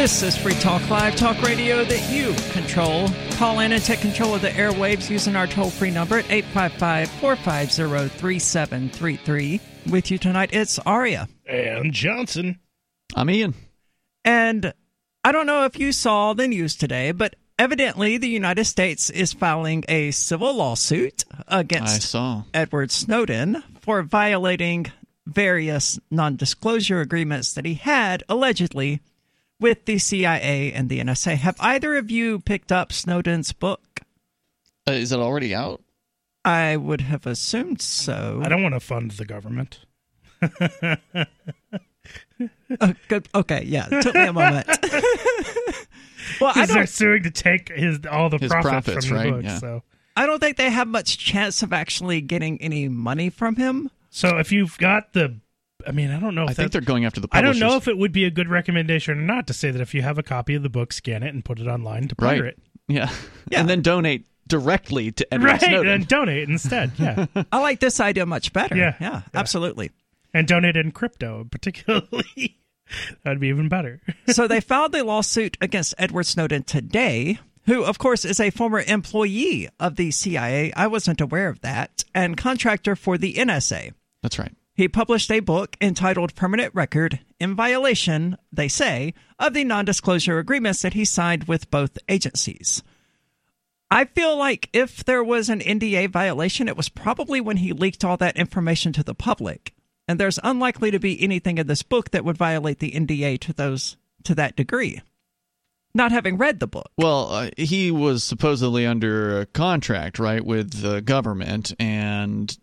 This is Free Talk Live, talk radio that you control. Call in and take control of the airwaves using our toll free number at 855 450 3733. With you tonight, it's Aria. And Johnson. I'm Ian. And I don't know if you saw the news today, but evidently the United States is filing a civil lawsuit I against saw. Edward Snowden for violating various non disclosure agreements that he had allegedly with the CIA and the NSA. Have either of you picked up Snowden's book? Uh, is it already out? I would have assumed so. I don't want to fund the government. Uh, good. Okay, yeah, it took me a moment. well, I they're don't, suing to take his all the His profits, profits, from the right? book. Yeah. So, I don't think they have much chance of actually getting any money from him. so if you've got the, I mean, I don't know. If I think they're going after the I don't know if it would be a good recommendation or not to say that if you have a copy of the book, scan it and put it online to right. pirate. Yeah. Yeah. and then donate directly to Edward Right, Snowden. and donate instead. Yeah, I like this idea much better. Yeah, yeah, yeah. absolutely. and donate in crypto, particularly. That'd be even better. so they filed a lawsuit against Edward Snowden today, who, of course, is a former employee of the CIA. I wasn't aware of that, and contractor for the NSA. That's right. He published a book entitled Permanent Record in violation, they say, of the non disclosure agreements that he signed with both agencies. I feel like if there was an NDA violation, it was probably when he leaked all that information to the public. And there's unlikely to be anything in this book that would violate the NDA to those to that degree. Not having read the book. Well, uh, he was supposedly under a contract, right, with the government, and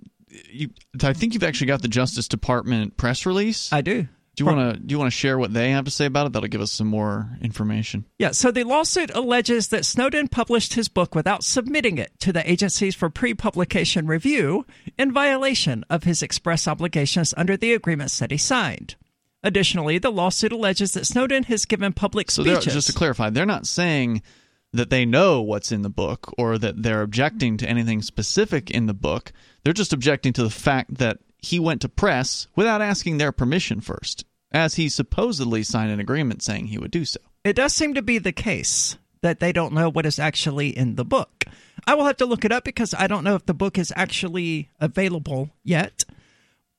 you, I think you've actually got the Justice Department press release. I do. do you want to do you want to share what they have to say about it? That'll give us some more information. Yeah, so the lawsuit alleges that Snowden published his book without submitting it to the agencies for pre publication review in violation of his express obligations under the agreements that he signed. Additionally, the lawsuit alleges that Snowden has given public So speeches. just to clarify, they're not saying that they know what's in the book or that they're objecting to anything specific in the book. They're just objecting to the fact that he went to press without asking their permission first, as he supposedly signed an agreement saying he would do so. It does seem to be the case that they don't know what is actually in the book. I will have to look it up because I don't know if the book is actually available yet.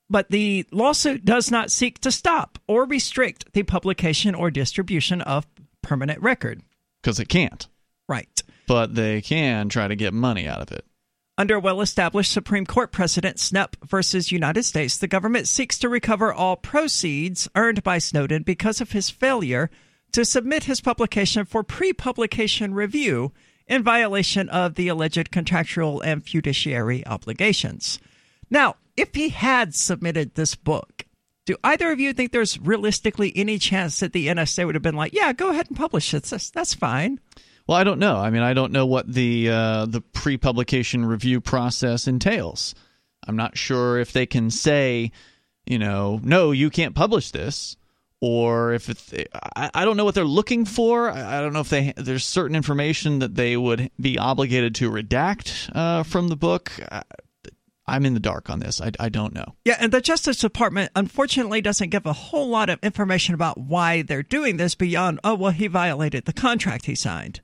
But the lawsuit does not seek to stop or restrict the publication or distribution of permanent record. Because it can't. Right. But they can try to get money out of it. Under well established Supreme Court precedent, Snepp versus United States, the government seeks to recover all proceeds earned by Snowden because of his failure to submit his publication for pre publication review in violation of the alleged contractual and fiduciary obligations. Now, if he had submitted this book, do either of you think there's realistically any chance that the NSA would have been like, yeah, go ahead and publish it? That's, that's fine. Well, I don't know. I mean, I don't know what the uh, the pre-publication review process entails. I'm not sure if they can say, you know, no, you can't publish this, or if. I, I don't know what they're looking for. I, I don't know if they there's certain information that they would be obligated to redact uh, from the book. I, I'm in the dark on this. I, I don't know. Yeah, and the Justice Department unfortunately doesn't give a whole lot of information about why they're doing this beyond, oh, well, he violated the contract he signed.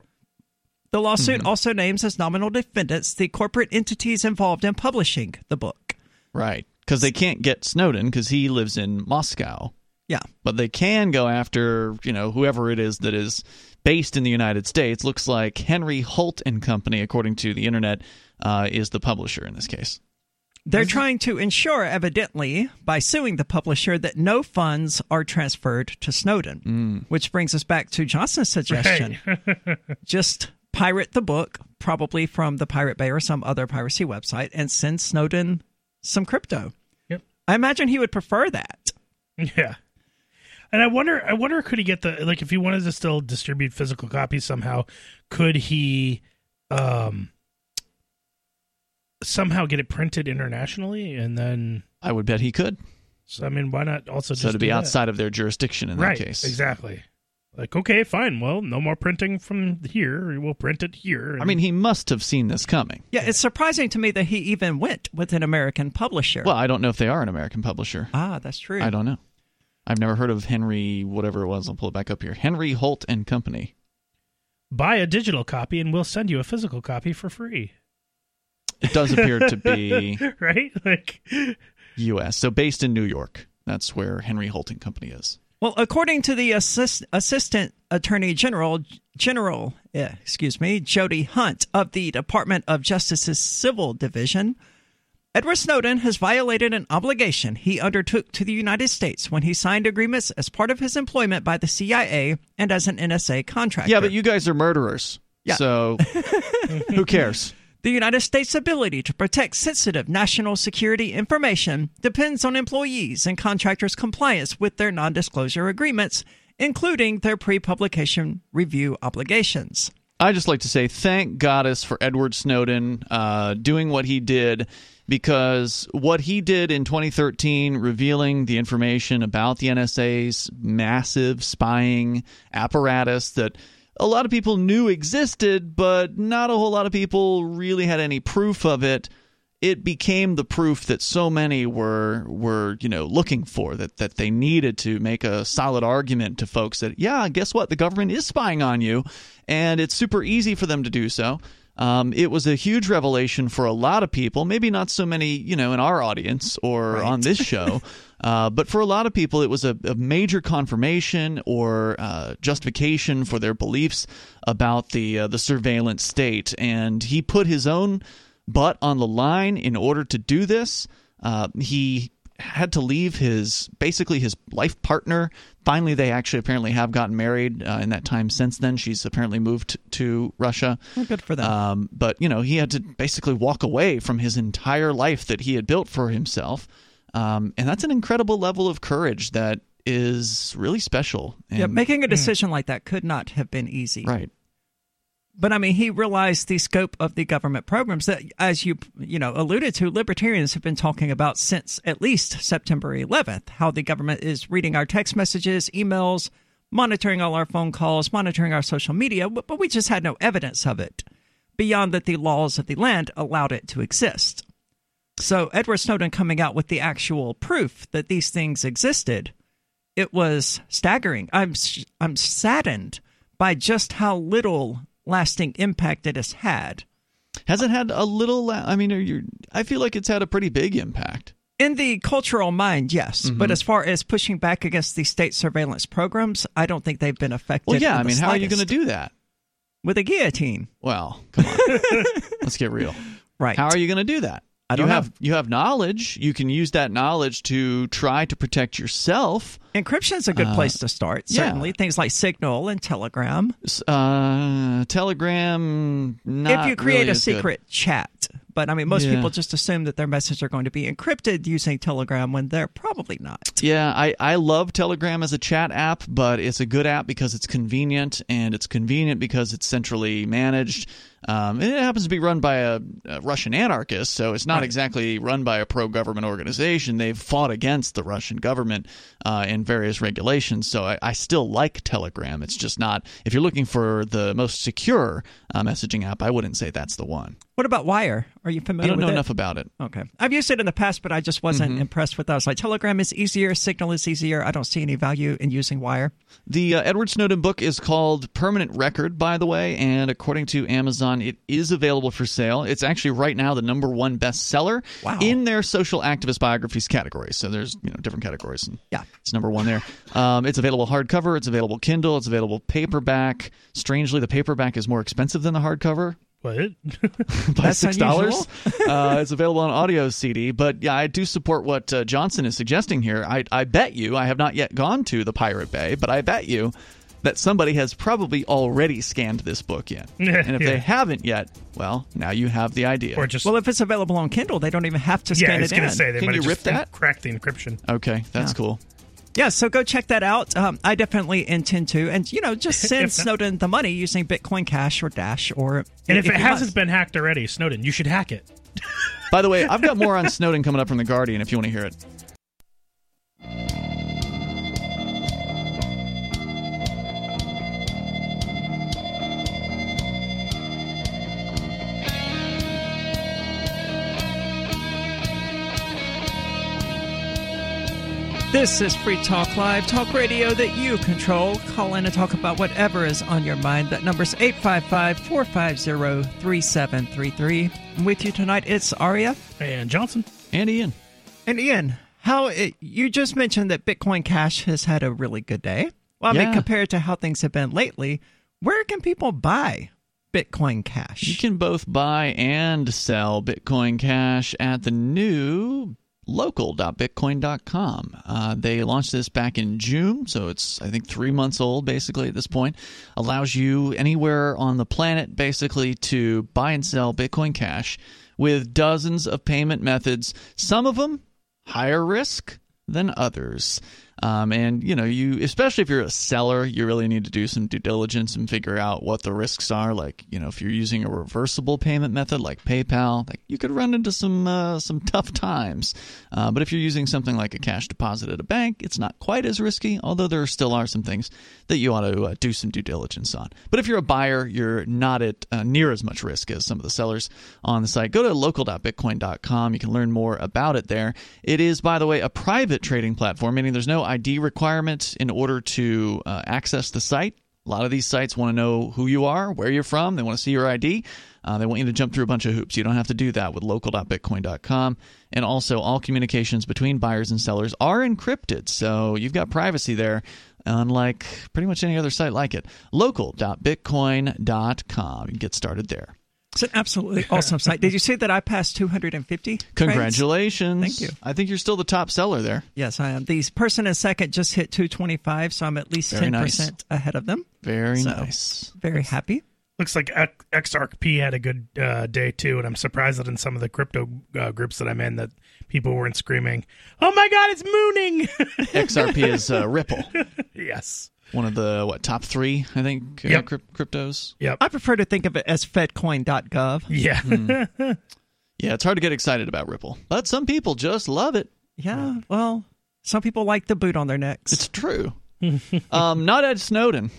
The lawsuit also names as nominal defendants the corporate entities involved in publishing the book. Right. Because they can't get Snowden because he lives in Moscow. Yeah. but they can go after you know whoever it is that is based in the United States. Looks like Henry Holt and Company, according to the internet, uh, is the publisher in this case. They're trying to ensure, evidently, by suing the publisher, that no funds are transferred to Snowden. Which brings us back to Johnson's suggestion. Just pirate the book, probably from the Pirate Bay or some other piracy website, and send Snowden some crypto. Yep. I imagine he would prefer that. Yeah. And I wonder I wonder could he get the like if he wanted to still distribute physical copies somehow, could he um somehow get it printed internationally and then I would bet he could. so I mean why not also So just to do be that? outside of their jurisdiction in right, that case. Exactly. Like, okay, fine. Well, no more printing from here. We'll print it here. I mean, he must have seen this coming. Yeah, it's surprising to me that he even went with an American publisher. Well, I don't know if they are an American publisher. ah, that's true. I don't know. I've never heard of Henry, whatever it was. I'll pull it back up here. Henry Holt and Company. Buy a digital copy and we'll send you a physical copy for free. It does appear to be right, like U.S. So based in New York. That's where Henry Holt and Company is. Well, according to the assist, Assistant Attorney General, General, yeah, excuse me, Jody Hunt of the Department of Justice's Civil Division, Edward Snowden has violated an obligation he undertook to the United States when he signed agreements as part of his employment by the CIA and as an NSA contractor. Yeah, but you guys are murderers. Yeah. So who cares? The United States' ability to protect sensitive national security information depends on employees and contractors' compliance with their non disclosure agreements, including their pre publication review obligations. I just like to say thank Goddess for Edward Snowden uh, doing what he did because what he did in 2013, revealing the information about the NSA's massive spying apparatus that a lot of people knew existed, but not a whole lot of people really had any proof of it. It became the proof that so many were were you know looking for that that they needed to make a solid argument to folks that yeah guess what the government is spying on you and it's super easy for them to do so. Um, it was a huge revelation for a lot of people. Maybe not so many, you know, in our audience or Right. on this show, uh, but for a lot of people, it was a, a major confirmation or uh, justification for their beliefs about the uh, the surveillance state. And he put his own butt on the line in order to do this. Uh, he had to leave his basically his life partner. Finally, they actually apparently have gotten married uh, in that time since then. She's apparently moved to Russia. Well, good for them. Um, but you know, he had to basically walk away from his entire life that he had built for himself, um, and that's an incredible level of courage that is really special. And, yeah, making a decision like that could not have been easy. right. But I mean, he realized the scope of the government programs that, as you you know alluded to, libertarians have been talking about since at least September 11th. How the government is reading our text messages, emails, monitoring all our phone calls, monitoring our social media, but, but we just had no evidence of it beyond that the laws of the land allowed it to exist. So Edward Snowden coming out with the actual proof that these things existed, it was staggering. I'm I'm saddened by just how little lasting impact it has had. Has it had a little? la- I mean, are you? I feel like it's had a pretty big impact. In the cultural mind, yes, Mm-hmm. but as far as pushing back against the state surveillance programs, I don't think they've been affected. Well, yeah. I mean, how are you going to do that? with a guillotine? Well, come on. Let's get real. Right. How are you going to do that? I don't you know. have you have knowledge. You can use that knowledge to try to protect yourself. Encryption is a good place to start. Uh, yeah. Certainly, things like Signal and Telegram. Uh, Telegram. Not if you create really a as good. secret chat. But I mean, most Yeah. people just assume that their messages are going to be encrypted using Telegram when they're probably not. Yeah, I, I love Telegram as a chat app, but it's a good app because it's convenient, and it's convenient because it's centrally managed. Um, and it happens to be run by a, a Russian anarchist, so it's not exactly run by a pro government organization. They've fought against the Russian government uh, in various regulations, so I, I still like Telegram. It's just not, if you're looking for the most secure uh, messaging app, I wouldn't say that's the one. What about Wire? Are you familiar? I don't know it? enough about it. Okay. I've used it in the past, but I just wasn't Mm-hmm. impressed with that. I was like, Telegram is easier, Signal is easier. I don't see any value in using Wire. The uh, Edward Snowden book is called Permanent Record, by the way, and according to Amazon, it is available for sale. It's actually right now the number one bestseller Wow. in their social activist biographies category. So there's you know different categories, and Yeah. it's number one there. Um, it's available hardcover, it's available Kindle, it's available paperback. Strangely, the paperback is more expensive than the hardcover What? by six dollars. uh, it's available on audio CD, but yeah, I do support what uh, Johnson is suggesting here. I, I bet you I have not yet gone to the Pirate Bay, but I bet you that somebody has probably already scanned this book in, and if Yeah. they haven't yet, well, now you have the idea. or just Well, if it's available on Kindle, they don't even have to yeah, scan I was it gonna in. say they Can might you rip that? cracked the encryption. okay, that's cool. Yeah, so go check that out. Um, I definitely intend to, and you know, just send Snowden the money using Bitcoin Cash or Dash, or And if, it hasn't must. been hacked already, Snowden, you should hack it. By the way, I've got more on Snowden coming up from the Guardian if you want to hear it. This is Free Talk Live, talk radio that you control. Call in and talk about whatever is on your mind. That number's 855 450 3733. With you tonight, it's Aria. And Johnson. And Ian. And Ian, how it, you just mentioned that Bitcoin Cash has had a really good day. Well, I Yeah. mean, compared to how things have been lately, where can people buy Bitcoin Cash? You can both buy and sell Bitcoin Cash at the new local.bitcoin.com. Uh, they launched this back in June, so it's, I think, three months old basically at this point. Allows you anywhere on the planet basically to buy and sell Bitcoin Cash with dozens of payment methods, some of them higher risk than others. Um, and you know, you especially if you're a seller, you really need to do some due diligence and figure out what the risks are. Like, you know, if you're using a reversible payment method like PayPal, like you could run into some uh, some tough times. Uh, but if you're using something like a cash deposit at a bank, it's not quite as risky. Although there still are some things that you ought to uh, do some due diligence on. But if you're a buyer, you're not at uh, near as much risk as some of the sellers on the site. Go to local.bitcoin.com. You can learn more about it there. It is, by the way, a private trading platform, meaning there's no ID requirement in order to uh, access the site. A lot of these sites want to know who you are, where you're from. They want to see your ID. Uh, they want you to jump through a bunch of hoops. You don't have to do that with local.bitcoin.com. And also, all communications between buyers and sellers are encrypted. So you've got privacy there, unlike pretty much any other site like it. Local.bitcoin.com. You can get started there. It's an absolutely awesome site. Did you say that I passed 250? trades? Congratulations. Thank you. I think you're still the top seller there. Yes, I am. The person in second just hit 225, so I'm at least Very 10% nice. ahead of them. Very So- nice. Very happy. Looks like XRP had a good uh, day too, and I'm surprised that in some of the crypto uh, groups that I'm in, that people weren't screaming, "Oh my God, it's mooning!" XRP is uh, Ripple, yes. One of the what top three I think uh, Yep. cryp- cryptos. Yep. I prefer to think of it as fedcoin.gov. Yeah. Hmm. Yeah, it's hard to get excited about Ripple, but some people just love it. Yeah, well, some people like the boot on their necks. It's true. um, not Ed Snowden.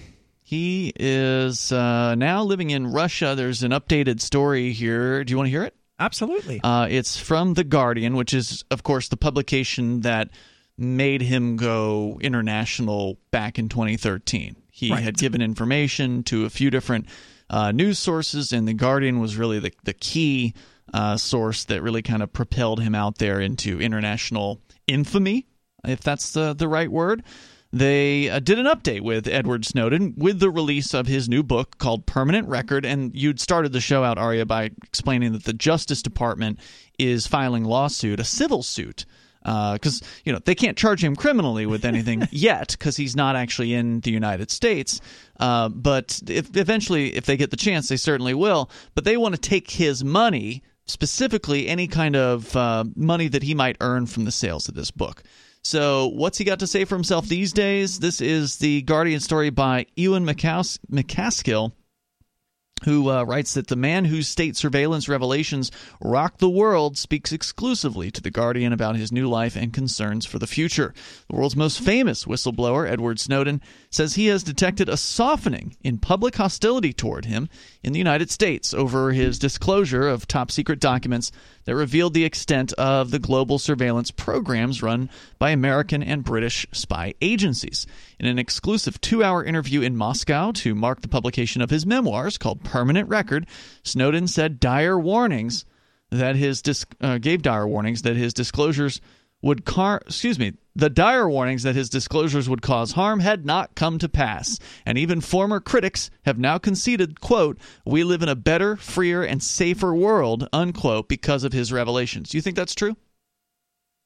He is uh, now living in Russia. There's an updated story here. Do you want to hear it? Absolutely. Uh, it's from The Guardian, which is, of course, the publication that made him go international back in 2013. He Right. had given information to a few different uh, news sources, and The Guardian was really the, the key uh, source that really kind of propelled him out there into international infamy, if that's the, the right word. They uh, did an update with Edward Snowden with the release of his new book called Permanent Record. And you'd started the show out, Aria, by explaining that the Justice Department is filing lawsuit, a civil suit. Because you know they can't charge him criminally with anything yet, because he's not actually in the United States. Uh, but if eventually, if they get the chance, they certainly will. But they want to take his money, specifically any kind of uh, money that he might earn from the sales of this book. So, what's he got to say for himself these days? This is the Guardian story by Ewen McCas- MacAskill, who uh, writes that the man whose state surveillance revelations rocked the world speaks exclusively to The Guardian about his new life and concerns for the future. The world's most famous whistleblower, Edward Snowden, says he has detected a softening in public hostility toward him in the United States over his disclosure of top secret documents that revealed the extent of the global surveillance programs run by American and British spy agencies. In an exclusive two hour interview in Moscow to mark the publication of his memoirs called Permanent Record, Snowden said dire warnings that his dis- uh, gave dire warnings that his disclosures would car excuse me the dire warnings that his disclosures would cause harm had not come to pass. And even former critics have now conceded quote we live in a better freer and safer world unquote because of his revelations. Do you think that's true?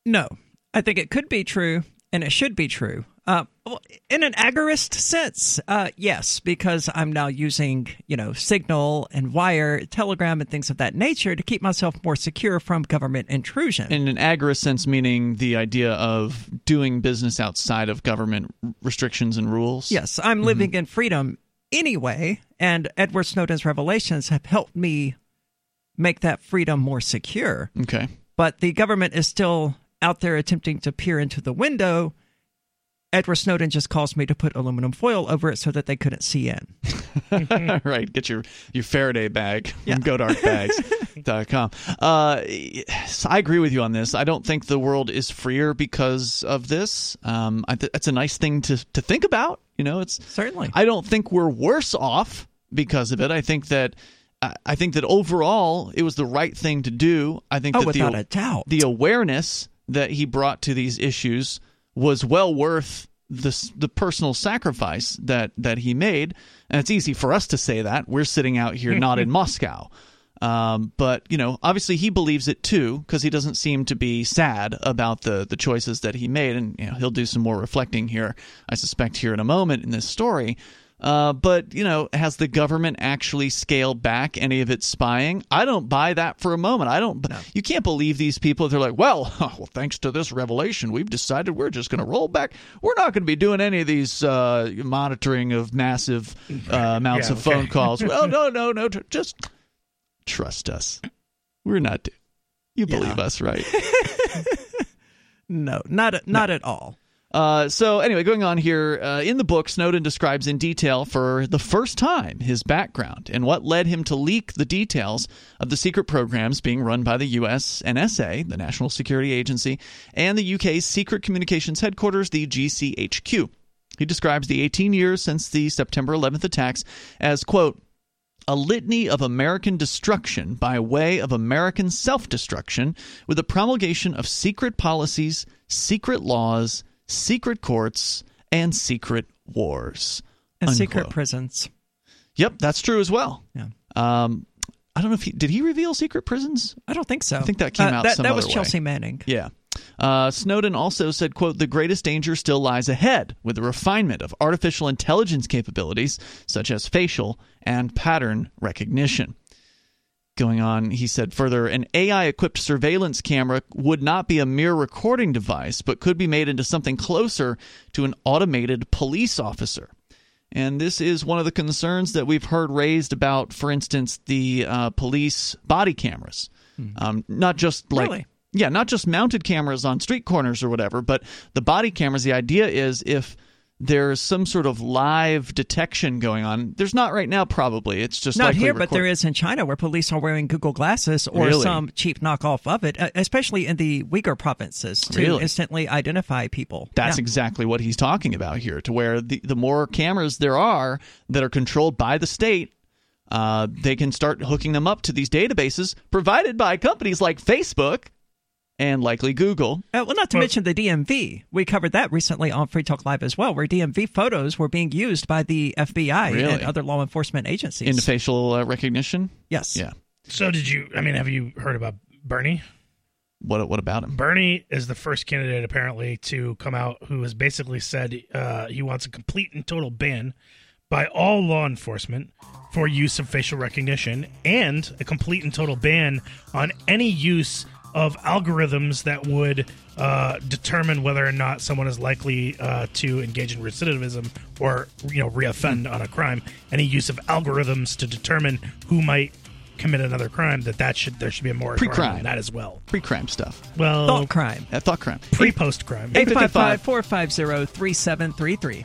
No, I think it could be true, and it should be true. Uh, well, in an agorist sense, uh, yes, because I'm now using you know Signal and Wire, Telegram, and things of that nature to keep myself more secure from government intrusion. in an agorist sense meaning the idea of doing business outside of government restrictions and rules yes, I'm living in freedom anyway, and Edward Snowden's revelations have helped me make that freedom more secure. okay But the government is still out there attempting to peer into the window. Edward Snowden just caused me to put aluminum foil over it so that they couldn't see in. right. Get your, your Faraday bag from yeah. godarkbags.com. Uh, so I agree with you on this. I don't think the world is freer because of this. Um, th- that's a nice thing to, to think about. You know, it's certainly. I don't think we're worse off because of it. I think that I think that overall it was the right thing to do. I think oh, that without the, a doubt. the awareness that he brought to these issues was well worth the the personal sacrifice that that he made. And it's easy for us to say that we're sitting out here not in Moscow. Um, but you know, obviously he believes it too because he doesn't seem to be sad about the the choices that he made, and you know, he'll do some more reflecting here, I suspect, here in a moment in this story. Uh, but you know, has the government actually scaled back any of its spying? I don't buy that for a moment. I don't. No. You can't believe these people. They're like, well, well, thanks to this revelation, we've decided we're just going to roll back. We're not going to be doing any of these uh, monitoring of massive uh, amounts yeah, of okay. phone calls. well, no, no, no. Just trust us. We're not. You believe yeah. us, right? no, not not no. at all. Uh, so anyway, going on here uh, in the book, Snowden describes in detail for the first time his background and what led him to leak the details of the secret programs being run by the U.S. NSA, the National Security Agency, and the UK's Secret Communications Headquarters, the GCHQ. He describes the 18 years since the September 11th attacks as quote a litany of American destruction by way of American self destruction with the promulgation of secret policies, secret laws, secret courts, and secret wars. And unquote. secret prisons. Yep, that's true as well. Yeah. Um, I don't know if he did he reveal secret prisons. I don't think so. I think that came uh, out. That, that was Chelsea way. Manning. Yeah. Uh, Snowden also said, "quote The greatest danger still lies ahead with the refinement of artificial intelligence capabilities such as facial and pattern recognition." Going on. He said further an AI equipped surveillance camera would not be a mere recording device, but could be made into something closer to an automated police officer. And this is one of the concerns that we've heard raised about, for instance, the uh, police body cameras. Hmm. Um, not just like. Really? Yeah, not just mounted cameras on street corners or whatever, but the body cameras. The idea is if there's some sort of live detection going on. There's not right now, probably. It's just not here, record- but there is in China where police are wearing Google glasses or really? some cheap knockoff of it, especially in the Uyghur provinces to really? instantly identify people. That's yeah. exactly what he's talking about here. To where the the more cameras there are that are controlled by the state, uh, they can start hooking them up to these databases provided by companies like Facebook and likely Google. Uh, well, not to well, mention the DMV. We covered that recently on Free Talk Live as well, where DMV photos were being used by the FBI really? and other law enforcement agencies. Into facial uh, recognition? Yes. Yeah. So, did you, I mean, have you heard about Bernie? What, what about him? Bernie is the first candidate, apparently, to come out who has basically said uh, he wants a complete and total ban by all law enforcement for use of facial recognition and a complete and total ban on any use of algorithms that would uh, determine whether or not someone is likely uh, to engage in recidivism or you know reoffend on a crime. Any use of algorithms to determine who might commit another crime that that should there should be a more pre-crime that as well. Pre-crime stuff. Well, thought crime. Uh, thought crime. Pre-post crime. 855-450-3733.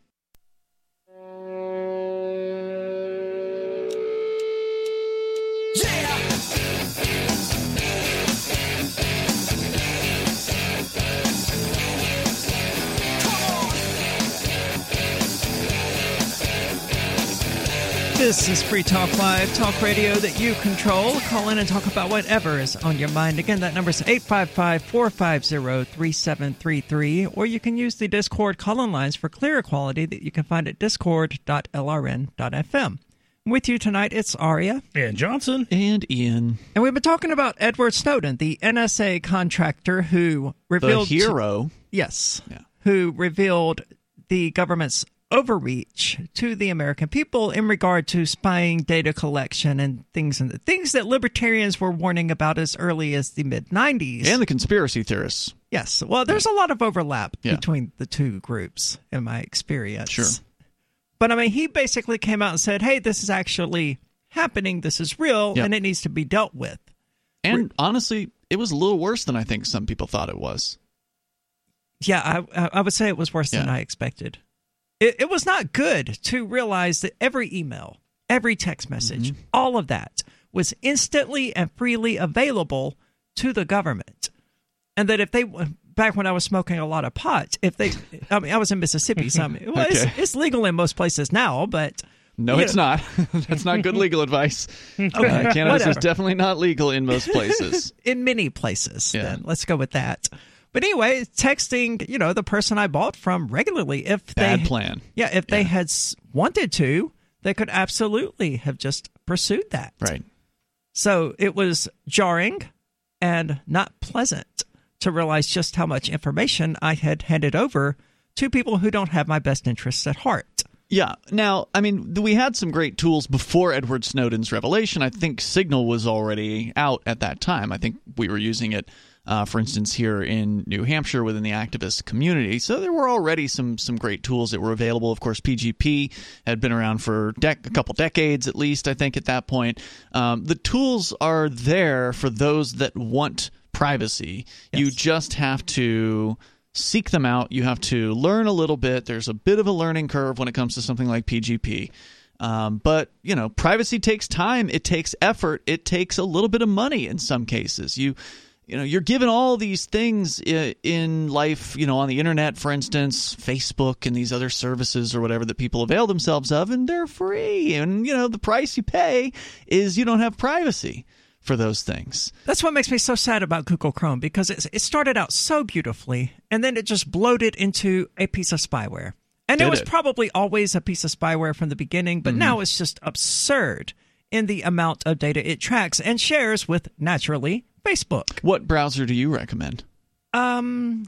This is Free Talk Live, talk radio that you control. Call in and talk about whatever is on your mind. Again, that number is 855 450 3733, or you can use the Discord call in lines for clearer quality that you can find at discord.lrn.fm. With you tonight, it's Aria. And Johnson. And Ian. And we've been talking about Edward Snowden, the NSA contractor who revealed. The hero. yes. Yeah. Who revealed the government's overreach to the American people in regard to spying, data collection, and things and things that libertarians were warning about as early as the mid '90s. And the conspiracy theorists. Yes. Well, there's a lot of overlap Yeah. between the two groups in my experience. Sure. But I mean, he basically came out and said, "Hey, this is actually happening. This is real, Yeah. and it needs to be dealt with." And honestly, it was a little worse than I think some people thought it was. Yeah, I, I would say it was worse than I expected. It, it was not good to realize that every email, every text message, Mm-hmm. all of that was instantly and freely available to the government. And that if they, back when I was smoking a lot of pot, if they, I mean, I was in Mississippi, so I mean, well, it's, Okay. it's legal in most places now, but. No, it's not. That's not good legal advice. Uh, Okay, cannabis is definitely not legal in most places. in many places. Yeah. Then let's go with that. But anyway, texting, you know, the person I bought from regularly, if Bad they, plan. yeah, if they had wanted to, they could absolutely have just pursued that. Right. So it was jarring and not pleasant to realize just how much information I had handed over to people who don't have my best interests at heart. Yeah. Now, I mean, we had some great tools before Edward Snowden's revelation. I think Signal was already out at that time. I think we were using it, uh, for instance, here in New Hampshire within the activist community. So there were already some some great tools that were available. Of course, PGP had been around for dec- a couple decades at least. I think at that point, um, the tools are there for those that want privacy. You just have to seek them out. You have to learn a little bit. There's a bit of a learning curve when it comes to something like PGP. Um, but you know, privacy takes time. It takes effort. It takes a little bit of money in some cases. You, you know, you're given all these things in life. You know, on the internet, for instance, Facebook and these other services or whatever that people avail themselves of, and they're free. And you know, the price you pay is you don't have privacy for those things. That's what makes me so sad about Google Chrome because it, it started out so beautifully and then it just bloated into a piece of spyware. And it was it? probably always a piece of spyware from the beginning, but mm-hmm. now it's just absurd in the amount of data it tracks and shares with, naturally, Facebook. What browser do you recommend? Um,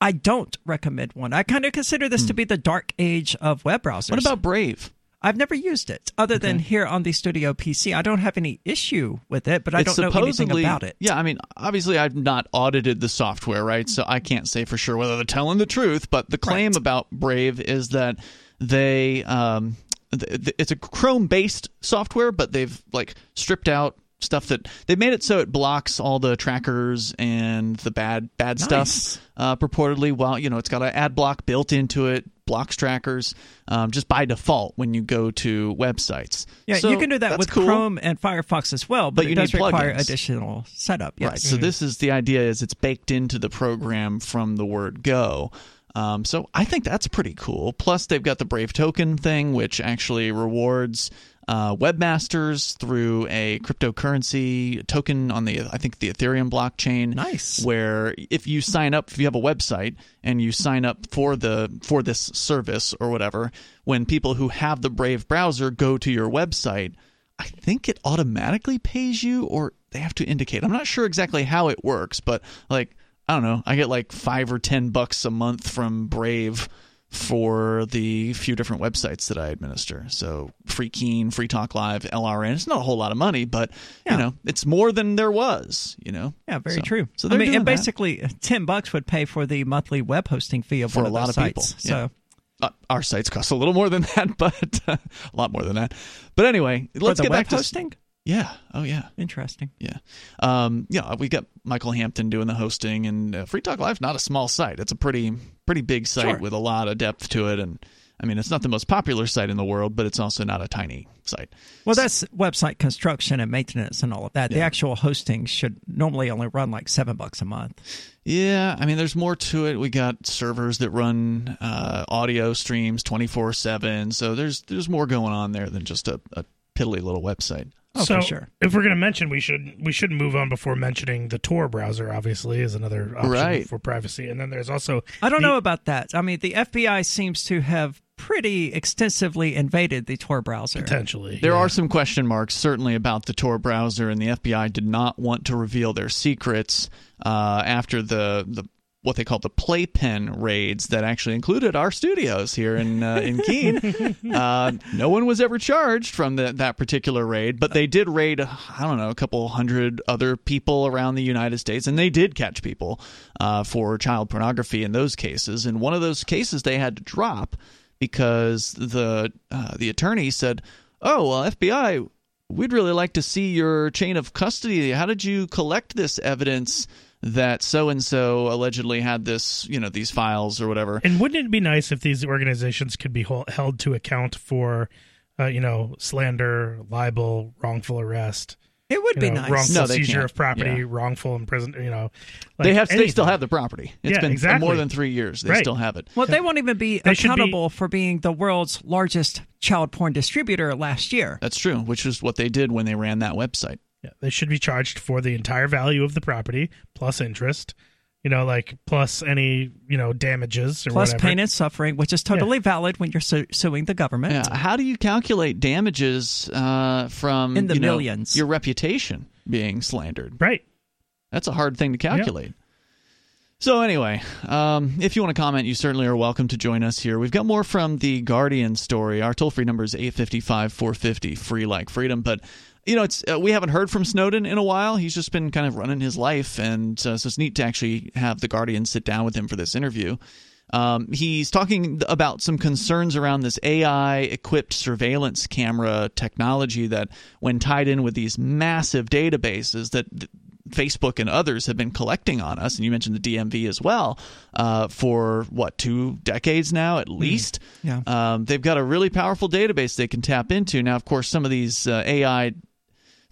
I don't recommend one. I kind of consider this to be the dark age of web browsers. Hmm. What about Brave? I've never used it other than here on the studio PC. I don't have any issue with it, but I It's don't know anything about it. Yeah, I mean, obviously, I've not audited the software, right? So I can't say for sure whether they're telling the truth. But the claim Right. about Brave is that they, um, it's a Chrome-based software, but they've like stripped out stuff that they made it so it blocks all the trackers and the bad bad Nice. stuff uh, purportedly while you know it's got an ad block built into it blocks trackers um, just by default when you go to websites Yeah, So you can do that with cool. Chrome and Firefox as well, but, But it you does require plugins. additional setup. Yes. Right. So this is the idea is it's baked into the program from the word go. Um, so I think that's pretty cool. Plus they've got the Brave token thing, which actually rewards uh, webmasters through a cryptocurrency token on the I think the Ethereum blockchain. Nice. Where if you sign up, if you have a website and you sign up for the for this service or whatever, when people who have the Brave browser go to your website, I think it automatically pays you or they have to indicate. I'm not sure exactly how it works, but like I don't know, I get like 5 or 10 bucks a month from Brave for the few different websites that I administer. So Free Keene, Free Talk Live, LRN. It's not a whole lot of money, but Yeah. you know, it's more than there was, you know. Yeah, very So- true. So I mean, and basically, uh, ten bucks would pay for the monthly web hosting fee of For one a lot of people, sites. yeah. So Uh, our sites cost a little more than that, but uh, a lot more than that. But anyway, let's get back to hosting, Yeah. Oh yeah. interesting. Yeah. Um, yeah, we got Michael Hampton doing the hosting, and uh, Free Talk Live not a small site. It's a pretty pretty big site Sure. with a lot of depth to it, and I mean, it's not the most popular site in the world, but it's also not a tiny site. Well, that's website construction and maintenance and all of that. The actual hosting should normally only run like seven bucks a month. Yeah, I mean, there's more to it. We got servers that run uh, audio streams 24 seven, so there's there's more going on there than just a, a piddly little website. Oh, so for sure. if we're going to mention, we should we should move on before mentioning the Tor browser. Obviously, is another option Right. for privacy, and then there's also I don't the- know about that. I mean, the FBI seems to have pretty extensively invaded the Tor browser. potentially There yeah. are some question marks certainly about the Tor browser, and the FBI did not want to reveal their secrets uh, after the the what they call the playpen raids that actually included our studios here in uh, in Keene. uh, no one was ever charged from the, that particular raid, but they did raid I don't know a couple hundred other people around the United States, and they did catch people uh, for child pornography in those cases. And one of those cases they had to drop because the uh, the attorney said, "Oh well, FBI." We'd really like to see your chain of custody. How did you collect this evidence? That so and so allegedly had this, you know, these files or whatever. And wouldn't it be nice if these organizations could be held to account for, uh, you know, slander, libel, wrongful arrest? It would be know, nice. Wrongful No, seizure can't. of property, Yeah. wrongful imprisonment. You know, like they have. They still have the property. It's Yeah, been exactly. more than three years. They Right. still have it. Well, they won't even be They should be- accountable for being the world's largest child porn distributor last year. That's true. Which is what they did when they ran that website. Yeah, they should be charged for the entire value of the property plus interest. You know, like plus any you know damages or Plus whatever. pain and suffering, which is totally valid when you're su- suing the government. Yeah. How do you calculate damages uh, from In the you know, millions. your reputation being slandered? Right. That's a hard thing to calculate. So anyway, um, if you want to comment, you certainly are welcome to join us here. We've got more from the Guardian story. Our toll-free number is 855-450, free like freedom. But you know, it's uh, we haven't heard from Snowden in a while. He's just been kind of running his life, and uh, so it's neat to actually have the Guardian sit down with him for this interview. Um, he's talking about some concerns around this AI equipped surveillance camera technology that, when tied in with these massive databases that th- Facebook and others have been collecting on us, and you mentioned the DMV as well, uh, for what, two decades now at least? Yeah. Um, they've got a really powerful database they can tap into. Now, of course, some of these uh, AI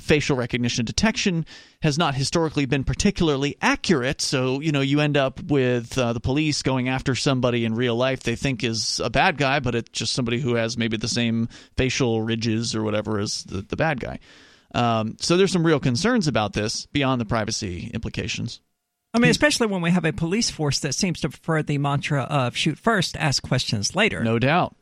facial recognition detection has not historically been particularly accurate. So, you know, you end up with uh, the police going after somebody in real life they think is a bad guy, but it's just somebody who has maybe the same facial ridges or whatever as the, the bad guy. Um, so there's some real concerns about this beyond the privacy implications. I mean, especially when we have a police force that seems to prefer the mantra of shoot first, ask questions later. No doubt.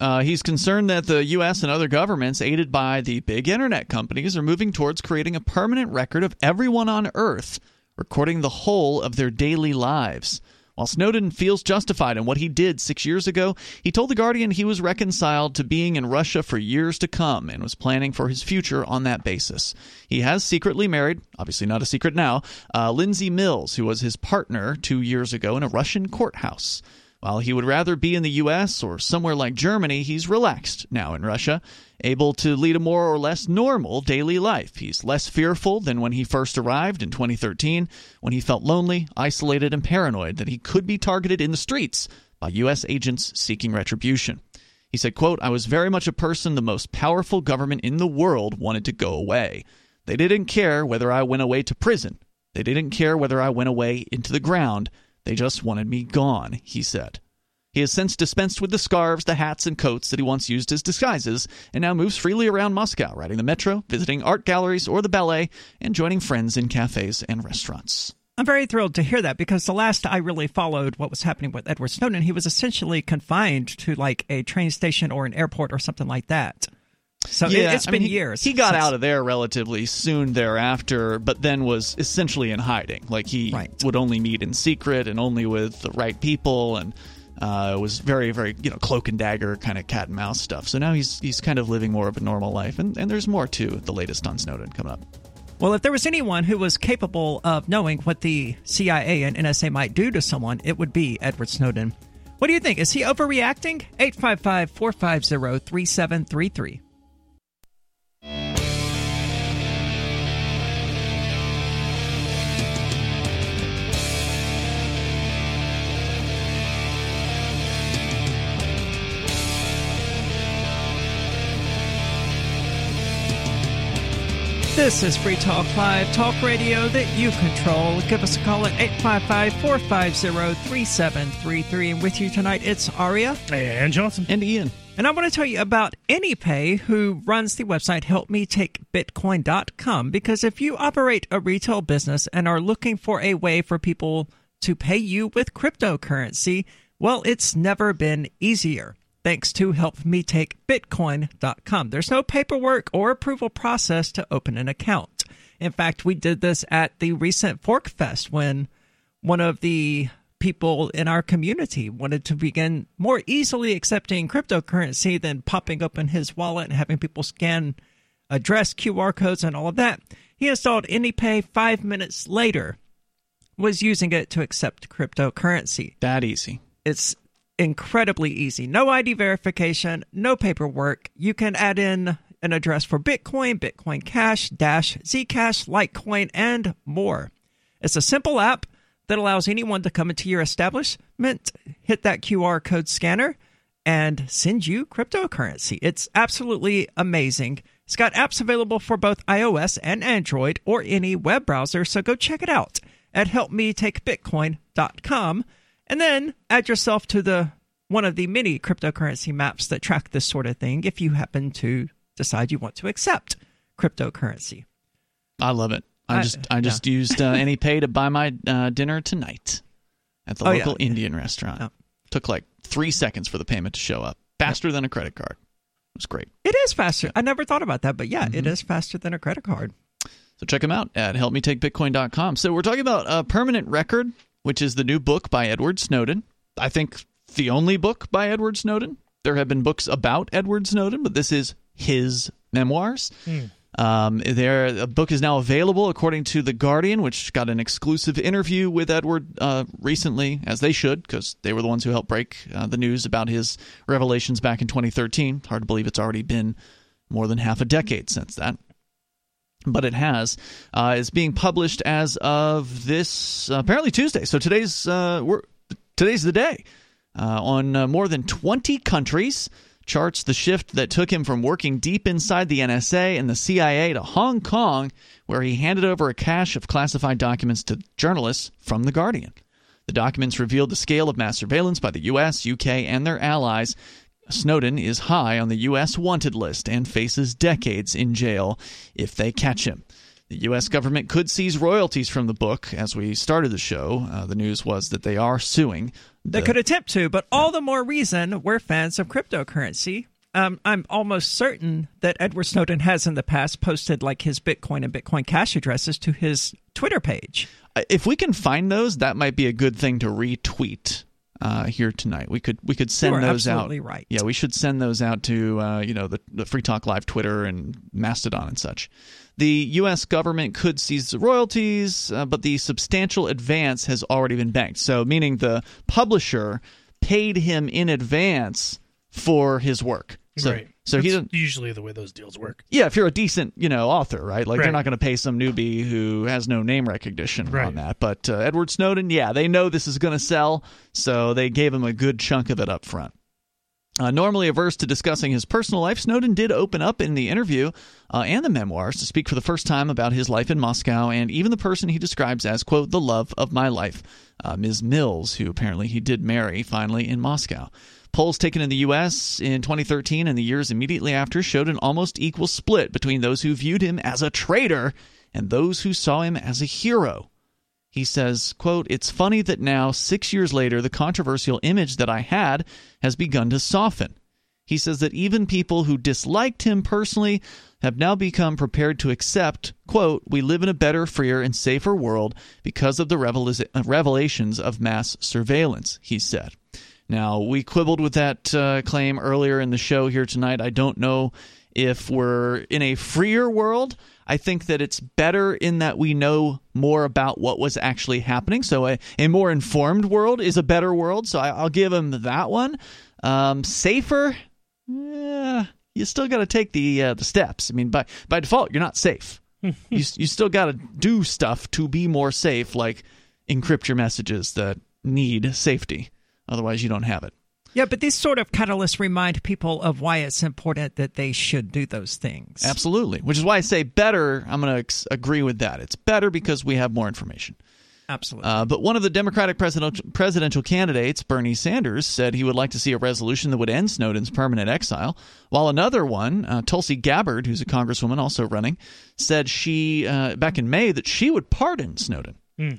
Uh, he's concerned that the U.S. and other governments, aided by the big internet companies, are moving towards creating a permanent record of everyone on Earth, recording the whole of their daily lives. While Snowden feels justified in what he did six years ago, he told The Guardian he was reconciled to being in Russia for years to come and was planning for his future on that basis. He has secretly married, obviously not a secret now, uh, Lindsay Mills, who was his partner two years ago in a Russian courthouse. While he would rather be in the U.S. or somewhere like Germany, he's relaxed now in Russia, able to lead a more or less normal daily life. He's less fearful than when he first arrived in 2013, when he felt lonely, isolated, and paranoid that he could be targeted in the streets by U.S. agents seeking retribution. He said, quote, I was very much a person the most powerful government in the world wanted to go away. They didn't care whether I went away to prison. They didn't care whether I went away into the ground. They just wanted me gone, he said. He has since dispensed with the scarves, the hats, and coats that he once used as disguises, and now moves freely around Moscow, riding the metro, visiting art galleries or the ballet, and joining friends in cafes and restaurants. I'm very thrilled to hear that because the last I really followed what was happening with Edward Snowden, he was essentially confined to like a train station or an airport or something like that. So it, Yeah, has I been mean, years. He got since- out of there relatively soon thereafter, but then was essentially in hiding. Like he Right. would only meet in secret and only with the right people, and uh, was very, very you know cloak and dagger kind of cat and mouse stuff. So now he's he's kind of living more of a normal life, and and there's more to the latest on Snowden coming up. Well, if there was anyone who was capable of knowing what the CIA and NSA might do to someone, it would be Edward Snowden. What do you think? Is he overreacting? 855 450 3733. This is Free Talk Live, talk radio that you control. Give us a call at 855 450 3733. And with you tonight, it's Aria. And Johnson. And Ian, And I want to tell you about AnyPay, who runs the website helpmetakebitcoin.com. Because if you operate a retail business and are looking for a way for people to pay you with cryptocurrency, well, it's never been easier. Thanks to helpmetakebitcoin.com. There's no paperwork or approval process to open an account. In fact, we did this at the recent Fork Fest when one of the people in our community wanted to begin more easily accepting cryptocurrency than popping open his wallet and having people scan address QR codes and all of that. He installed AnyPay five minutes later, was using it to accept cryptocurrency. That easy. It's incredibly easy. No ID verification, no paperwork. You can add in an address for Bitcoin, Bitcoin Cash, Dash, Zcash, Litecoin, and more. It's a simple app that allows anyone to come into your establishment, hit that QR code scanner, and send you cryptocurrency. It's absolutely amazing. It's got apps available for both iOS and Android or any web browser, so go check it out at helpmetakebitcoin.com and then add yourself to the one of the many cryptocurrency maps that track this sort of thing if you happen to decide you want to accept cryptocurrency. I love it. I, I just I just yeah. used uh, AnyPay to buy my uh, dinner tonight at the oh, local yeah. Indian restaurant. Oh. Took like three seconds for the payment to show up, faster than a credit card. It was great. It is faster. I never thought about that, but yeah, mm-hmm. it is faster than a credit card. So check them out at helpmetakebitcoin.com. So we're talking about a permanent record, which is the new book by Edward Snowden. I think the only book by Edward Snowden. There have been books about Edward Snowden, but this is his memoirs. Mm. Um, there, the book is now available, according to the Guardian, which got an exclusive interview with Edward uh, recently, as they should, because they were the ones who helped break uh, the news about his revelations back in 2013. Hard to believe it's already been more than half a decade since that. But it has. Uh, is being published as of this apparently Tuesday. So today's uh, we're today's the day. Uh, on uh, more than 20 countries charts the shift that took him from working deep inside the NSA and the CIA to Hong Kong, where he handed over a cache of classified documents to journalists from The Guardian. The documents revealed the scale of mass surveillance by the US, UK, and their allies. Snowden is high on the US wanted list and faces decades in jail if they catch him. The U.S. government could seize royalties from the book. As we started the show, uh, the news was that they are suing. The, they could attempt to, but all the more reason we're fans of cryptocurrency. Um, I'm almost certain that Edward Snowden has in the past posted like his Bitcoin and Bitcoin Cash addresses to his Twitter page. Uh, if we can find those, that might be a good thing to retweet uh, here tonight. We could we could send those out. Right. Yeah, we should send those out to uh, you know the, the Free Talk Live Twitter and Mastodon and such. The U.S. government could seize the royalties, uh, but the substantial advance has already been banked. So, meaning the publisher paid him in advance for his work. So, right. So he usually the way those deals work. Yeah, if you're a decent, you know, author, right? Like right. they're not going to pay some newbie who has no name recognition right. on that. But uh, Edward Snowden, yeah, they know this is going to sell, so they gave him a good chunk of it up front. Uh, normally averse to discussing his personal life, Snowden did open up in the interview uh, and the memoirs to speak for the first time about his life in Moscow and even the person he describes as, quote, the love of my life, uh, Ms. Mills, who apparently he did marry finally in Moscow. Polls taken in the U.S. in 2013 and the years immediately after showed an almost equal split between those who viewed him as a traitor and those who saw him as a hero. He says, quote, It's funny that now, six years later, the controversial image that I had has begun to soften. He says that even people who disliked him personally have now become prepared to accept, quote, we live in a better, freer, and safer world because of the revelations of mass surveillance, he said. Now, we quibbled with that uh, claim earlier in the show here tonight. I don't know if we're in a freer world I think that it's better in that we know more about what was actually happening. So a, a more informed world is a better world. So I, will give him that one. Um, safer, yeah, you still got to take the uh, the steps. I mean, by by default, you're not safe. you you still got to do stuff to be more safe, like encrypt your messages that need safety. Otherwise, you don't have it. Yeah, but these sort of catalysts remind people of why it's important that they should do those things. Absolutely. Which is why I say better. I'm going to agree with that. It's better because we have more information. Absolutely. Uh, but one of the Democratic presidential, presidential candidates, Bernie Sanders, said he would like to see a resolution that would end Snowden's permanent exile, while another one, uh, Tulsi Gabbard, who's a congresswoman also running, said she, uh, back in May, that she would pardon Snowden. Mm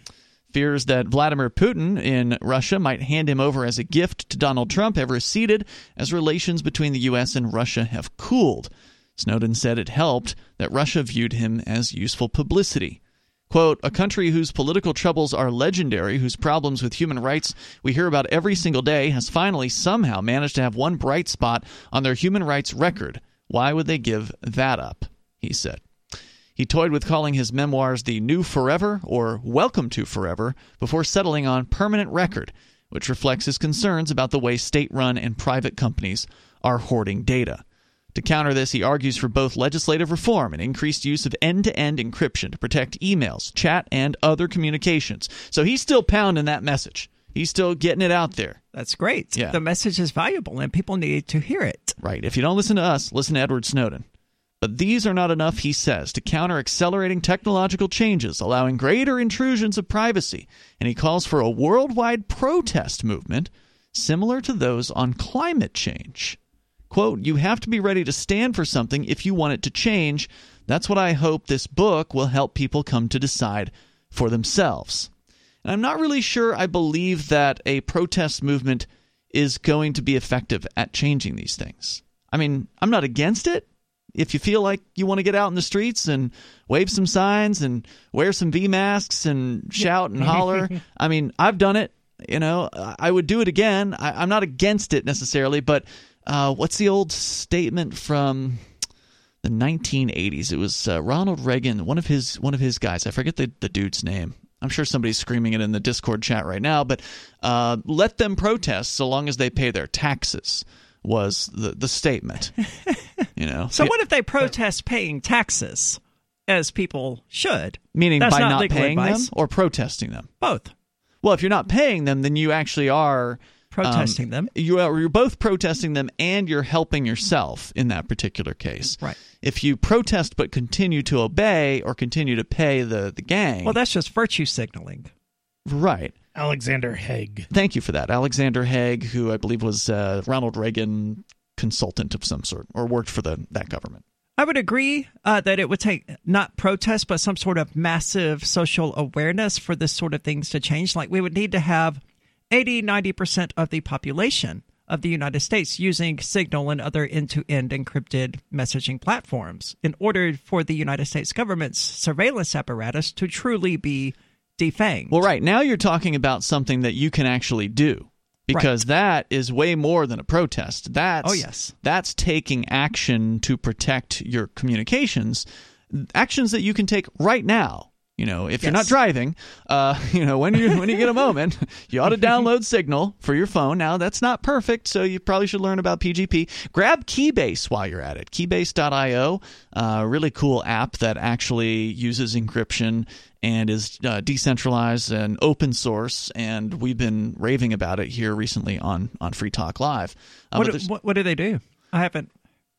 fears that Vladimir Putin in Russia might hand him over as a gift to Donald Trump have receded as relations between the U.S. and Russia have cooled. Snowden said it helped that Russia viewed him as useful publicity. Quote, a country whose political troubles are legendary, whose problems with human rights we hear about every single day, has finally somehow managed to have one bright spot on their human rights record. Why would they give that up? He said. He toyed with calling his memoirs The New Forever or Welcome to Forever before settling on Permanent Record, which reflects his concerns about the way state run and private companies are hoarding data. To counter this, he argues for both legislative reform and increased use of end to end encryption to protect emails, chat, and other communications. So he's still pounding that message. He's still getting it out there. That's great. Yeah. The message is valuable and people need to hear it. Right. If you don't listen to us, listen to Edward Snowden. But these are not enough, he says, to counter accelerating technological changes, allowing greater intrusions of privacy. And he calls for a worldwide protest movement similar to those on climate change. Quote, you have to be ready to stand for something if you want it to change. That's what I hope this book will help people come to decide for themselves. And I'm not really sure I believe that a protest movement is going to be effective at changing these things. I mean, I'm not against it. If you feel like you want to get out in the streets and wave some signs and wear some V masks and shout and holler, I mean, I've done it. You know, I would do it again. I, am not against it necessarily, but uh, what's the old statement from the 1980s? It was uh, Ronald Reagan, one of his one of his guys. I forget the, the dude's name. I'm sure somebody's screaming it in the Discord chat right now, but uh, let them protest so long as they pay their taxes was the the statement. you know. So what if they protest paying taxes, as people should? Meaning That's by not not, legal paying advice. them or protesting them. Both Well, if you're not paying them, then you actually are protesting um, them. You are, you're both protesting them and you're helping yourself in that particular case. Right. If you protest but continue to obey or continue to pay the, the gang. Well, that's just virtue signaling. right. Alexander Haig. Thank you for that. Alexander Haig, who I believe was uh, Ronald Reagan consultant of some sort or worked for the that government. I would agree uh, that it would take not protest, but some sort of massive social awareness for this sort of things to change. Like we would need to have 80, 90% of the population of the United States using Signal and other end to end encrypted messaging platforms in order for the United States government's surveillance apparatus to truly be defanged. Well, right. Now you're talking about something that you can actually do. Because that is way more than a protest. That's Oh, yes. That's taking action to protect your communications. Actions that you can take right now. You know, if you're not driving, uh, you know, when you when you get a moment, you ought to download Signal for your phone. Now that's not perfect, so you probably should learn about PGP. Grab Keybase while you're at it. Keybase.io, uh, really cool app that actually uses encryption and is uh, decentralized and open source. And we've been raving about it here recently on on Free Talk Live. Uh, what, what, what do they do? I haven't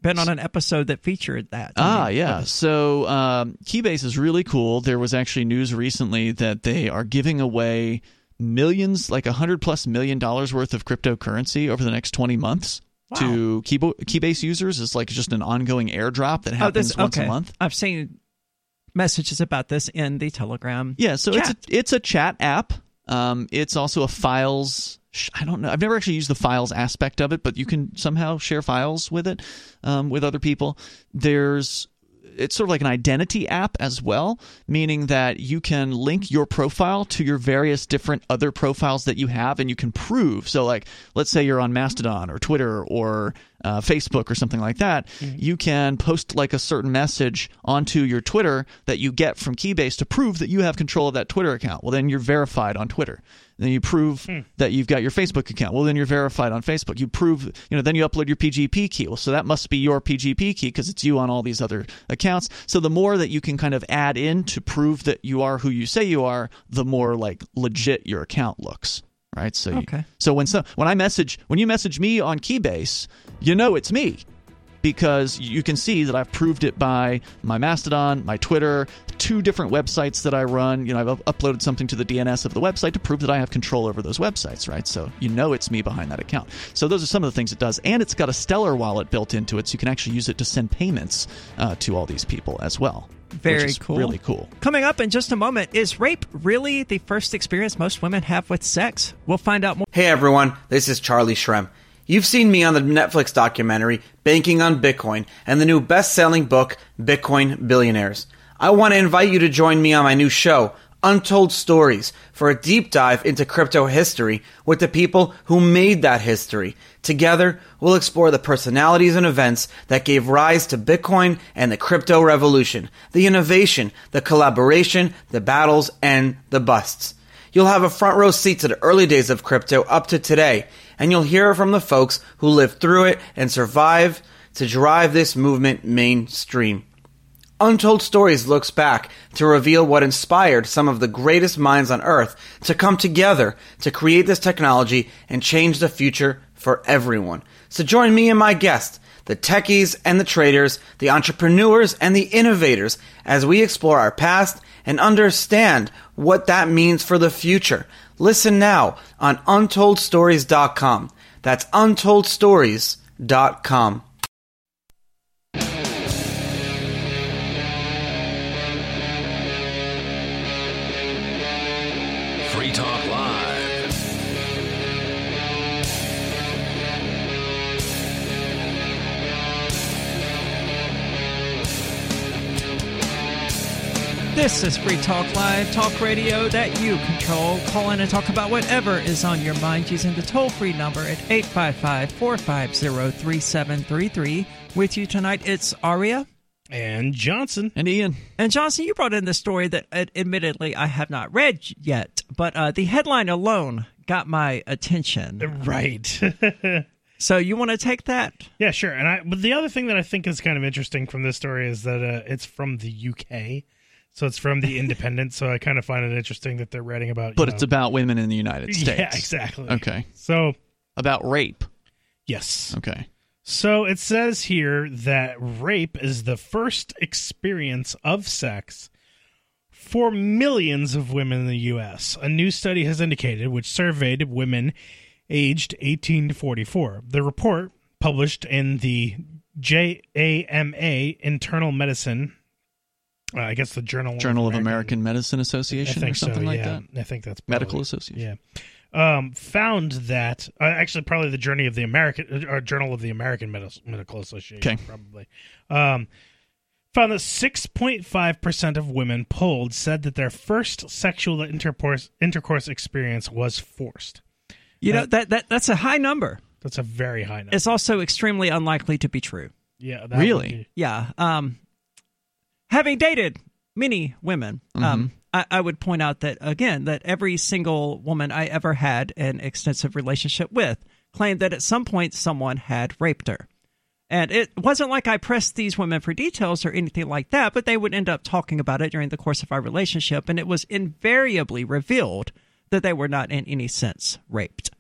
been on an episode that featured that. Ah, mean, yeah. So um, Keybase is really cool. There was actually news recently that they are giving away millions, like a hundred plus million dollars worth of cryptocurrency over the next twenty months to Keybo- Keybase users. It's like just an ongoing airdrop that happens Oh, happens this once okay. a month. I've seen messages about this in the Telegram. Yeah, so chat. it's a, it's a chat app. Um, it's also a files. I don't know. I've never actually used the files aspect of it, but you can somehow share files with it um, with other people. There's it's sort of like an identity app as well, meaning that you can link your profile to your various different other profiles that you have, and you can prove. So, like, let's say you're on Mastodon or Twitter or uh, Facebook or something like that, you can post like a certain message onto your Twitter that you get from Keybase to prove that you have control of that Twitter account. Well, then you're verified on Twitter. Then you prove hmm. that you've got your Facebook account. Well, then you're verified on Facebook. You prove, you know, then you upload your PGP key. Well, so that must be your PGP key because it's you on all these other accounts. So the more that you can kind of add in to prove that you are who you say you are, the more like legit your account looks. Right. So, you- so when so when I message when you message me on Keybase, you know it's me because you can see that I've proved it by my Mastodon, my Twitter, two different websites that I run. You know, I've uploaded something to the DNS of the website to prove that I have control over those websites, right? So you know it's me behind that account. So those are some of the things it does, and it's got a Stellar wallet built into it, so you can actually use it to send payments uh, to all these people as well. which Very is cool. Really cool. Coming up in just a moment, is rape really the first experience most women have with sex? We'll find out more. Hey everyone, this is Charlie Shrem. You've seen me on the Netflix documentary Banking on Bitcoin and the new best selling book, Bitcoin Billionaires. I want to invite you to join me on my new show, Untold Stories, for a deep dive into crypto history with the people who made that history. Together, we'll explore the personalities and events that gave rise to Bitcoin and the crypto revolution, the innovation, the collaboration, the battles, and the busts. You'll have a front row seat to the early days of crypto up to today, and you'll hear from the folks who lived through it and survived to drive this movement mainstream. Untold Stories looks back to reveal what inspired some of the greatest minds on earth to come together to create this technology and change the future for everyone. So join me and my guests, the techies and the traders, the entrepreneurs and the innovators, as we explore our past and understand what that means for the future. Listen now on untoldstories.com. That's untoldstories.com. This is Free Talk Live, talk radio that you control. Call in and talk about whatever is on your mind using the toll free number at 855 450 3733. With you tonight, it's Aria. And Johnson. And Ian. And Johnson, you brought in the story that uh, admittedly I have not read yet, but uh, the headline alone got my attention. Right. So you want to take that? yeah, sure. And I but the other thing that I think is kind of interesting from this story is that uh, it's from the UK. So it's from the Independent. so I kind of find it interesting that they're writing about But you it's about women in the United States. Yeah, exactly. Okay. So, About rape. yes. Okay. So it says here that rape is the first experience of sex for millions of women in the U.S. A new study has indicated, which surveyed women aged 18 to 44. The report, published in the JAMA Internal Medicine, uh, I guess the Journal Journal of American Medicine Association or something so, like yeah. that. I think that's Medical Association. yeah. Um, found that uh, actually probably the journey of the American or Journal of the American Medi- Medical Association Okay. probably um, found that six point five percent of women polled said that their first sexual intercourse intercourse experience was forced. You know Uh, that that that's a high number. That's a very high number. It's also extremely unlikely to be true. yeah, that Really? would be- Yeah. Um, having dated many women, um, I, I would point out that again that every single woman I ever had an extensive relationship with claimed that at some point someone had raped her. And it wasn't like I pressed these women for details or anything like that, but they would end up talking about it during the course of our relationship, and it was invariably revealed that they were not in any sense raped.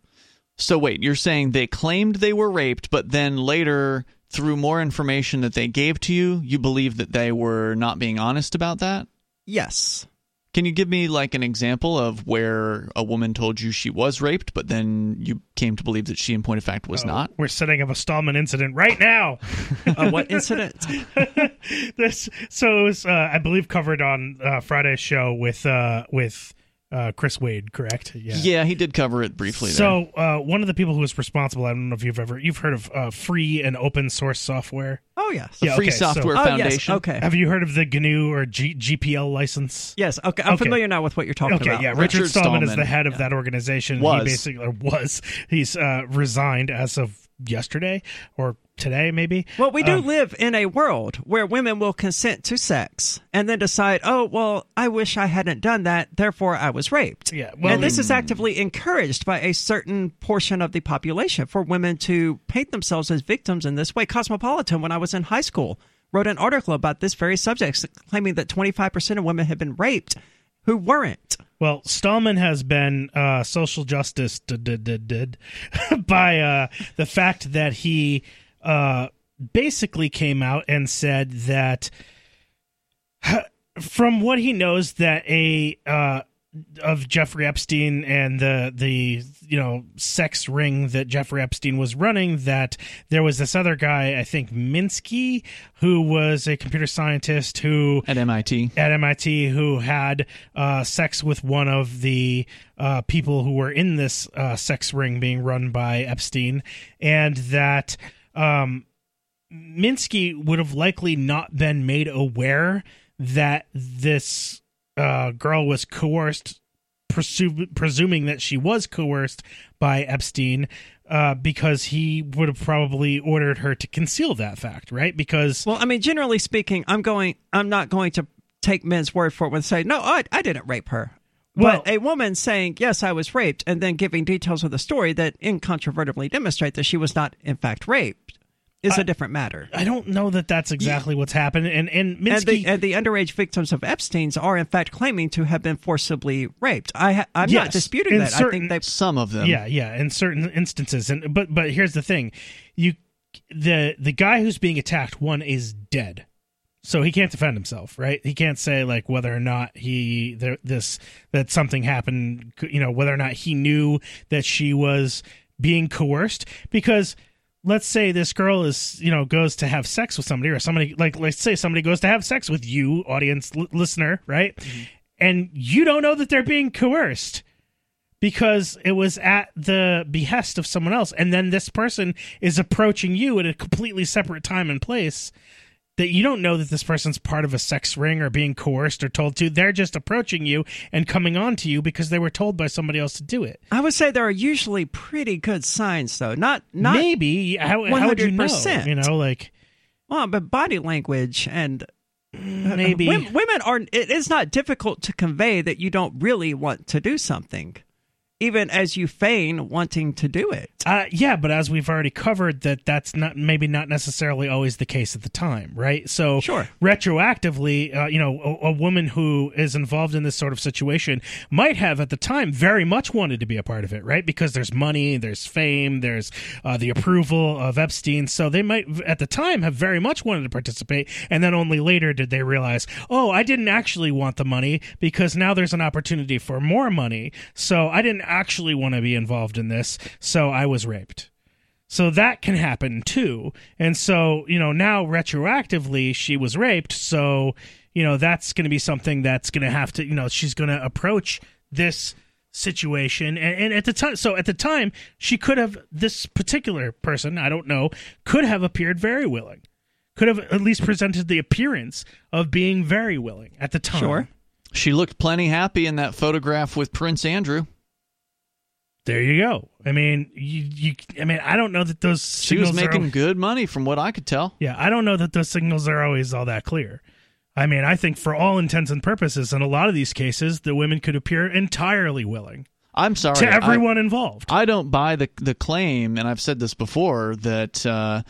So wait, you're saying they claimed they were raped, but then later, through more information that they gave to you, you believe that they were not being honest about that? Yes. Can you give me like an example of where a woman told you she was raped, but then you came to believe that she, in point of fact, was Oh, not? We're setting up a Stallman incident right now. Uh, what incident? this so it was, uh, I believe covered on uh, Friday's show with uh, with uh, Chris Wade, correct? Yeah. Yeah, he did cover it briefly. there. So uh, one of the people who was responsible, I don't know if you've ever you've heard of uh, free and open source software. Oh yes. Yeah, Free okay, so- Software Oh yes. Foundation. Okay. Have you heard of the GNU or G- GPL license? Yes. Okay. I'm Okay. familiar now with what you're talking Okay, about. yeah. Richard, Richard Stallman, is the head of that organization. Was. He basically was. He's uh, resigned as of yesterday or today, maybe. Well, we do Um, live in a world where women will consent to sex and then decide, oh, well, I wish I hadn't done that, therefore I was raped. Yeah, well- and this is actively encouraged by a certain portion of the population for women to paint themselves as victims in this way. Cosmopolitan, when I was in high school, wrote an article about this very subject, claiming that 25% of women had been raped who weren't. Well, Stallman has been uh, social justice by uh, the fact that he uh, basically came out and said that from what he knows that a uh, of Jeffrey Epstein and the the you know sex ring that Jeffrey Epstein was running that there was this other guy I think Minsky who was a computer scientist who at MIT. at MIT who had uh, sex with one of the uh, people who were in this uh, sex ring being run by Epstein, and that um, Minsky would have likely not been made aware that this uh, girl was coerced, presu- presuming that she was coerced by Epstein, uh, because he would have probably ordered her to conceal that fact, right? Because Well, I mean, generally speaking, I'm going. I'm not going to take men's word for it and say, "No, I, I didn't rape her." Well- but a woman saying, "Yes, I was raped," and then giving details of the story that incontrovertibly demonstrate that she was not, in fact, raped, is a different matter. I don't know that that's exactly what's happened. And and And Minsky, the, and the underage victims of Epstein's are, in fact, claiming to have been forcibly raped. I ha- I'm not disputing in that. I think they Some of them. Yeah, yeah, in certain instances, and but but here's the thing, you the the guy who's being attacked one is dead, so he can't defend himself, right? He can't say like whether or not he there this that something happened, you know, whether or not he knew that she was being coerced because. Let's say this girl is, you know, goes to have sex with somebody, or somebody like, let's say somebody goes to have sex with you, audience l- listener, right? Mm-hmm. And you don't know that they're being coerced because it was at the behest of someone else and then this person is approaching you at a completely separate time and place that you don't know that this person's part of a sex ring or being coerced or told to they're just approaching you and coming on to you because they were told by somebody else to do it I would say there are usually pretty good signs, though. Not not maybe how, how would you know 100%. you know like well, but body language and uh, maybe Wom- women are. It is not difficult to convey that you don't really want to do something, even as you feign wanting to do it. Uh, yeah, but as we've already covered, that that's not maybe not necessarily always the case at the time, right? So, Sure. retroactively, uh, you know, a, a woman who is involved in this sort of situation might have at the time very much wanted to be a part of it, right? Because there's money, there's fame, there's uh, the approval of Epstein, so they might at the time have very much wanted to participate, and then only later did they realize, oh, I didn't actually want the money because now there's an opportunity for more money, so I didn't actually want to be involved in this, so I was raped. So that can happen too. And so, you know, now retroactively she was raped, so, you know, that's going to be something that's going to have to, you know, she's going to approach this situation and, and at the time so at the time she could have this particular person i don't know could have appeared very willing could have at least presented the appearance of being very willing at the time Sure. She looked plenty happy in that photograph with Prince Andrew. There you go i mean you, you i mean i don't know that those She was signals are- making good money from what I could tell. Yeah, I don't know that those signals are always all that clear. I mean, I think for all intents and purposes, in a lot of these cases, the women could appear entirely willing I'm sorry. to I- everyone involved. I don't buy the the claim, and I've said this before that uh,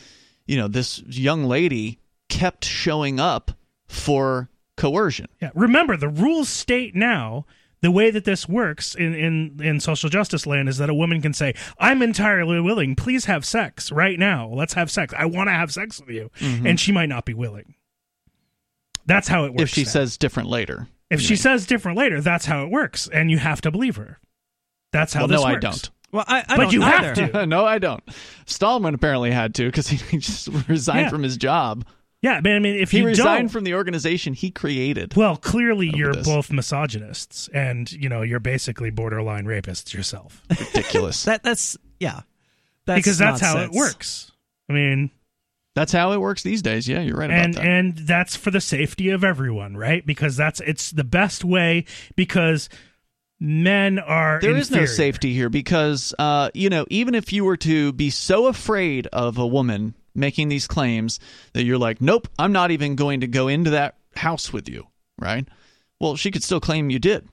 you know this young lady kept showing up for coercion. yeah, remember the rules state now. The way that this works in, in, in social justice land is that a woman can say, I'm entirely willing. Please have sex right now. Let's have sex. I want to have sex with you. And she might not be willing. That's how it works. Mm-hmm. If she now. says different later, if she says different later, that's how it works. And you have to believe her. That's how well, this no, I don't. Well, I, I But don't you have to. no, I don't. Stallman apparently had to because he just resigned Yeah. from his job. Yeah, but I mean, if He you resigned don't, from the organization he created. well, clearly you're this. both misogynists, and you know you're basically borderline rapists yourself, Ridiculous. That that's yeah. That's because that's how it works. I mean, That's how it works these days. Yeah, you're right about and that. and that's for the safety of everyone, right? Because that's it's the best way because men are There is no safety here because, uh, you know, even if you were to be so afraid of a woman making these claims that you're like, nope, I'm not even going to go into that house with you, right? Well, she could still claim you did,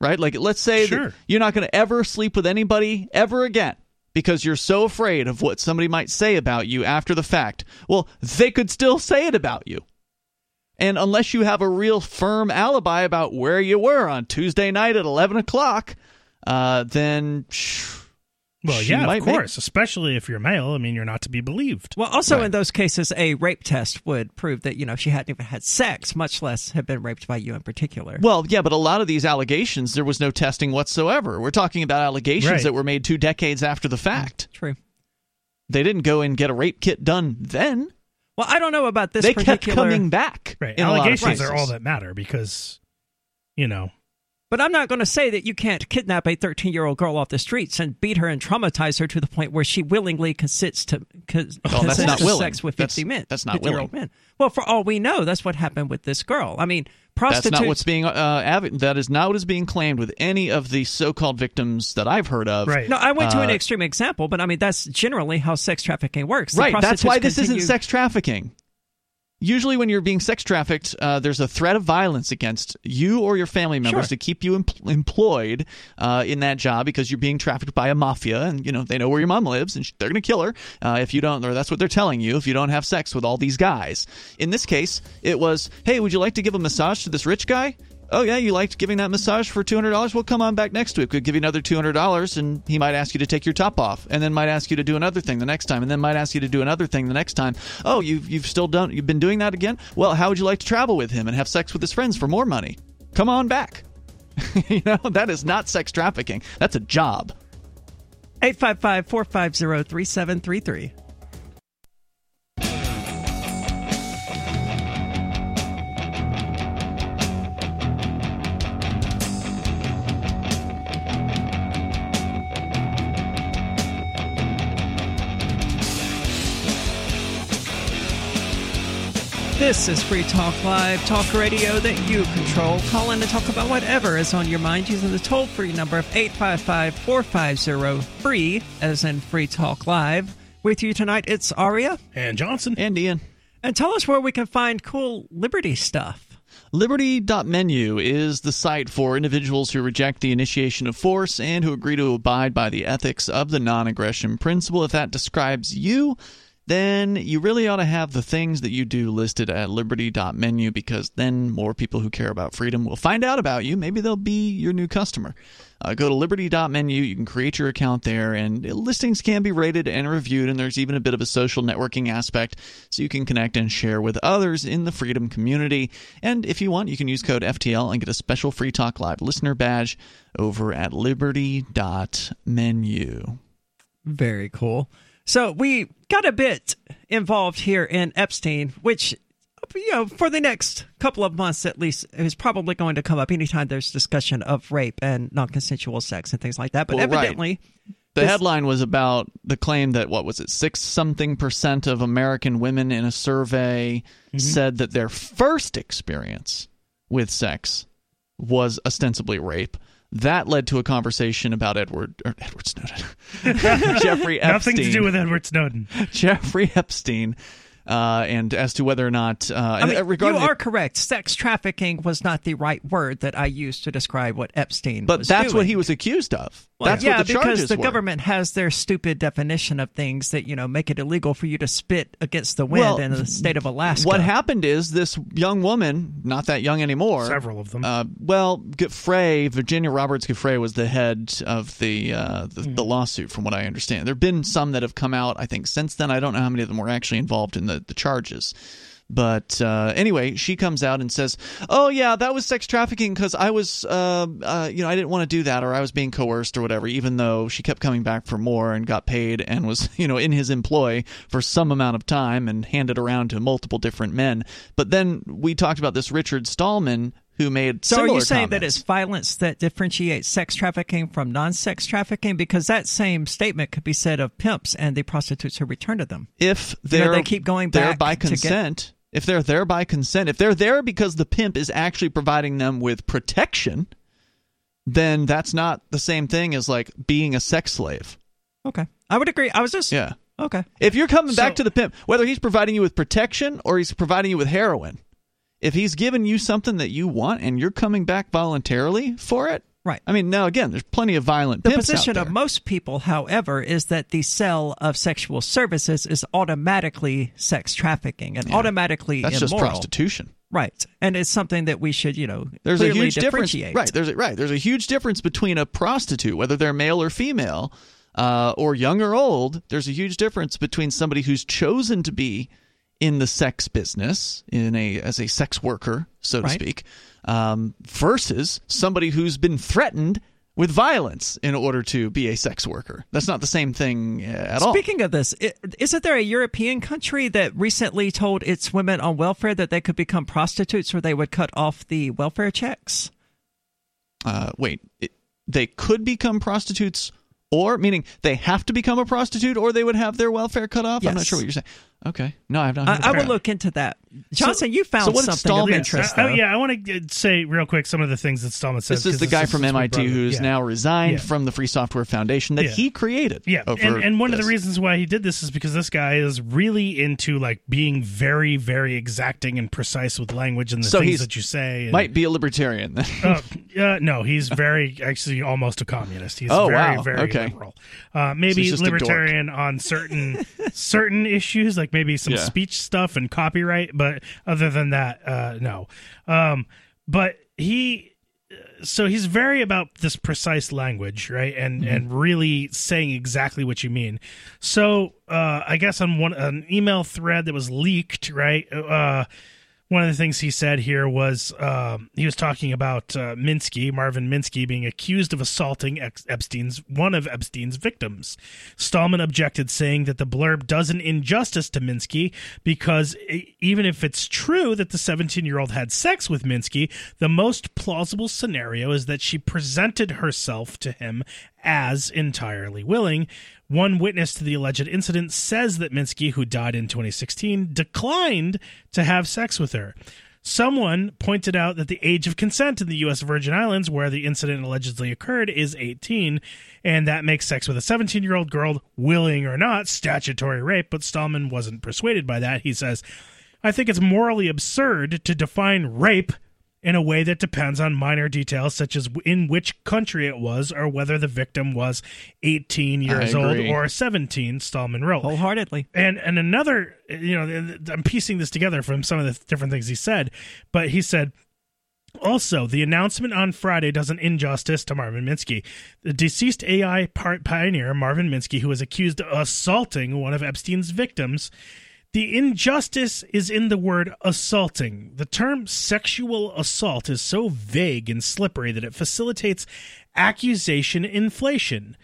right? Like, let's say Sure. you're not going to ever sleep with anybody ever again because you're so afraid of what somebody might say about you after the fact. Well, they could still say it about you. And unless you have a real firm alibi about where you were on Tuesday night at 11 o'clock, uh, then psh, Well, she yeah, might of make- course, especially if you're male. I mean, you're not to be believed. Well, also Right. in those cases, a rape test would prove that you know she hadn't even had sex, much less have been raped by you in particular. well, yeah, but a lot of these allegations, there was no testing whatsoever. We're talking about allegations Right. that were made two decades after the fact. Mm, true. They didn't go and get a rape kit done then. Well, I don't know about this they kept coming back. Right. in a lot of Allegations are all that matter because, you know, But I'm not going to say that you can't kidnap a 13 year old girl off the streets and beat her and traumatize her to the point where she willingly consents to cons- Oh, that's consents not to willing. sex with That's- 50 men. that's not 50-year-old willing. men. Well, for all we know, that's what happened with this girl. I mean, That's not what's being uh, adv- that is not what is being claimed with any of the so-called victims that I've heard of. Right. no, I went to an Uh, extreme example, but I mean that's generally how sex trafficking works. The Right. That's why prostitutes this isn't sex trafficking. Usually, when you're being sex trafficked, uh, there's a threat of violence against you or your family members Sure. to keep you em- employed uh, in that job because you're being trafficked by a mafia, and you know they know where your mom lives, and sh- they're going to kill her uh, if you don't. Or that's what they're telling you if you don't have sex with all these guys. In this case, it was, hey, would you like to give a massage to this rich guy? Oh yeah, you liked giving that massage for two hundred dollars. Well, come on back next week. We'll give you another two hundred dollars, and he might ask you to take your top off, and then might ask you to do another thing the next time, and then might ask you to do another thing the next time. Oh, you've you've still done you've been doing that again. Well, how would you like to travel with him and have sex with his friends for more money? Come on back. you know that is not sex trafficking. That's a job. 855 450 3733. This is Free Talk Live, talk radio that you control. Call in and talk about whatever is on your mind using the toll free number of 855 450 free, as in Free Talk Live. With you tonight, it's Aria. And Johnson. And Ian. And tell us where we can find cool Liberty stuff. Liberty.menu is the site for individuals who reject the initiation of force and who agree to abide by the ethics of the non aggression principle. If that describes you, then you really ought to have the things that you do listed at liberty.menu because then more people who care about freedom will find out about you. Maybe they'll be your new customer. Uh, go to liberty.menu. You can create your account there, and listings can be rated and reviewed. And there's even a bit of a social networking aspect so you can connect and share with others in the freedom community. And if you want, you can use code FTL and get a special Free Talk Live listener badge over at liberty.menu. Very cool. So we got a bit involved here in Epstein, which you know for the next couple of months at least is probably going to come up anytime there's discussion of rape and non-consensual sex and things like that. But Well, right. evidently, The This- headline was about the claim that what was it, six something percent of American women in a survey mm-hmm. said that their first experience with sex was ostensibly rape. That led to a conversation about Edward or Edward Snowden, Jeffrey Epstein. Nothing to do with Edward Snowden. Jeffrey Epstein, uh, and as to whether or not uh, I mean, you regarding the- are correct. Sex trafficking was not the right word that I used to describe what Epstein. but was that's what he was accused of. Well, that's yeah, what the because the were. government has their stupid definition of things that you know make it illegal for you to spit against the wind Well, in the state of Alaska. What happened is this young woman, not that young anymore, Several of them. Uh, well, Giuffre, Virginia Roberts Giuffre was the head of the, uh, the the lawsuit, from what I understand. There have been some that have come out, I think, since then. I don't know how many of them were actually involved in the, the charges. But uh, anyway, she comes out and says, "Oh yeah, that was sex trafficking because I was, uh, uh, you know, I didn't want to do that, or I was being coerced, or whatever." Even though she kept coming back for more and got paid and was, you know, in his employ for some amount of time and handed around to multiple different men. But then we talked about this Richard Stallman who made So are you saying that it's violence that differentiates sex trafficking from non-sex trafficking? Because that same statement could be said of pimps and the prostitutes who return to them. if they're know, they keep going there by to get- consent, if they're there by consent, if they're there because the pimp is actually providing them with protection, then that's not the same thing as like being a sex slave. Okay, I would agree. I was just Yeah. okay. If you're coming back to the pimp, whether he's providing you with protection or he's providing you with heroin, if he's given you something that you want and you're coming back voluntarily for it, Right. I mean, now again, there's plenty of violent The position of most people, however, is that the sale of sexual services is automatically sex trafficking and automatically That's just immoral. prostitution. Right, and it's something that we should, you know, There's a huge difference, differentiate. right? There's a, right. There's a huge difference between a prostitute, whether they're male or female, uh, or young or old. There's a huge difference between somebody who's chosen to be in the sex business, in a as a sex worker, so to Right. speak, um, versus somebody who's been threatened with violence in order to be a sex worker. That's not the same thing uh, at all. Speaking of this, isn't there a European country that recently told its women on welfare that they could become prostitutes or they would cut off the welfare checks? uh, wait, it, they could become prostitutes, or meaning they have to become a prostitute, or they would have their welfare cut off. I'm not sure what you're saying. Okay, no, I've not. I, heard I will look into that. Johnson, you found so what did something of Stallman interest, Uh, though. yeah, I want to say real quick some of the things that Stallman says. This is 'cause the guy from MIT who's yeah. now resigned Yeah. from the Free Software Foundation that Yeah. he created. Yeah, over and, and one of the reasons why he did this is because this guy is really into like being very, very exacting and precise with language and the So things that you say. And, might be a libertarian. then. uh, uh, no, he's very actually almost a communist. He's Oh, very, wow. very Okay. liberal. Uh, So maybe he's just a dork. libertarian on certain certain issues, like maybe some Yeah. speech stuff and copyright. But other than that, uh, no. Um, but he so he's very about this precise language, right? And Mm-hmm. and really saying exactly what you mean. So uh, I guess on one an email thread that was leaked, right? Uh, one of the things he said here was um, he was talking about uh, Minsky, Marvin Minsky, being accused of assaulting Epstein's one of Epstein's victims. Stallman objected, saying that the blurb does an injustice to Minsky because even if it's true that the 17 year old had sex with Minsky, the most plausible scenario is that she presented herself to him as entirely willing. One witness to the alleged incident says that Minsky, who died in 2016, declined to have sex with her. Someone pointed out that the age of consent in the U.S. Virgin Islands, where the incident allegedly occurred, is 18, and that makes sex with a 17 year old girl, willing or not, statutory rape. But Stallman wasn't persuaded by that. He says, I think it's morally absurd to define rape in a way that depends on minor details such as in which country it was or whether the victim was 18 years old or 17 Stallman wrote Wholeheartedly. and and another you know i'm piecing this together from some of the different things he said but he said also, the announcement on Friday does an injustice to Marvin Minsky. The deceased AI part pioneer, Marvin Minsky, who was accused of assaulting one of Epstein's victims, the injustice is in the word assaulting. The term sexual assault is so vague and slippery that it facilitates accusation inflation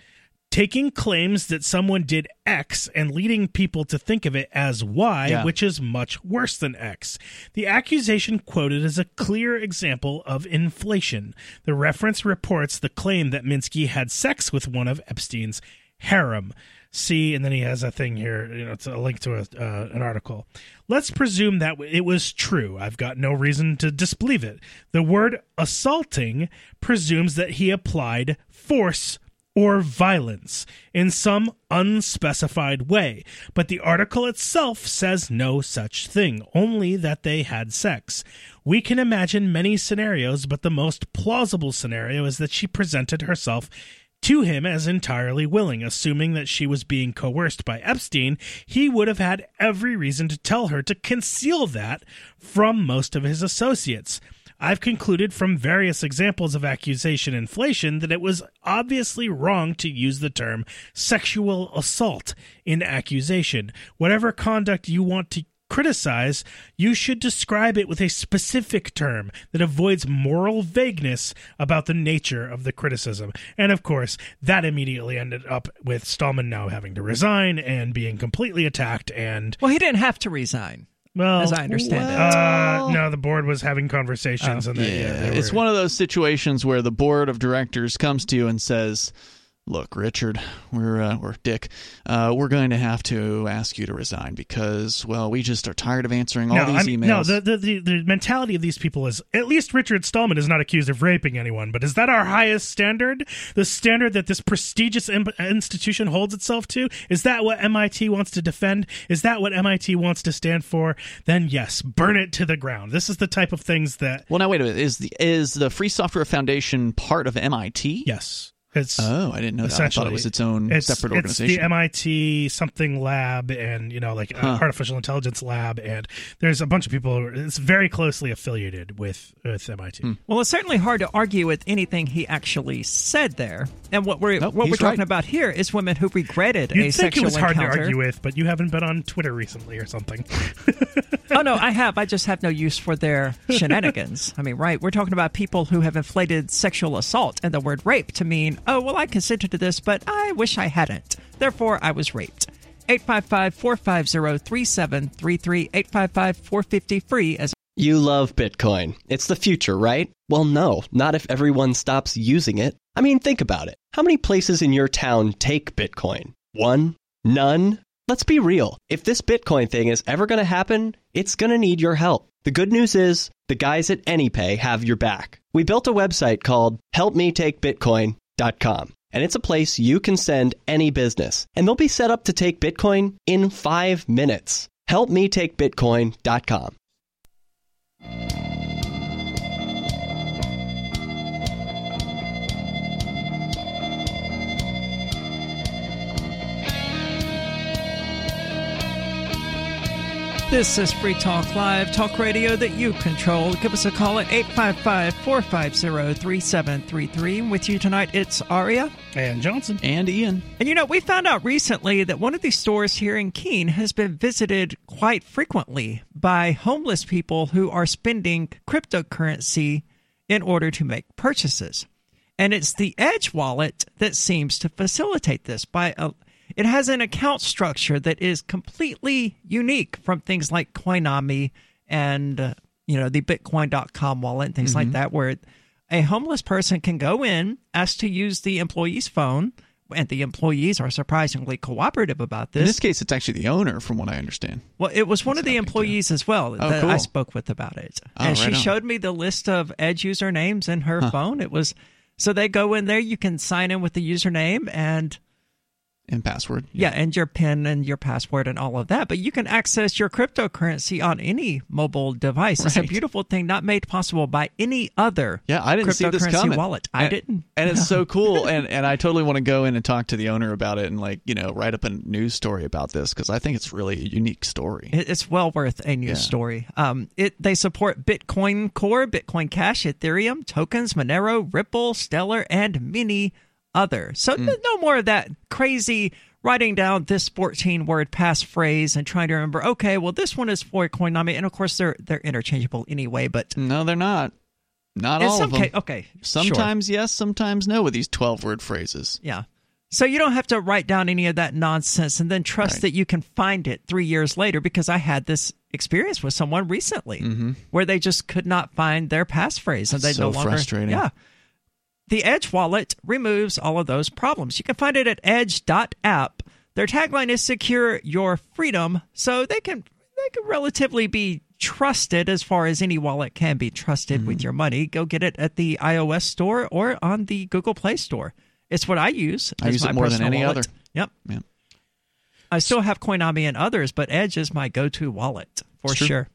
taking claims that someone did X and leading people to think of it as Y, Yeah. which is much worse than X. The accusation quoted is a clear example of inflation. The reference reports the claim that Minsky had sex with one of Epstein's harem. See, and then he has a thing here, you know, it's a link to a, uh, an article. Let's presume that it was true. I've got no reason to disbelieve it. The word assaulting presumes that he applied force or violence in some unspecified way. But the article itself says no such thing, only that they had sex. We can imagine many scenarios, but the most plausible scenario is that she presented herself to him as entirely willing, assuming that she was being coerced by Epstein, he would have had every reason to tell her to conceal that from most of his associates. I've concluded from various examples of accusation inflation that it was obviously wrong to use the term sexual assault in accusation. Whatever conduct you want to criticize, you should describe it with a specific term that avoids moral vagueness about the nature of the criticism. And of course, that immediately ended up with Stallman now having to resign and being completely attacked and Well, he didn't have to resign, well as I understand it. uh, no, the board was having conversations, and they, yeah, Yeah, they it's one of those situations where the board of directors comes to you and says, "Look, Richard, we're uh, or Dick, uh, we're going to have to ask you to resign because, well, we just are tired of answering all no, these I'm- emails." no, the, the the the mentality of these people is at least Richard Stallman is not accused of raping anyone, but is that our highest standard? The standard that this prestigious institution holds itself to? Is that what MIT wants to defend? Is that what MIT wants to stand for? Then yes, burn it to the ground. This is the type of things that well, now wait a minute. Is the is the Free Software Foundation part of MIT? yes, it's Oh, I didn't know that. I thought it was its own it's, separate organization. it's the. MIT something lab and you know like uh, Huh. artificial intelligence lab and there's a bunch of people it's very closely affiliated with with MIT. Hmm. Well, it's certainly hard to argue with anything he actually said there. And what we're Nope, what we're he's talking right. about here is women who regretted a You'd think it sexual was hard encounter. to argue with, but you haven't been on Twitter recently or something. oh no, I have. I just have no use for their shenanigans. I mean, right? We're talking about people who have inflated sexual assault and the word rape to mean, oh well, I consented to this, but I wish I hadn't. Therefore, I was raped. 855 450 3733 855 450 free as You love Bitcoin. It's the future, right? Well, no, not if everyone stops using it. I mean, think about it. How many places in your town take Bitcoin? One? None? Let's be real. If this Bitcoin thing is ever going to happen, it's going to need your help. The good news is the guys at AnyPay have your back. We built a website called helpmetakebitcoin.com, and it's a place you can send any business, and they'll be set up to take Bitcoin in five minutes. Helpmetakebitcoin.com. This is Free Talk Live, talk radio that you control. Give us a call at 855 450 3733. With you tonight, it's Aria. And Johnson. And Ian. And you know, we found out recently that one of these stores here in Keene has been visited quite frequently by homeless people who are spending cryptocurrency in order to make purchases. And it's the Edge wallet that seems to facilitate this by a, it has an account structure that is completely unique from things like Coinomi and uh, you know the bitcoin.com wallet and things Mm-hmm. like that where a homeless person can go in ask to use the employee's phone and the employees are surprisingly cooperative about this. In this. case, it's actually the owner, from what I understand. Well, it was one of the employees as well that I spoke with about it. Oh, and she on. showed me the list of Edge usernames in her phone. It was so they go in there, you can sign in with the username and And password. yeah, and your PIN and your password and all of that. But you can access your cryptocurrency on any mobile device. It's a beautiful thing, not made possible by any other Yeah, I didn't see this cryptocurrency coming. wallet. I And- didn't. and it's so cool. And and I totally want to go in and talk to the owner about it and like you know write up a news story about this because I think it's really a unique story. It's well worth a news Yeah. story. Um, it they support Bitcoin Core, Bitcoin Cash, Ethereum, tokens, Monero, Ripple, Stellar, and many other. So n- no more of that crazy writing down this 14 word passphrase and trying to remember. Okay, well this one is for Coinomi, and of course they're they're interchangeable anyway. But no, they're not. Not all of them. okay, sure. Sometimes yes, sometimes no with these twelve word phrases. Yeah. So you don't have to write down any of that nonsense and then trust Right. that you can find it three years later because I had this experience with someone recently where they just could not find their passphrase and they Mm-hmm. So no longer frustrating. Yeah. The Edge wallet removes all of those problems. You can find it at edge.app. Their tagline is secure your freedom, so they can they can relatively be trusted as far as any wallet can be trusted with Mm-hmm. your money. Go get it at the iOS store or on the Google Play Store. It's what I use. I as use it my more than personal any wallet. other. Yep. Yeah. I still have Coinomi and others, but Edge is my go-to wallet for sure.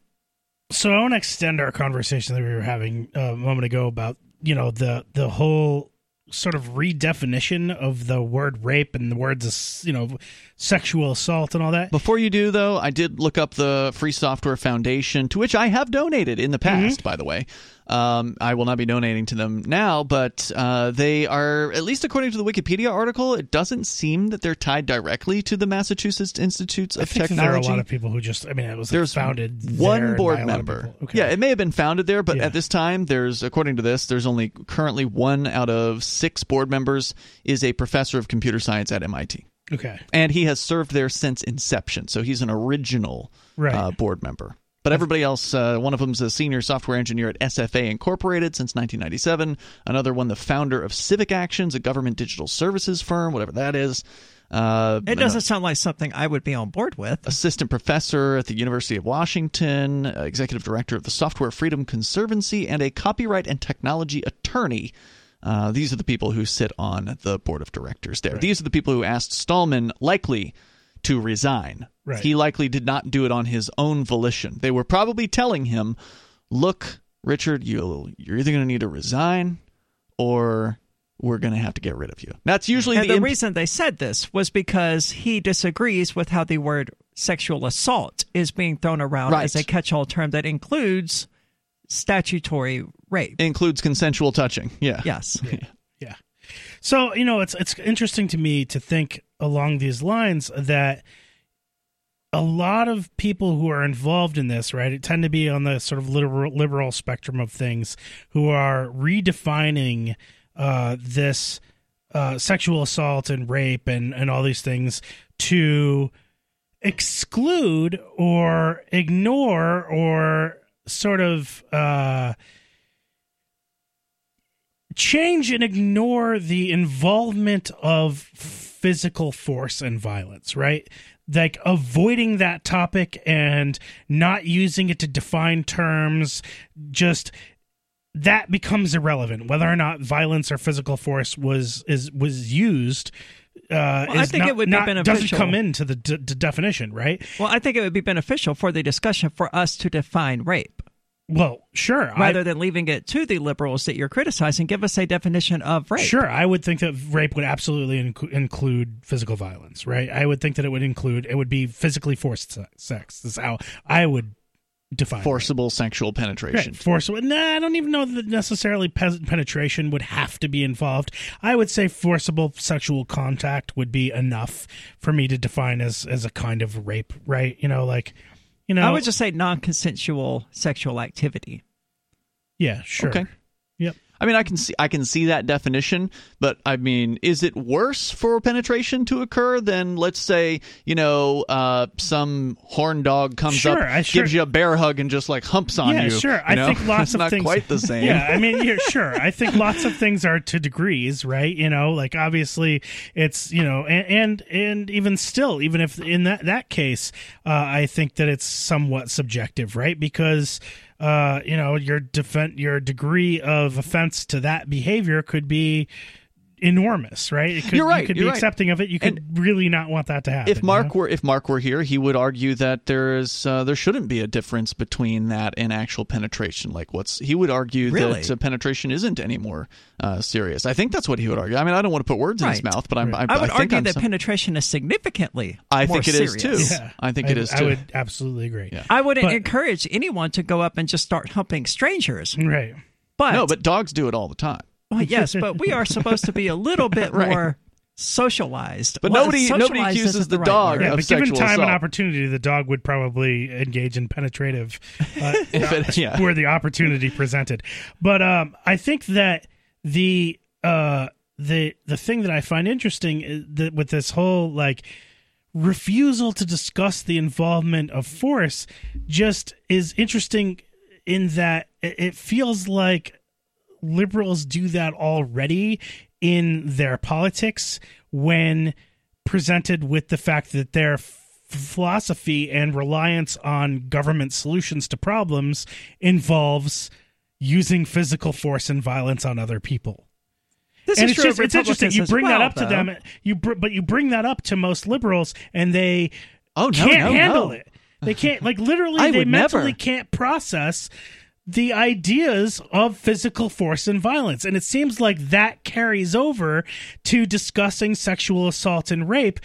So I want to extend our conversation that we were having uh, a moment ago about you know the the whole sort of redefinition of the word rape and the words you know sexual assault and all that. Before you do, though, I did look up the Free Software Foundation, to which I have donated in the past, by the way. Um, I will not be donating to them now, but uh, they are, at least according to the Wikipedia article, it doesn't seem that they're tied directly to the Massachusetts Institutes of Technology. there are a lot of people who just I mean it was there's founded one board by a lot of member. Okay. Yeah, it may have been founded there, but Yeah. at this time, there's according to this, there's only currently one out of six board members is a professor of computer science at MIT, okay. and he has served there since inception. So he's an original Right. uh, board member. But everybody else, uh, one of them's a senior software engineer at SFA Incorporated since 1997. Another one, the founder of Civic Actions, a government digital services firm, whatever that is. Uh, It doesn't sound like something I would be on board with. assistant professor at the University of Washington, uh, executive director of the Software Freedom Conservancy, and a copyright and technology attorney. Uh, these are the people who sit on the board of directors there. These are the people who asked Stallman likely to resign. Right. He likely did not do it on his own volition. They were probably telling him, "Look, Richard, you you're either going to need to resign, or we're going to have to get rid of you." That's usually And the, the imp- reason they said this was because he disagrees with how the word sexual assault is being thrown around Right. as a catch-all term that includes statutory rape. includes consensual touching. Yeah. Yes. Yeah. So, you know, it's it's interesting to me to think along these lines that a lot of people who are involved in this, right, it tend to be on the sort of liberal, liberal spectrum of things who are redefining uh, this uh, sexual assault and rape and, and all these things to exclude or ignore or sort of uh, change and ignore the involvement of physical force and violence, right? Like avoiding that topic and not using it to define terms, just that becomes irrelevant. Whether or not violence or physical force was is was used. Uh, Well, I think not- it would be not- doesn't come into the d- d- definition, right? Well, I think it would be beneficial for the discussion for us to define rape Well, sure. I- rather than leaving it to the liberals that you're criticizing. Give us a definition of rape. Sure, I would think that rape would absolutely inc- include physical violence, right? I would think that it would include it would be physically forced sex. That's how I would define Forcible sexual Right. penetration. Forcible. Nah, I don't even know that necessarily pe- penetration would have to be involved. I would say forcible sexual contact would be enough for me to define as as a kind of rape, right? You know, like you know, I would just say non-consensual sexual activity. yeah, sure. Okay. I mean, I can see I can see that definition, but I mean, is it worse for penetration to occur than, let's say, you know, uh, some horn dog comes Sure, up, sure- gives you a bear hug, and just like humps on yeah, you? sure. you I know? think lots of not things quite the same. Yeah, I mean, yeah, sure. I think lots of things are to degrees, right? You know, like obviously it's you know, and and, and even still, even if in that that case, uh, I think that it's somewhat subjective, right? Because uh, you know, your defend your degree of offense to that behavior could be enormous, right? It could, You're right, You could you're be right. accepting of it. You could really not want that to happen. if you Mark know? were if Mark were here, he would argue that there is uh, there shouldn't be a difference between that and actual penetration. Like what's he would argue Really? that uh, penetration isn't any more uh, serious. I think that's what he would argue. I mean, I don't want to put words in his mouth, but I'm, I, I would think argue I'm that some- penetration is significantly I more think it is serious. too. yeah, I think I, it is I would absolutely agree. Yeah. I wouldn't But- encourage anyone to go up and just start humping strangers. Right. But, no, but dogs do it all the time. Well, yes, but we are supposed to be a little bit Right. more socialized. But Well, nobody- socialized nobody accuses isn't the right dog word. Yeah, of but given sexual time and opportunity, the dog would probably engage in penetrative uh, If it- yeah. where the opportunity presented. But um, I think that the uh, the the thing that I find interesting is that with this whole like refusal to discuss the involvement of force just is interesting in that it it feels like liberals do that already in their politics when presented with the fact that their philosophy and reliance on government solutions to problems involves using physical force and violence on other people. This and is it's true just it's interesting. You bring that well, up to them, you br- but you bring that up to most liberals, and they Oh no, can't no, handle no. it. They can't like literally I they mentally never. can't process the ideas of physical force and violence. And it seems like that carries over to discussing sexual assault and rape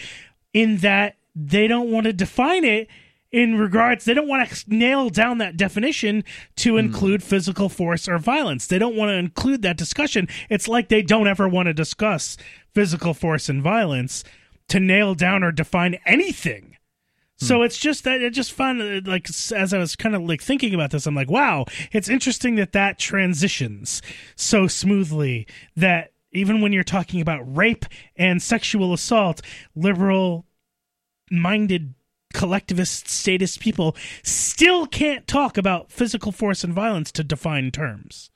in that they don't want to define it in regards they don't want to nail down that definition to Hmm. include physical force or violence. They don't want to include that discussion. It's like they don't ever want to discuss physical force and violence to nail down or define anything. So it's just that I just fun. Uh, like as I was kind of like thinking about this, I'm like, wow, it's interesting that that transitions so smoothly that even when you're talking about rape and sexual assault, liberal minded collectivist statist people still can't talk about physical force and violence to define terms.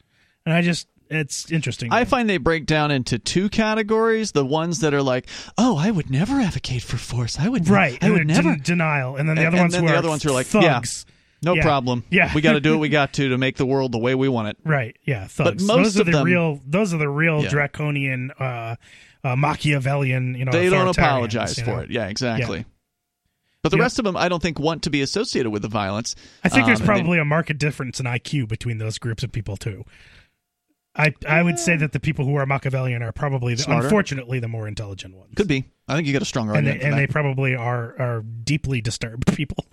And I just it's interesting. I find they break down into two categories: the ones that are like, "Oh, I would never advocate for force. I would, right. I and would never." den- denial. And then the And- other and ones then who the are other ones are like, yeah. thugs. no Yeah. problem. Yeah. we got to do what we got to to make the world the way we want it. Right. Yeah. Thugs. most those are of the them- real. Those are the real Yeah. draconian, uh, uh, Machiavellian. You know, they don't apologize you for know? it. Yeah, exactly. But the Yep. rest of them, I don't think, want to be associated with the violence. I think there's Um, and they- probably a marked difference in IQ between those groups of people too. I I would say that the people who are Machiavellian are probably, the, Smarter? unfortunately, the more intelligent ones. could be. I think you got a stronger and argument. they, and for they probably are are deeply disturbed people.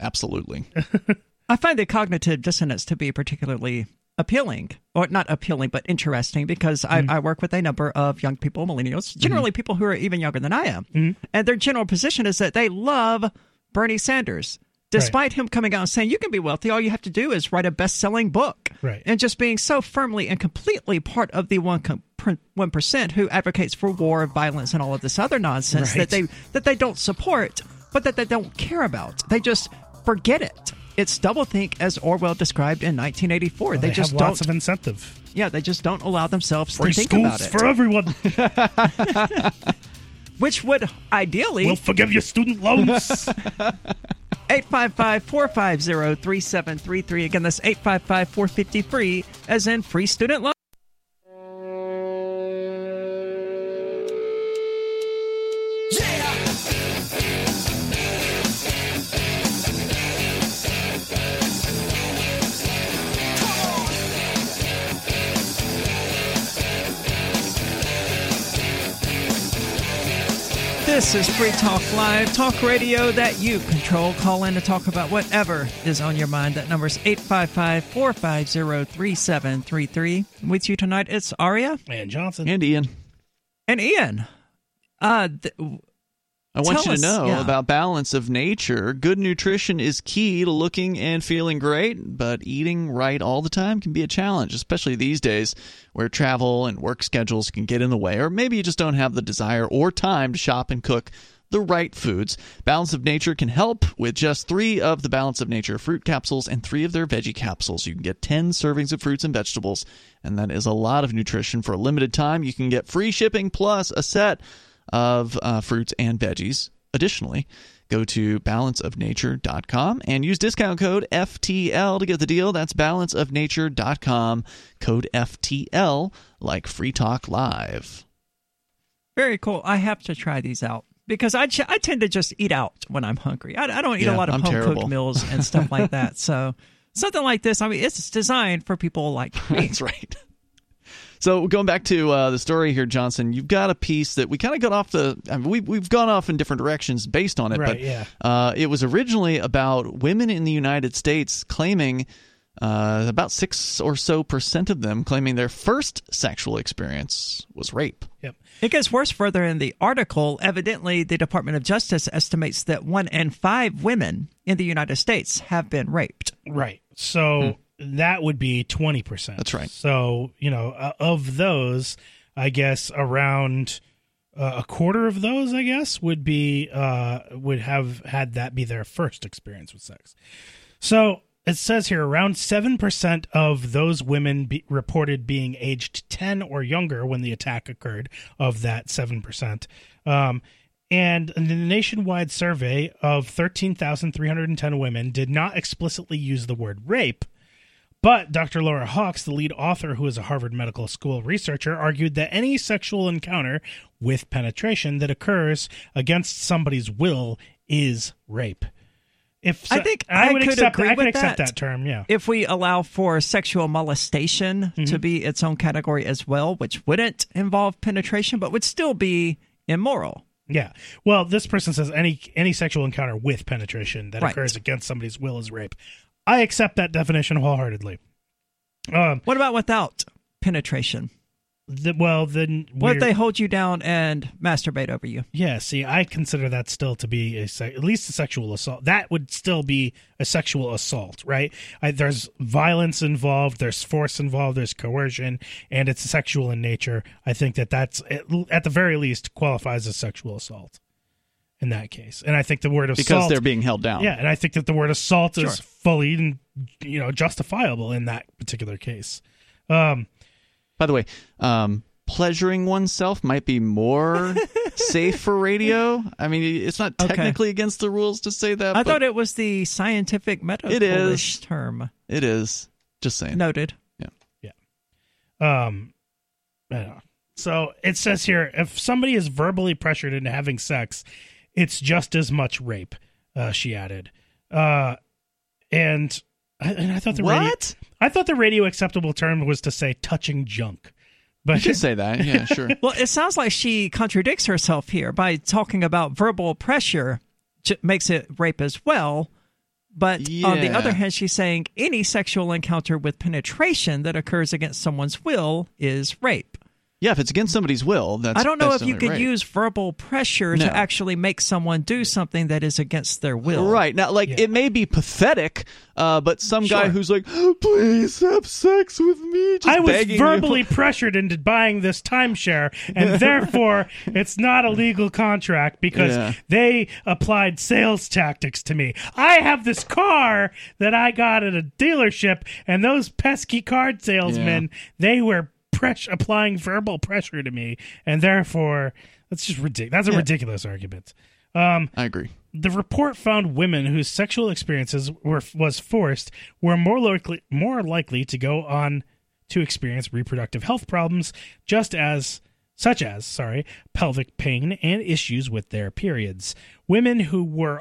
Absolutely. I find the cognitive dissonance to be particularly appealing, or not appealing, but interesting because I, mm-hmm. I work with a number of young people, millennials, mm-hmm. generally people who are even younger than I am. Mm-hmm. And their general position is that they love Bernie Sanders. Despite him coming out and saying you can be wealthy, all you have to do is write a best-selling book, Right. And just being so firmly and completely part of the one one percent who advocates for war, violence, and all of this other nonsense Right. that they that they don't support, but that they don't care about. They just forget it. it's doublethink as Orwell described in 1984. Well, they, they, just have don't. lots of incentive. yeah, they just don't allow themselves Free to think schools about it. for everyone. which would ideally we'll forgive your student loans. 855 450 3733. Again, that's 855 450 free, as in free student loan. This is Free Talk Live, talk radio that you control. Call in to talk about whatever is on your mind. That number is 855 450 3733. With you tonight, it's Aria and Johnson. And Ian. and Ian. Uh, th- I want Tell you us- to know yeah. about balance of nature. Good nutrition is key to looking and feeling great, but eating right all the time can be a challenge, especially these days where travel and work schedules can get in the way, or maybe you just don't have the desire or time to shop and cook the right foods. Balance of Nature can help with just three of the Balance of Nature fruit capsules and three of their veggie capsules. You can get 10 servings of fruits and vegetables, and that is a lot of nutrition for a limited time. You can get free shipping plus a set of uh, fruits and veggies. Additionally, go to balanceofnature.com and use discount code FTL to get the deal. That's balanceofnature.com, code FTL, like Free Talk Live. very cool. I have to try these out because I, ch- I tend to just eat out when I'm hungry. I, I don't eat Yeah, a lot of home cooked meals and stuff like that. So something like this, I mean, it's designed for people like me. That's right. So going back to uh, the story here, Johnson, you've got a piece that we kind of got off the. I mean, we we've gone off in different directions based on it, Right, but yeah. uh, it was originally about women in the United States claiming. Uh, about six or so percent of them claiming their first sexual experience was rape. Yep. It gets worse further in the article. Evidently, the Department of Justice estimates that one in five women in the United States have been raped. Right. So that would be 20%. Hmm. That's right. So, you know, uh, of those, I guess around uh, a quarter of those, I guess, would be uh would have had that be their first experience with sex. So, it says here around 7% of those women be, reported being aged 10 or younger when the attack occurred of that 7%. Um and the nationwide survey of 13,310 women did not explicitly use the word rape, but Dr. Laura Hawks, the lead author who is a Harvard Medical School researcher, argued that any sexual encounter with penetration that occurs against somebody's will is rape. If I think I, I would could accept agree I could with accept that. that term, yeah. If we allow for sexual molestation Mm-hmm. to be its own category as well, which wouldn't involve penetration but would still be immoral. Yeah. Well, this person says any any sexual encounter with penetration that Right. occurs against somebody's will is rape. I accept that definition wholeheartedly. Um, What about without penetration? the, well, then What if they hold you down and masturbate over you? Yeah, see, I consider that still to be a at least a sexual assault. That would still be a sexual assault, right? I, there's violence involved, there's force involved, there's coercion, and it's sexual in nature. I think that that's at, at the very least qualifies as sexual assault in that case. And I think the word assault because they're being held down. yeah, and I think that the word assault is Sure. fully you know justifiable in that particular case. Um, By the way, um, pleasuring oneself might be more safe for radio. I mean, it's not Okay. technically against the rules to say that. I but thought it was the scientific medical It is. term. it is. Just saying. Noted. Yeah. Yeah. Um, I don't know. So it says here if somebody is verbally pressured into having sex, it's just as much rape. Uh, she added, uh, and I, and I thought the radio, What? I thought the radio acceptable term was to say touching junk, You but could say that. Yeah, sure. Well, it sounds like she contradicts herself here by talking about verbal pressure j- makes it rape as well. But on the other hand, she's saying any sexual encounter with penetration that occurs against someone's will is rape. Yeah, if it's against somebody's will, that's. I don't know if you could rape. use verbal pressure No. to actually make someone do something that is against their will. Right now, like Yeah. it may be pathetic, uh, but some guy who's like, "Please have sex with me," just I was begging you. verbally pressured into buying this timeshare, and therefore it's not a legal contract because Yeah. they applied sales tactics to me. I have this car that I got at a dealership, and those pesky card salesmen they were press- applying verbal pressure to me, and therefore that's just ridiculous. That's a Yeah. ridiculous argument. Um, I agree. the report found women whose sexual experiences were was forced were more likely more likely to go on to experience reproductive health problems just as such as sorry pelvic pain and issues with their periods women who were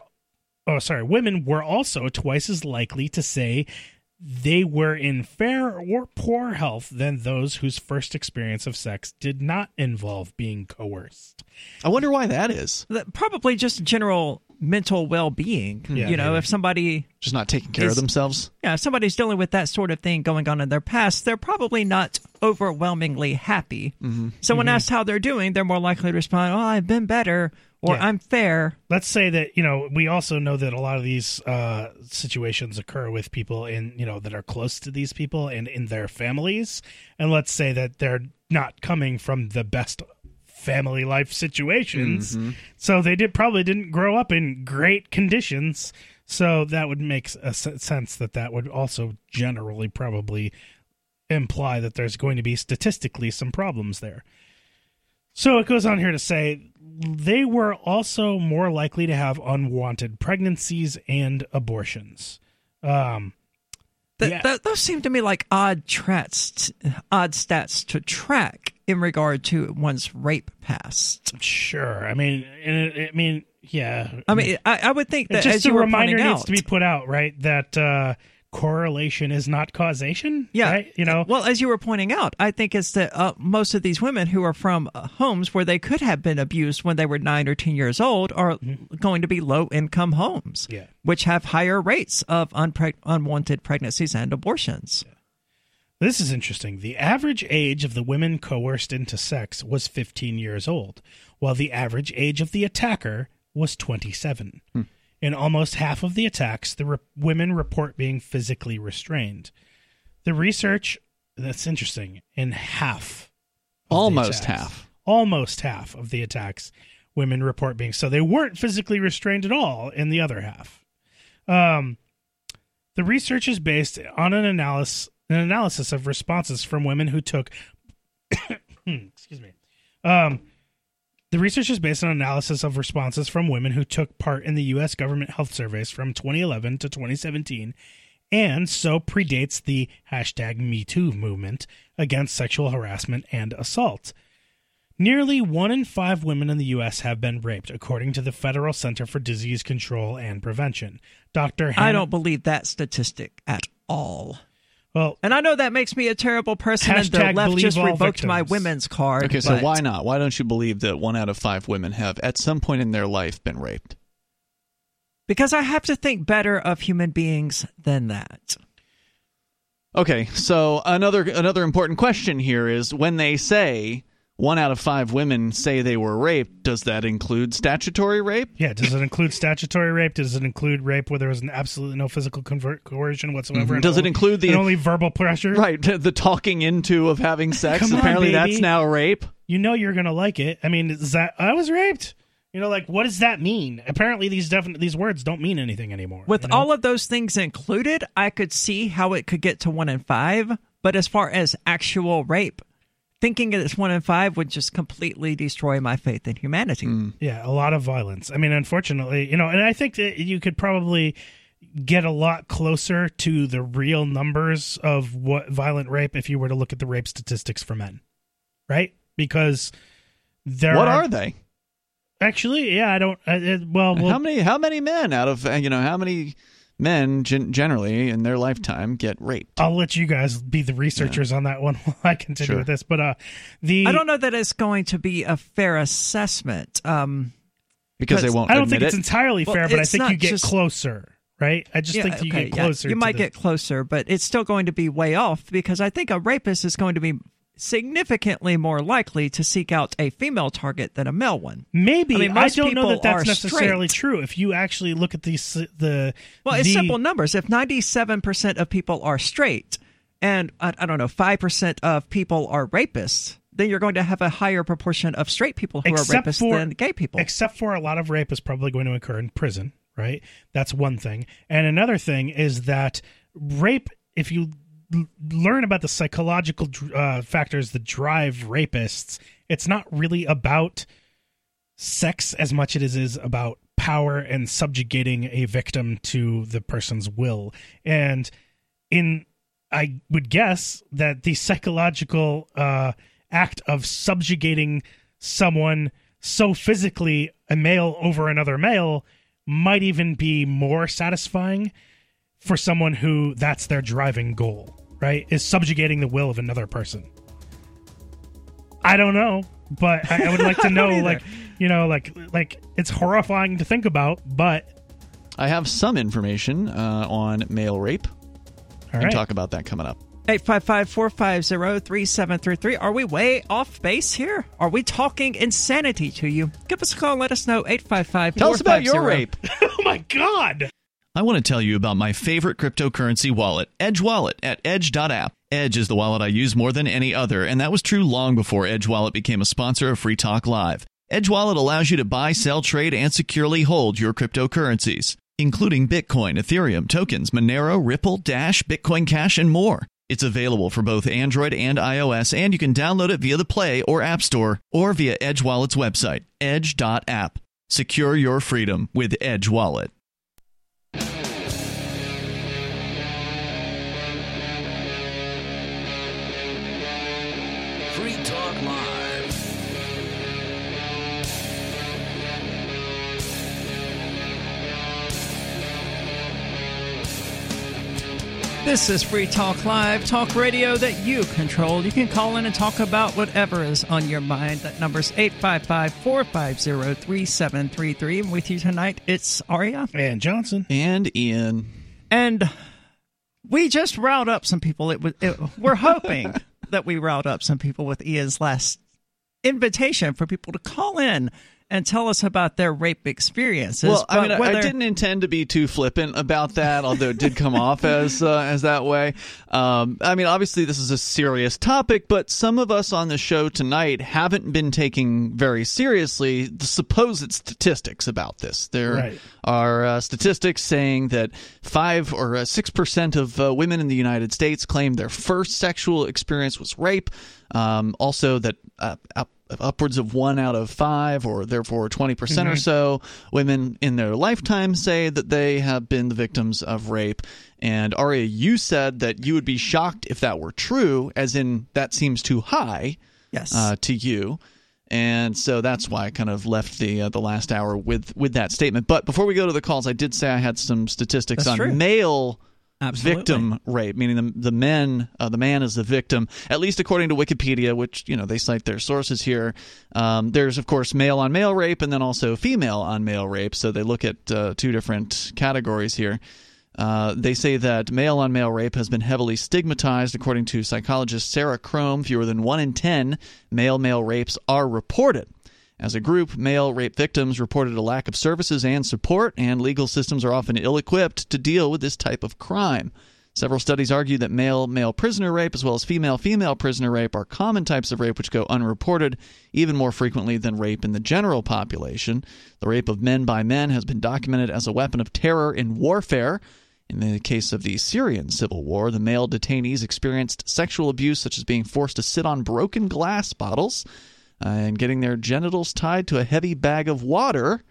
oh sorry women were also twice as likely to say they were in fair or poor health than those whose first experience of sex did not involve being coerced I wonder why that is. Probably just general mental well-being. Yeah, you know, maybe. if somebody Just not taking care of themselves. yeah, if somebody's dealing with that sort of thing going on in their past, they're probably not overwhelmingly happy. Mm-hmm. So when asked how they're doing, they're more likely to respond, "Oh, I've been better," or Yeah. "I'm fair." let's say that you know we also know that a lot of these uh, situations occur with people in you know that are close to these people and in their families. And let's say that they're not coming from the best family life situations. So they did probably didn't grow up in great conditions. So that would make a s- sense that that would also generally probably imply that there's going to be statistically some problems there. So it goes on here to say they were also more likely to have unwanted pregnancies and abortions. Um, Th- Yeah. th- those seem to me like odd trats, odd stats to track in regard to one's rape past. sure. I mean, and- I mean, yeah. I mean, I, I would think that just a reminder needs out, to be put out, right? That uh, correlation is not causation. Yeah, right? you know. Well, as you were pointing out, I think it's that uh, most of these women who are from uh, homes where they could have been abused when they were nine or ten years old are going to be low income homes, Mm-hmm. Yeah. which have higher rates of unpreg- unwanted pregnancies and abortions. This is interesting. The average age of the women coerced into sex was 15 years old, while the average age of the attacker was 27. In almost half of the attacks, the re- women report being physically restrained. The research, that's interesting, in half. Almost attacks- half. Almost half of the attacks, women report being. So they weren't physically restrained at all in the other half. Um, the research is based on an analysis an analysis of responses from women who took excuse me. Um, the research is based on analysis of responses from women who took part in the U.S. government health surveys from 2011 to 2017, and so predates the hashtag MeToo movement against sexual harassment and assault. Nearly one in five women in the U.S. have been raped, according to the Federal Center for Disease Control and Prevention. Dr. I don't believe that statistic at all. Well, And I know that makes me a terrible person, and the Hashtag left believe just all revoked my victims. women's card. Okay, so but- why not? Why don't you believe that one out of five women have, at some point in their life, been raped? Because I have to think better of human beings than that. Okay, so another another important question here is when they say one out of five women say they were raped, does that include statutory rape? Yeah, does it include statutory rape? Does it include rape where there was an absolutely no physical convert- coercion whatsoever? Mm-hmm. and Does it include the- only verbal pressure? Right, the talking into of having sex. Come on, Apparently, that's now rape. You know you're gonna like it. I mean, is that I was raped? You know, like what does that mean? Apparently, these definite these words don't mean anything anymore. With you know? all of those things included, I could see how it could get to one in five. But as far as actual rape, thinking it's one in five would just completely destroy my faith in humanity. Yeah, a lot of violence. I mean, unfortunately, you know, and I think that you could probably get a lot closer to the real numbers of what violent rape if you were to look at the rape statistics for men, right? Because there What are, are they? actually, yeah, I don't. Uh, uh, well, well how many how many men out of uh, you know how many men gen- generally in their lifetime get raped? I'll let you guys be the researchers on that one while I continue Sure. with this. But uh, the I don't know that it's going to be a fair assessment. Um, Because they won't I don't admit think it's it. entirely Well, fair, but I think you get just- closer, right? I just yeah, think you okay, get yeah. closer. You to might the- get closer, but it's still going to be way off because I think a rapist is going to be significantly more likely to seek out a female target than a male one. Maybe I I, mean, most don't know that that's necessarily straight. true. If you actually look at these, uh, the Well, it's the- simple numbers. If 97% of people are straight and, I, I don't know, 5% of people are rapists, then you're going to have a higher proportion of straight people who except are rapists for than gay people. Except for a lot of rape is probably going to occur in prison, right? That's one thing. And another thing is that rape, if you learn about the psychological uh, factors that drive rapists, it's not really about sex as much as it is about power and subjugating a victim to the person's will. And in I would guess that the psychological uh, act of subjugating someone so physically, a male over another male, might even be more satisfying for someone who that's their driving goal, right? Is subjugating the will of another person. I don't know, but I, I would like to know, like, you know, like, like it's horrifying to think about, but I have some information uh, on male rape. all We'll talk about that coming up. 855 450 3733. Are we way off base here? Are we talking insanity to you? Give us a call. Let us know. 855 Tell us about your rape. oh my god! I want to tell you about my favorite cryptocurrency wallet, Edge Wallet at edge.app. Edge is the wallet I use more than any other, and that was true long before Edge Wallet became a sponsor of Free Talk Live. Edge Wallet allows you to buy, sell, trade, and securely hold your cryptocurrencies, including Bitcoin, Ethereum, tokens, Monero, Ripple, Dash, Bitcoin Cash, and more. It's available for both Android and iOS, and you can download it via the Play or App Store or via Edge Wallet's website, edge.app. Secure your freedom with Edge Wallet. This is Free Talk Live, talk radio that you control. You can call in and talk about whatever is on your mind. That number's 855 450 3733. And with you tonight, it's Aria. And Johnson. And Ian. And we just riled up some people. It was it, we're hoping that we riled up some people with Ian's last invitation for people to call in and tell us about their rape experiences. Well, I mean, I- I didn't intend to be too flippant about that, although it did come off as uh, as that way. Um, I mean, obviously, this is a serious topic, but some of us on the show tonight haven't been taking very seriously the supposed statistics about this. There Right. are uh, statistics saying that five or uh, six percent of uh, women in the United States claim their first sexual experience was rape. Um, also, that uh, up, upwards of one out of five, or therefore 20% or so, women in their lifetime say that they have been the victims of rape. And Aria, you said that you would be shocked if that were true, as in that seems too high yes. uh, to you. And so that's why I kind of left the uh, the last hour with with that statement. But before we go to the calls, I did say I had some statistics That's on true. male Absolutely. victim rape, meaning the the men, uh, the man is the victim, at least according to Wikipedia, which you know they cite their sources here. Um, there's of course male on male rape, and then also female on male rape. So they look at uh, two different categories here. Uh, they say that male on male rape has been heavily stigmatized, according to psychologist Sarah Crome. Fewer than one in ten male male rapes are reported. As a group, male rape victims reported a lack of services and support, and legal systems are often ill equipped to deal with this type of crime. Several studies argue that male male prisoner rape as well as female female prisoner rape are common types of rape which go unreported even more frequently than rape in the general population. The rape of men by men has been documented as a weapon of terror in warfare. In the case of the Syrian civil war, the male detainees experienced sexual abuse such as being forced to sit on broken glass bottles and getting their genitals tied to a heavy bag of water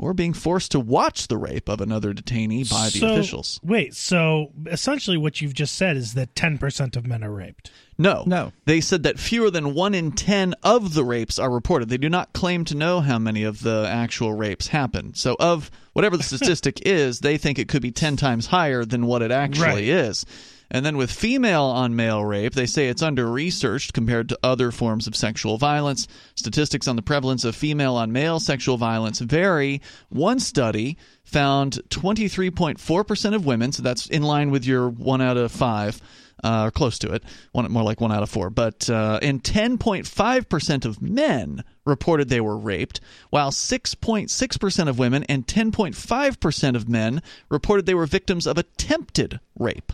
or being forced to watch the rape of another detainee by the So, officials. Wait, so essentially what you've just said is that 10% of men are raped. No. No. They said that fewer than 1 in 10 of the rapes are reported. They do not claim to know how many of the actual rapes happen. So, of whatever the statistic is, they think it could be 10 times higher than what it actually Right. is. And then with female on male rape, they say it's under researched compared to other forms of sexual violence. Statistics on the prevalence of female on male sexual violence vary. One study found 23.4% of women, so that's in line with your one out of five, uh, or close to it, one more like one out of four. But uh, and 10.5% of men reported they were raped, while 6.6% of women and 10.5% of men reported they were victims of attempted rape.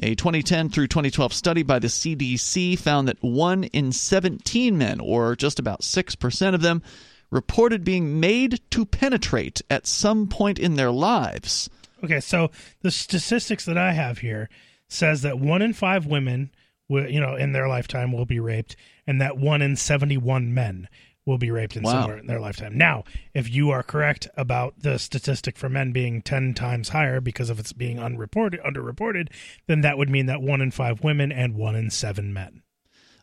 A 2010 through 2012 study by the CDC found that 1 in 17 men, or just about 6% of them, reported being made to penetrate at some point in their lives. Okay, so the statistics that I have here says that 1 in 5 women will, you know, in their lifetime will be raped and that 1 in 71 men will be raped in Wow. somewhere in their lifetime. Now, if you are correct about the statistic for men being 10 times higher because of its being unreported underreported, then that would mean that 1 in 5 women and 1 in 7 men.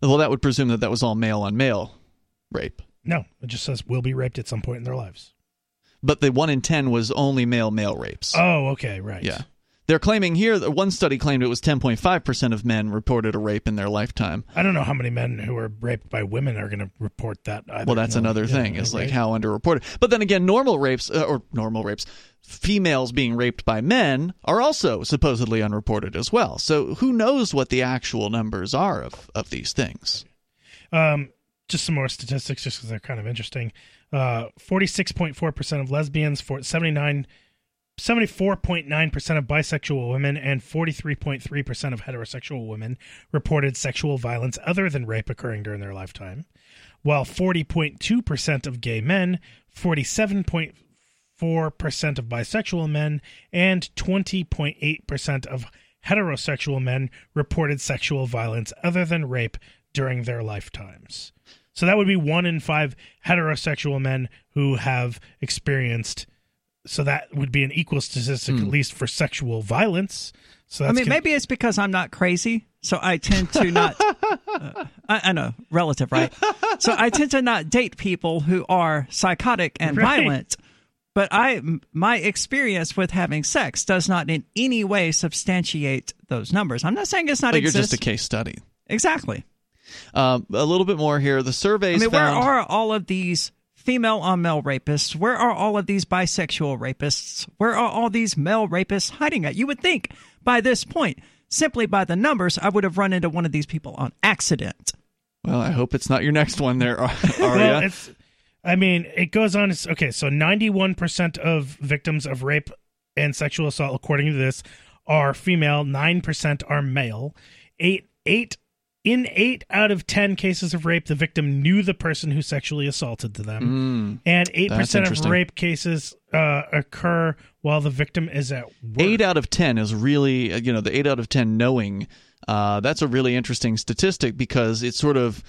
Well, that would presume that that was all male on male rape. No, it just says will be raped at some point in their lives. But the 1 in 10 was only male male rapes. Oh, okay, right. Yeah. They're claiming here that one study claimed it was 10.5% of men reported a rape in their lifetime. I don't know how many men who are raped by women are going to report that either. Well, that's know, another yeah, thing. Is like how underreported. But then again, normal rapes uh, or normal rapes, females being raped by men are also supposedly unreported as well. So who knows what the actual numbers are of of these things? Um, just some more statistics, just because they're kind of interesting. Uh, Forty-six point four percent of lesbians, for 79 74.9% of bisexual women and 43.3% of heterosexual women reported sexual violence other than rape occurring during their lifetime, while 40.2% of gay men, 47.4% of bisexual men, and 20.8% of heterosexual men reported sexual violence other than rape during their lifetimes. So that would be one in five heterosexual men who have experienced. So that would be an equal statistic, at least for sexual violence. So I that's mean, con- maybe it's because I'm not crazy, so I tend to not. uh, I, I know, relative, right? So I tend to not date people who are psychotic and Right. violent. But I, my experience with having sex does not in any way substantiate those numbers. I'm not saying it's not But you're exist. just a case study. exactly. Um, a little bit more here. The surveys. I surveys mean, where are all of these female on male rapists? Where are all of these bisexual rapists? Where are all these male rapists hiding at? You would think by this point, simply by the numbers, I would have run into one of these people on accident. Well, I hope it's not your next one there, Ar- well, it's. I mean, it goes on. It's, okay, so ninety-one percent of victims of rape and sexual assault, according to this, are female. Nine percent are male. Eight eight in eight out of ten cases of rape, the victim knew the person who sexually assaulted them, and 8% of rape cases uh, occur while the victim is at work. eight out of ten is really uh, you know the eight out of ten knowing uh, that's a really interesting statistic because it sort of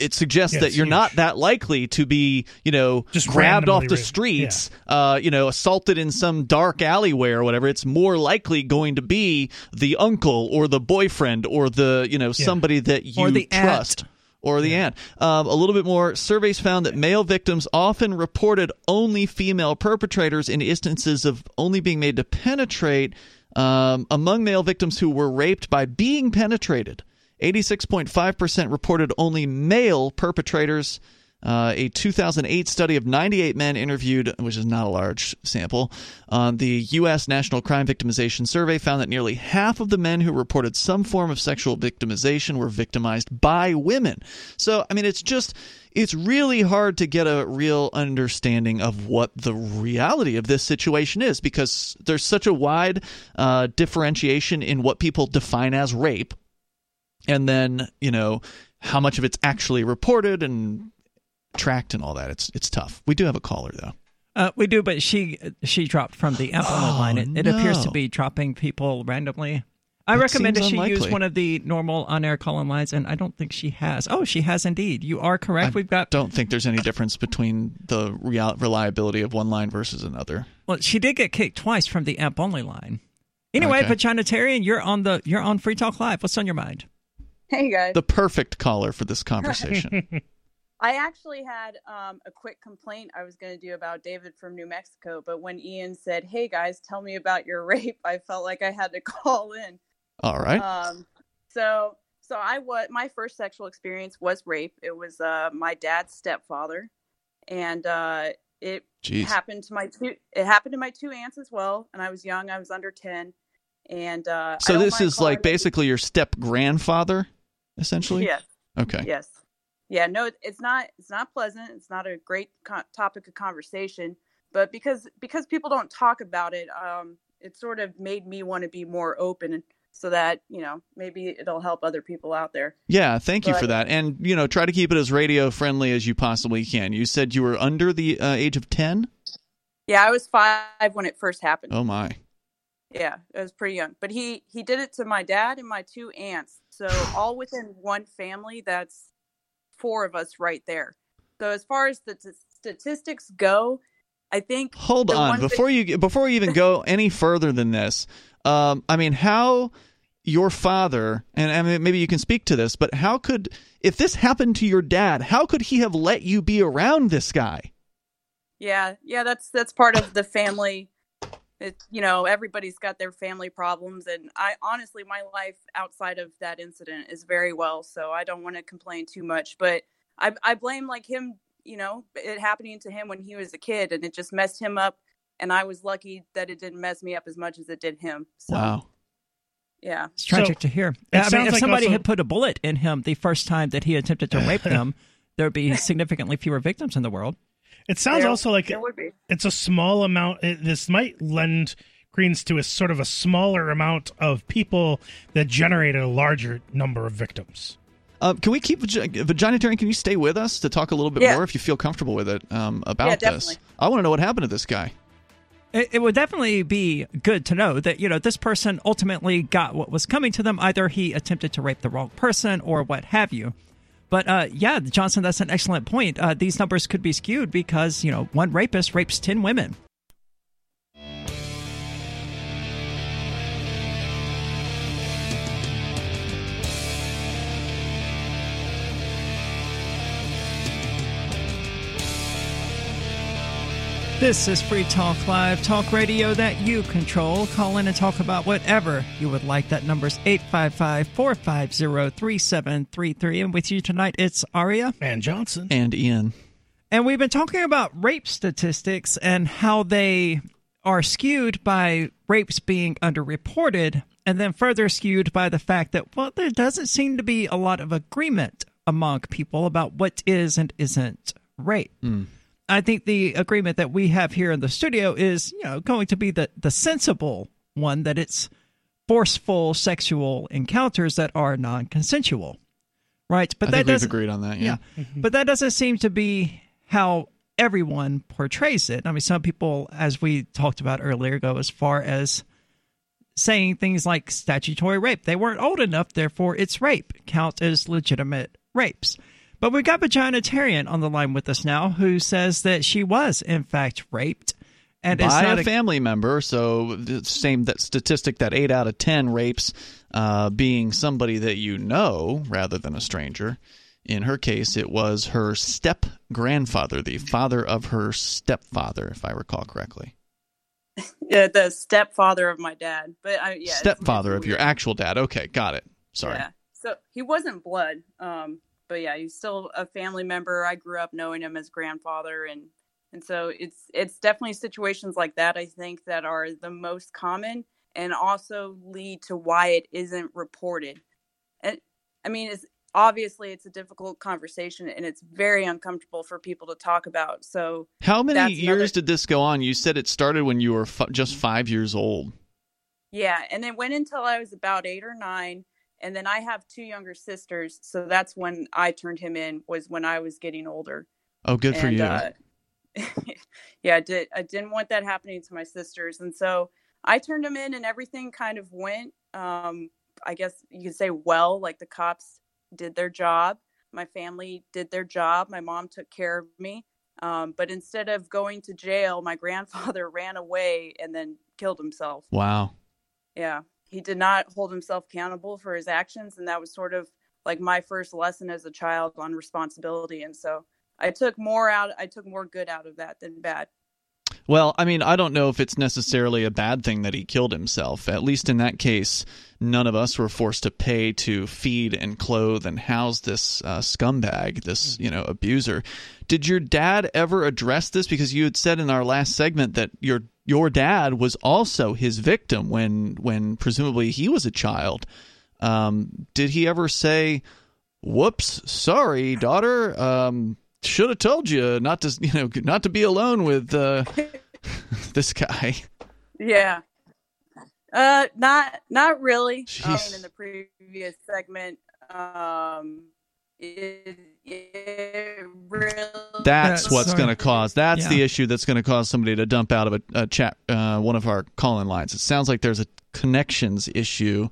it suggests Yeah, that you're not that likely to be you know Just grabbed off the raped. streets uh, you know assaulted in some dark alleyway or whatever it's more likely going to be the uncle or the boyfriend or the you know somebody that you Or the aunt. trust or the aunt. Um, a little bit more surveys found that male victims often reported only female perpetrators in instances of only being made to penetrate. Um, among male victims who were raped by being penetrated, 86.5% reported only male perpetrators. Uh, a 2008 study of 98 men interviewed, which is not a large sample, on the U.S. National Crime Victimization Survey found that nearly half of the men who reported some form of sexual victimization were victimized by women. So, I mean, it's just, it's really hard to get a real understanding of what the reality of this situation is because there's such a wide uh, differentiation in what people define as rape and then you know how much of it's actually reported and tracked and all that. It's it's tough. We do have a caller though. Uh, we do, but she she dropped from the the Oh, line. It, it appears to be dropping people randomly. I That recommend that she use one of the normal on-air call-in lines, and I don't think she has. Oh, she has indeed. You are correct. We've got. Don't think there's any difference between the real, reliability of one line versus another. Well, she did get kicked twice from the app only line. Anyway, Okay. Vaginitarian, you're on the you're on Free Talk Live. What's on your mind? Hey guys. The perfect caller for this conversation. I actually had um, a quick complaint I was going to do about David from New Mexico, but when Ian said, "Hey guys, tell me about your rape," I felt like I had to call in. All right. Um, so so I was my first sexual experience was rape. It was uh, my dad's stepfather, and uh, it Jeez. happened to my two. It happened to my two aunts as well. And I was young. I was under ten. And uh, So don't this is like basically your step grandfather, essentially. Yes. Okay. Yes. Yeah. No, it's not. It's not pleasant. It's not a great co- topic of conversation. But because because people don't talk about it, um, it sort of made me want to be more open, so that you know maybe it'll help other people out there. Yeah, thank you for that. And you know, try to keep it as radio friendly as you possibly can. You said you were under the uh, age of 10? Yeah, I was five when it first happened. Oh my. Yeah, I was pretty young. But he he did it to my dad and my two aunts. So all within one family. That's four of us right there. So as far as the t- statistics go, I think Hold on, one thing- before you before we even go any further than this. Um, I mean, how your father and I mean, maybe you can speak to this, but how could if this happened to your dad, how could he have let you be around this guy? Yeah, yeah, that's that's part of the family. It, you know, everybody's got their family problems, and I honestly, my life outside of that incident is very well, so I don't want to complain too much. But I, I blame like him, you know, it happening to him when he was a kid, and it just messed him up. And I was lucky that it didn't mess me up as much as it did him. So, Wow. yeah, It's tragic So, to hear. it I mean, if like somebody also- had put a bullet in him the first time that he attempted to rape them, there'd be significantly fewer victims in the world. It sounds There- also like there would be. it's a small amount. It, this might lend credence to a sort of a smaller amount of people that generate a larger number of victims. Uh, can we keep Vag- Vaginitarian? Can you stay with us to talk a little bit Yeah. more if you feel comfortable with it um, Yeah, about this? I want to know what happened to this guy. It, it would definitely be good to know that you know this person ultimately got what was coming to them. Either he attempted to rape the wrong person or what have you. But uh, yeah, Johnson, that's an excellent point. Uh, these numbers could be skewed because you know one rapist rapes ten women. This is Free Talk Live, talk radio that you control. Call in and talk about whatever you would like. That number's 855 450 3733. And with you tonight, it's Aria. And Johnson. And Ian. And we've been talking about rape statistics and how they are skewed by rapes being underreported, and then further skewed by the fact that, well, there doesn't seem to be a lot of agreement among people about what is and isn't rape. Hmm. I think the agreement that we have here in the studio is, you know, going to be the, the sensible one that it's forceful sexual encounters that are non consensual. Right? But I that think we've doesn't agreed on that. yeah. Yeah. Mm-hmm. But that doesn't seem to be how everyone portrays it. I mean, some people, as we talked about earlier, go as far as saying things like statutory rape. They weren't old enough, therefore it's rape, count as legitimate rapes. But we've got Vaginitarian on the line with us now who says that she was, in fact, raped. And it's by not a family member. So the same that statistic that eight out of ten rapes uh, being somebody that you know rather than a stranger. In her case, it was her step grandfather, the father of her stepfather, if I recall correctly. yeah, the stepfather of my dad. But I, yeah, stepfather of your actual dad. Okay, got it. Sorry. Yeah. So he wasn't blood. Um, but yeah, he's still a family member. I grew up knowing him as grandfather and and so it's it's definitely situations like that I think that are the most common and also lead to why it isn't reported. And I mean it's obviously it's a difficult conversation and it's very uncomfortable for people to talk about. So How many years another- did this go on? You said it started when you were f- just five years old. Yeah, and it went until I was about eight or nine, and then I have two younger sisters, so that's when I turned him in. Was when I was getting older. Oh, good for you. Uh, yeah, I did. I didn't want that happening to my sisters, and so I turned him in, and everything kind of went. Um, I guess you could say well, like the cops did their job, my family did their job, my mom took care of me. Um, but instead of going to jail, my grandfather ran away and then killed himself. wow. Yeah. He did not hold himself accountable for his actions. And that was sort of like my first lesson as a child on responsibility. And so I took more out, I took more good out of that than bad. Well, I mean, I don't know if it's necessarily a bad thing that he killed himself. At least in that case, none of us were forced to pay to feed and clothe and house this uh, scumbag, this you know abuser. Did your dad ever address this? Because you had said in our last segment that your your dad was also his victim when when presumably he was a child. Um, did he ever say, "Whoops, sorry, daughter"? Um, should have told you not to you know not to be alone with uh, this guy. Yeah. Uh, not not really. Um, in the previous segment, um, it, it really That's Yeah, what's sorry. going to cause. That's Yeah. the issue that's going to cause somebody to dump out of a, a chat, uh, one of our call-in lines. It sounds like there's a connections issue,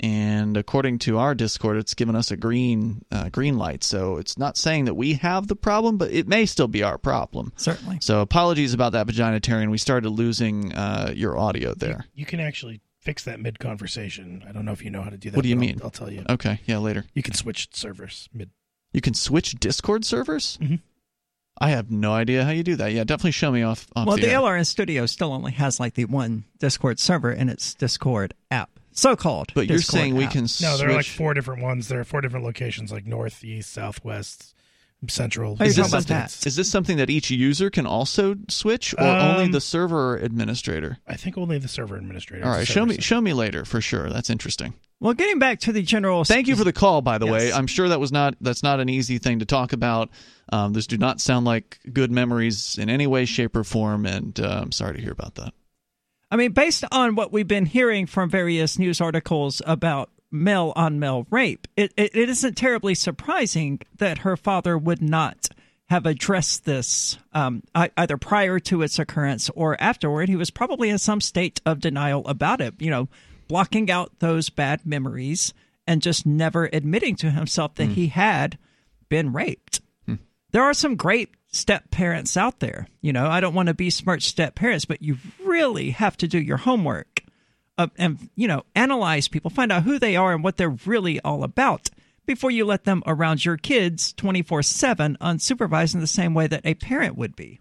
and according to our Discord, it's given us a green uh, green light. So it's not saying that we have the problem, but it may still be our problem. Certainly. So apologies about that, Vaginitarian. We started losing uh, your audio there. You can actually fix that mid conversation. I don't know if you know how to do that. What do you but I'll- mean? I'll, tell you. Okay, yeah, later. You can switch servers mid. You can switch Discord servers. Mhm. I have no idea how you do that. Yeah, definitely show me off. off Well, the the. LRN Studio still only has like the one Discord server in its Discord app, so called. But you're saying we can No, there are like four different ones. There are four different locations, like north, east, southwest, central. Is this, talking about something, that. is this something that each user can also switch, or Um, only the server administrator? I think only the server administrator. All It's right, a show me side. show me later for sure. That's interesting. Well, getting back to the general. Thank you for the call, by the way. I'm sure that was not that's not an easy thing to talk about. Um, those do not sound like good memories in any way, shape, or form, and uh, I'm sorry to hear about that. I mean, based on what we've been hearing from various news articles about male on male rape, it, it, it isn't terribly surprising that her father would not have addressed this um, either prior to its occurrence or afterward. He was probably in some state of denial about it, you know, blocking out those bad memories and just never admitting to himself that he had been raped. There are some great step parents out there. You know, I don't want to be besmirch step parents, but you really have to do your homework uh, and, you know, analyze people, find out who they are and what they're really all about before you let them around your kids 24 7 unsupervised in the same way that a parent would be.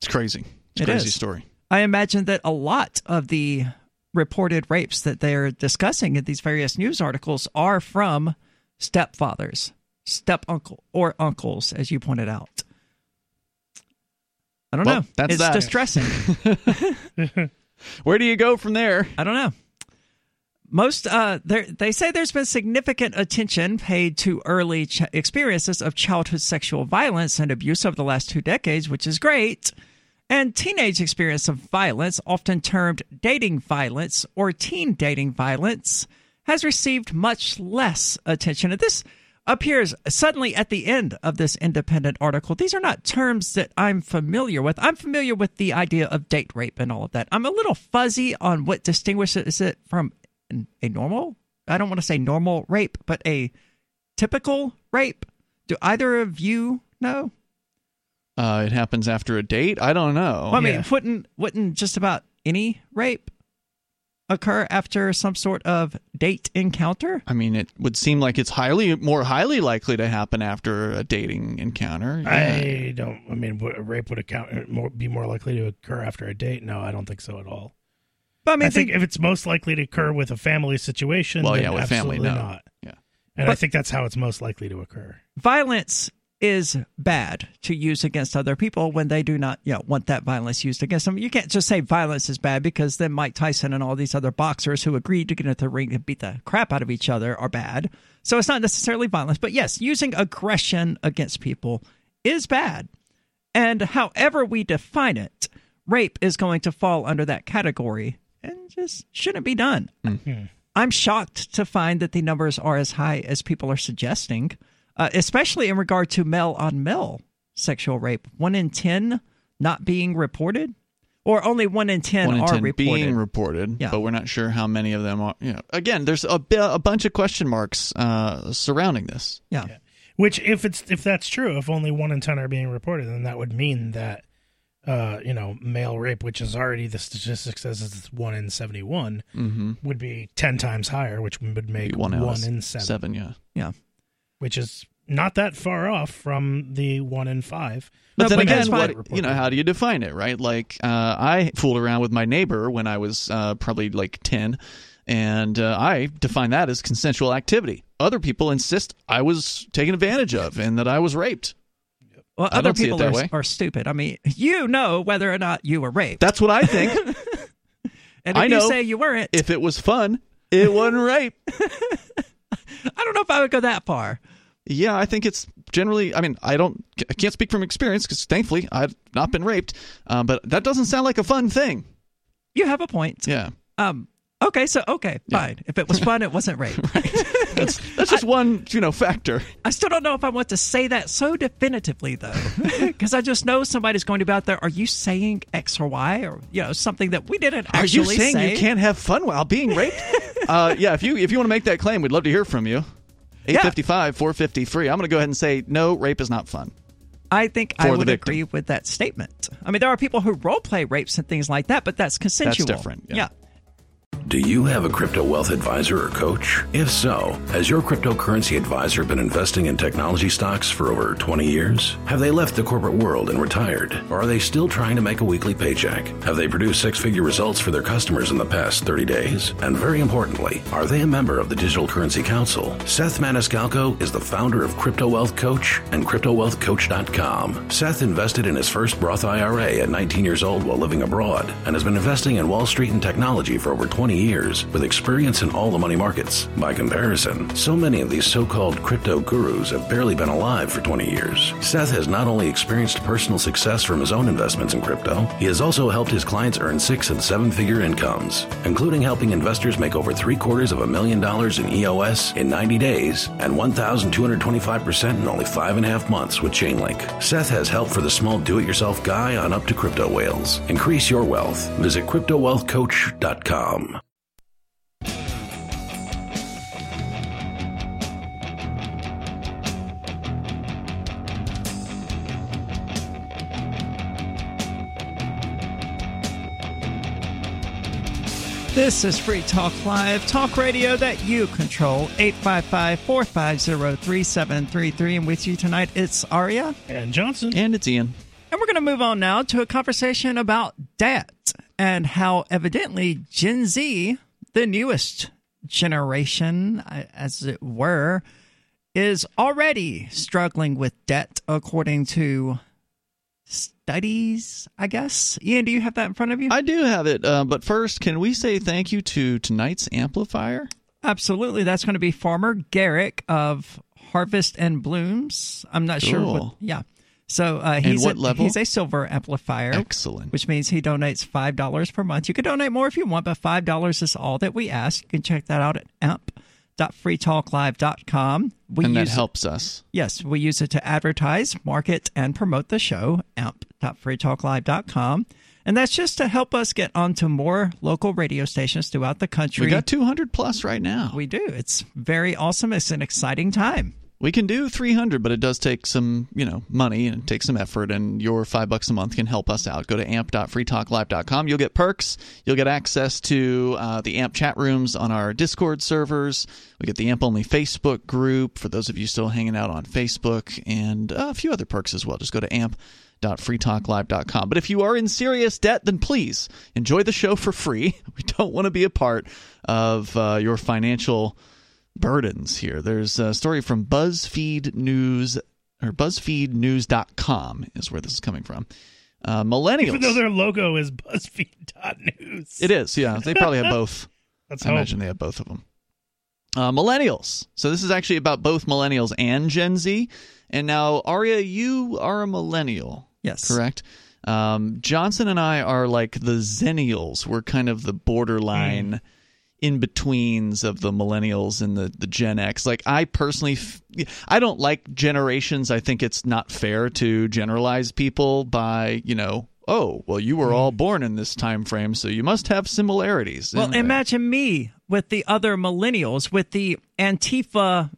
It's crazy. It's a It crazy is. story. I imagine that a lot of the reported rapes that they're discussing in these various news articles are from stepfathers, step uncle, or uncles, as you pointed out. I don't Well, know. that's it's that. distressing. Where do you go from there? I don't know. Most uh, they say there's been significant attention paid to early ch- experiences of childhood sexual violence and abuse over the last two decades, which is great. And teenage experience of violence, often termed dating violence or teen dating violence, has received much less attention. And this appears suddenly at the end of this independent article. These are not terms that I'm familiar with. I'm familiar with the idea of date rape and all of that. I'm a little fuzzy on what distinguishes it from a normal, I don't want to say normal rape, but a typical rape. Do either of you know? Uh, it happens after a date. I don't know. Well, I mean, yeah. wouldn't wouldn't just about any rape occur after some sort of date encounter? I mean, it would seem like it's highly more highly likely to happen after a dating encounter. Yeah. I don't. I mean, rape would account uh, more, be more likely to occur after a date. No, I don't think so at all. But I I, mean, think the- if it's most likely to occur with a family situation, Well, then yeah, with family, absolutely no. not. Yeah. And I think that's how it's most likely to occur. violence is bad to use against other people when they do not you know, want that violence used against them. You can't just say violence is bad because then Mike Tyson and all these other boxers who agreed to get into the ring and beat the crap out of each other are bad. So it's not necessarily violence, but yes, using aggression against people is bad. And however we define it, rape is going to fall under that category and just shouldn't be done. Mm-hmm. I'm shocked to find that the numbers are as high as people are suggesting, uh, especially in regard to male on male sexual rape. One in 10 not being reported, or only one in 10 one in are ten reported. being reported, Yeah. but we're not sure how many of them are. You know, again, there's a, a bunch of question marks uh, surrounding this. yeah. Which, if it's if that's true, if only one in ten are being reported, then that would mean that, uh, you know, male rape, which is already the statistic says it's one in seventy one, Mm-hmm. would be ten times higher, which would make One, one, in seven, Seven, yeah. Yeah. which is not that far off from the one in five. But No, then but again, what, you know, how do you define it, right? Like, uh, I fooled around with my neighbor when I was uh, probably like 10, and uh, I define that as consensual activity. Other people insist I was taken advantage of and that I was raped. Well, I other don't see it people that are, way. are stupid. I mean, you know whether or not you were raped. That's what I think. and if I you say you weren't, if it was fun, it wasn't rape. I don't know if I would go that far. Yeah, I think it's generally. I mean, I don't. I can't speak from experience because thankfully I've not been raped. Um, but that doesn't sound like a fun thing. You have a point. Yeah, Um. Okay. So okay, fine. If it was fun, it wasn't rape. that's that's just one you know factor. I still don't know if I want to say that so definitively though, because I just know somebody's going to be out there. Are you saying X or Y or you know something that we didn't Are you actually saying say? you can't have fun while being raped? uh, yeah, if you if you want to make that claim, we'd love to hear from you. 855 450 free. I'm going to go ahead and say no, rape is not fun. I think I would agree with that statement. I mean, there are people who role play rapes and things like that, but that's consensual. That's different, yeah. Do you have a crypto wealth advisor or coach? If so, has your cryptocurrency advisor been investing in technology stocks for over 20 years? Have they left the corporate world and retired? Or are they still trying to make a weekly paycheck? Have they produced six figure results for their customers in the past 30 days? And very importantly, are they a member of the Digital Currency Council? Seth Maniscalco is the founder of Crypto Wealth Coach and CryptoWealthCoach.com. Seth invested in his first Roth IRA at 19 years old while living abroad and has been investing in Wall Street and technology for over 20 years with experience in all the money markets. By comparison, so many of these so called crypto gurus have barely been alive for 20 years. Seth has not only experienced personal success from his own investments in crypto, he has also helped his clients earn six and seven figure incomes, including helping investors make over three quarters of a million dollars in EOS in 90 days and 1,225% in only five and a half months with Chainlink. Seth has help for the small do it yourself guy on up to crypto whales. Increase your wealth. Visit CryptoWealthCoach.com. This is Free Talk Live, talk radio that you control. 855 450 3733. And with you tonight, it's Aria. And Johnson. And it's Ian. And we're going to move on now to a conversation about debt and how evidently Gen Z, the newest generation, uh, as it were, is already struggling with debt, according to studies, I guess. Ian, do you have that in front of you? I do have it, uh, but first, can we say thank you to tonight's amplifier? Absolutely. That's going to be Farmer Garrick of Harvest and Blooms. I'm not sure what. Cool. Yeah. So uh, he's what a, level? He's a silver amplifier. Excellent. Which means he donates five dollars per month. You can donate more if you want, but five dollars is all that we ask. You can check that out at amp.freetalklive.com. We and that use helps us. Yes, we use it to advertise, market, and promote the show, amp.freetalklive.com. And that's just to help us get onto more local radio stations throughout the country. We got 200 plus right now. We do. It's very awesome. It's an exciting time. We can do 300, but it does take some, you know, money and take some effort. And your five bucks a month can help us out. Go to amp.freetalklive.com. You'll get perks. You'll get access to uh, the AMP chat rooms on our Discord servers. We get the AMP only Facebook group for those of you still hanging out on Facebook, and a few other perks as well. Just go to amp.freetalklive.com. But if you are in serious debt, then please enjoy the show for free. We don't want to be a part of uh, your financial burdens here. There's a story from BuzzFeed News or BuzzFeedNews.com is where this is coming from. Uh, millennials. Even though their logo is BuzzFeed.news. It is, yeah. They probably have both. Let's I hope. imagine they have both of them. Uh, millennials. So this is actually about both millennials and Gen Z. And now, Aria, you are a millennial. Yes. Correct? Um, Johnson and I are like the Zennials. We're kind of the borderline in betweens of the millennials and the, the Gen X. Like, I personally, f- I don't like generations. I think it's not fair to generalize people by, you know, oh, well, you were all mm. born in this time frame, so you must have similarities. Well, imagine me with the other millennials, with the Antifa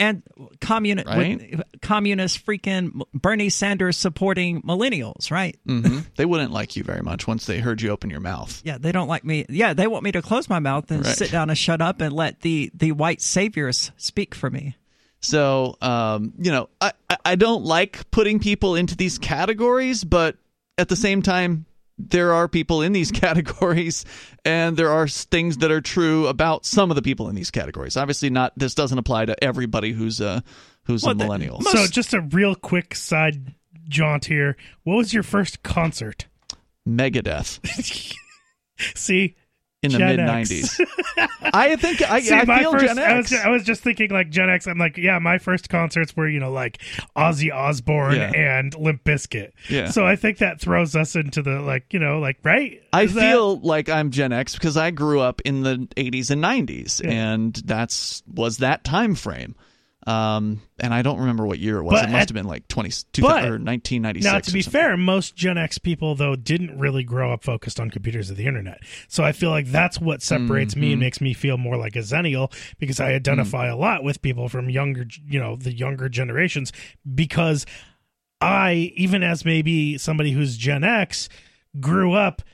and communist, Right. communist freaking Bernie Sanders supporting millennials, right? mhm. they wouldn't like you very much once they heard you open your mouth. Yeah, they don't like me. Yeah, they want me to close my mouth and Right. sit down and shut up and let the the white saviors speak for me. So, um, you know, I, I don't like putting people into these categories, but at the same time, there are people in these categories, and there are things that are true about some of the people in these categories. Obviously, not this doesn't apply to everybody who's a who's well, a millennial. so, just a real quick side jaunt here. What was your first concert? Megadeth. See, in the mid '90s. I think I, See, I feel first, Gen X. I was, I was, just thinking like Gen X. I'm like, yeah, my first concerts were you know like Ozzy Osbourne yeah. and Limp Bizkit. Yeah. So I think that throws us into the like you know like right. I feel like I'm Gen X because I grew up in the '80s and '90s, yeah. and that's was that time frame. Um, and I don't remember what year it was. But it must at, have been like 20, 2000, or 1996. Now, to be fair, most Gen X people, though, didn't really grow up focused on computers or the internet. So I feel like that's what separates mm-hmm. me and mm-hmm. makes me feel more like a Zennial because I identify mm-hmm. a lot with people from younger, you know, the younger generations because I, even as maybe somebody who's Gen X, grew up –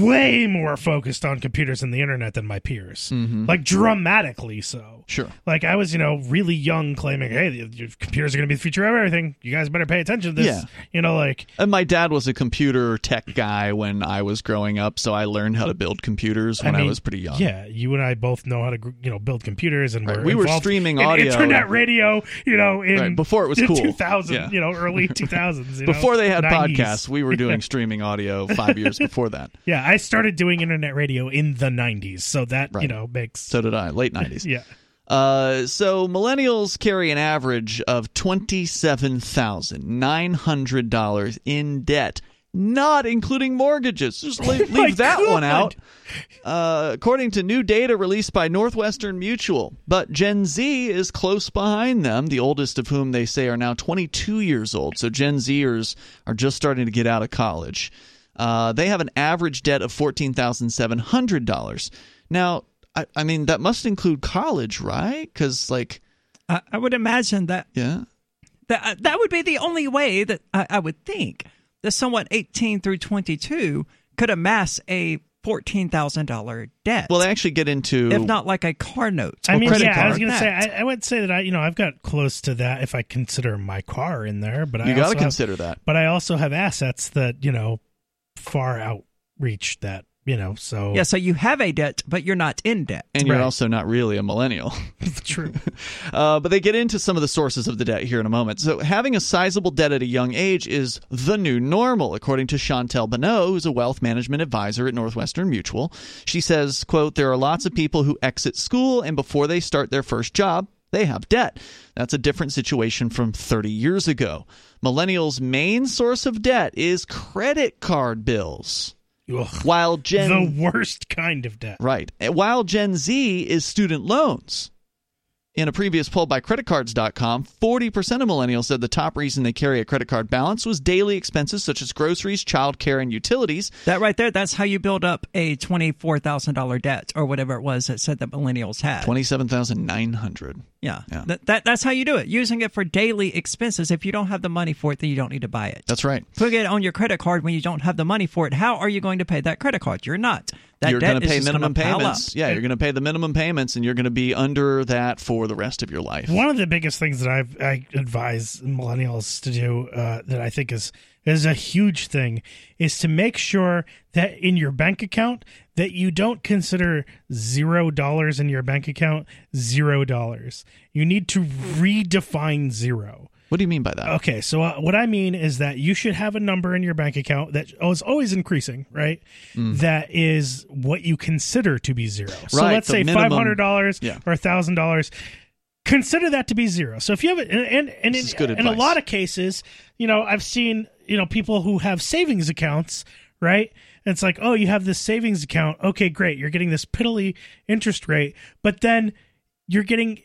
way more focused on computers and the internet than my peers mm-hmm. like dramatically so sure like i was you know really young claiming hey your computers are going to be the future of everything you guys better pay attention to this yeah. you know like and my dad was a computer tech guy when i was growing up so i learned how to build computers when i, mean, I was pretty young yeah you and i both know how to you know build computers and right. we were streaming audio internet radio you know in right. before it was cool 2000 yeah. you know early 2000s before know, they had 90s. podcasts we were doing streaming audio five years before that that. Yeah, I started doing internet radio in the 90s, so that, right. you know, makes So did I, late 90s. yeah. Uh, so millennials carry an average of $27,900 in debt not including mortgages. Just leave, leave that God. one out. Uh, according to new data released by Northwestern Mutual, but Gen Z is close behind them, the oldest of whom they say are now 22 years old. So Gen Zers are just starting to get out of college. Uh, they have an average debt of $14,700. Now, I, I, mean, that must include college, right? Because, like. I, I, would imagine that. Yeah. That, uh, that would be the only way that I, I would think that someone 18 through 22 could amass a fourteen thousand dollar debt. Well, they actually get into if not like a car note. I mean, yeah, I was going to say I, I, would say that I, you know, I've got close to that if I consider my car in there, but you got to consider that. But I also have assets that you know far outreach that you know so yeah so you have a debt but you're not in debt. And you're right. also not really a millennial. True. Uh, but they get into some of the sources of the debt here in a moment. So having a sizable debt at a young age is the new normal according to chantel bonneau who's a wealth management advisor at northwestern mutual. She says quote there are lots of people who exit school and before they start their first job they have debt. That's a different situation from 30 years ago. Millennials' main source of debt is credit card bills. Ugh, while Gen the worst kind of debt. Right. While Gen Z is student loans. In a previous poll by creditcards.com, 40% of millennials said the top reason they carry a credit card balance was daily expenses such as groceries, childcare, and utilities. That right there, that's how you build up a $24,000 debt or whatever it was that said that millennials had. 27900 Yeah. yeah. That, that, that's how you do it, using it for daily expenses. If you don't have the money for it, then you don't need to buy it. That's right. Put it on your credit card when you don't have the money for it, how are you going to pay that credit card? You're not that you're going to pay minimum payments. Yeah, you're going to pay the minimum payments, and you're going to be under that for the rest of your life. One of the biggest things that I've, I advise millennials to do uh, that I think is is a huge thing is to make sure that in your bank account that you don't consider zero dollars in your bank account zero dollars. You need to redefine zero. What do you mean by that? Okay, so uh, what I mean is that you should have a number in your bank account that is always increasing, right? Mm. That is what you consider to be zero. So right, let's say five hundred dollars yeah. or thousand dollars. Consider that to be zero. So if you have it, and, and, in, in a lot of cases, you know, I've seen you know people who have savings accounts, right? And it's like, oh, you have this savings account. Okay, great. You're getting this piddly interest rate, but then you're getting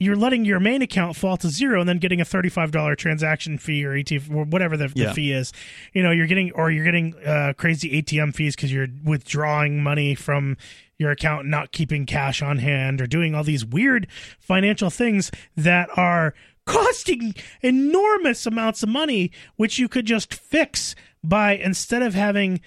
you're letting your main account fall to zero and then getting a $35 transaction fee or ATM or whatever the, yeah. the fee is. You know, you're getting, or you're getting uh, crazy ATM fees because you're withdrawing money from your account, not keeping cash on hand, or doing all these weird financial things that are costing enormous amounts of money, which you could just fix by instead of having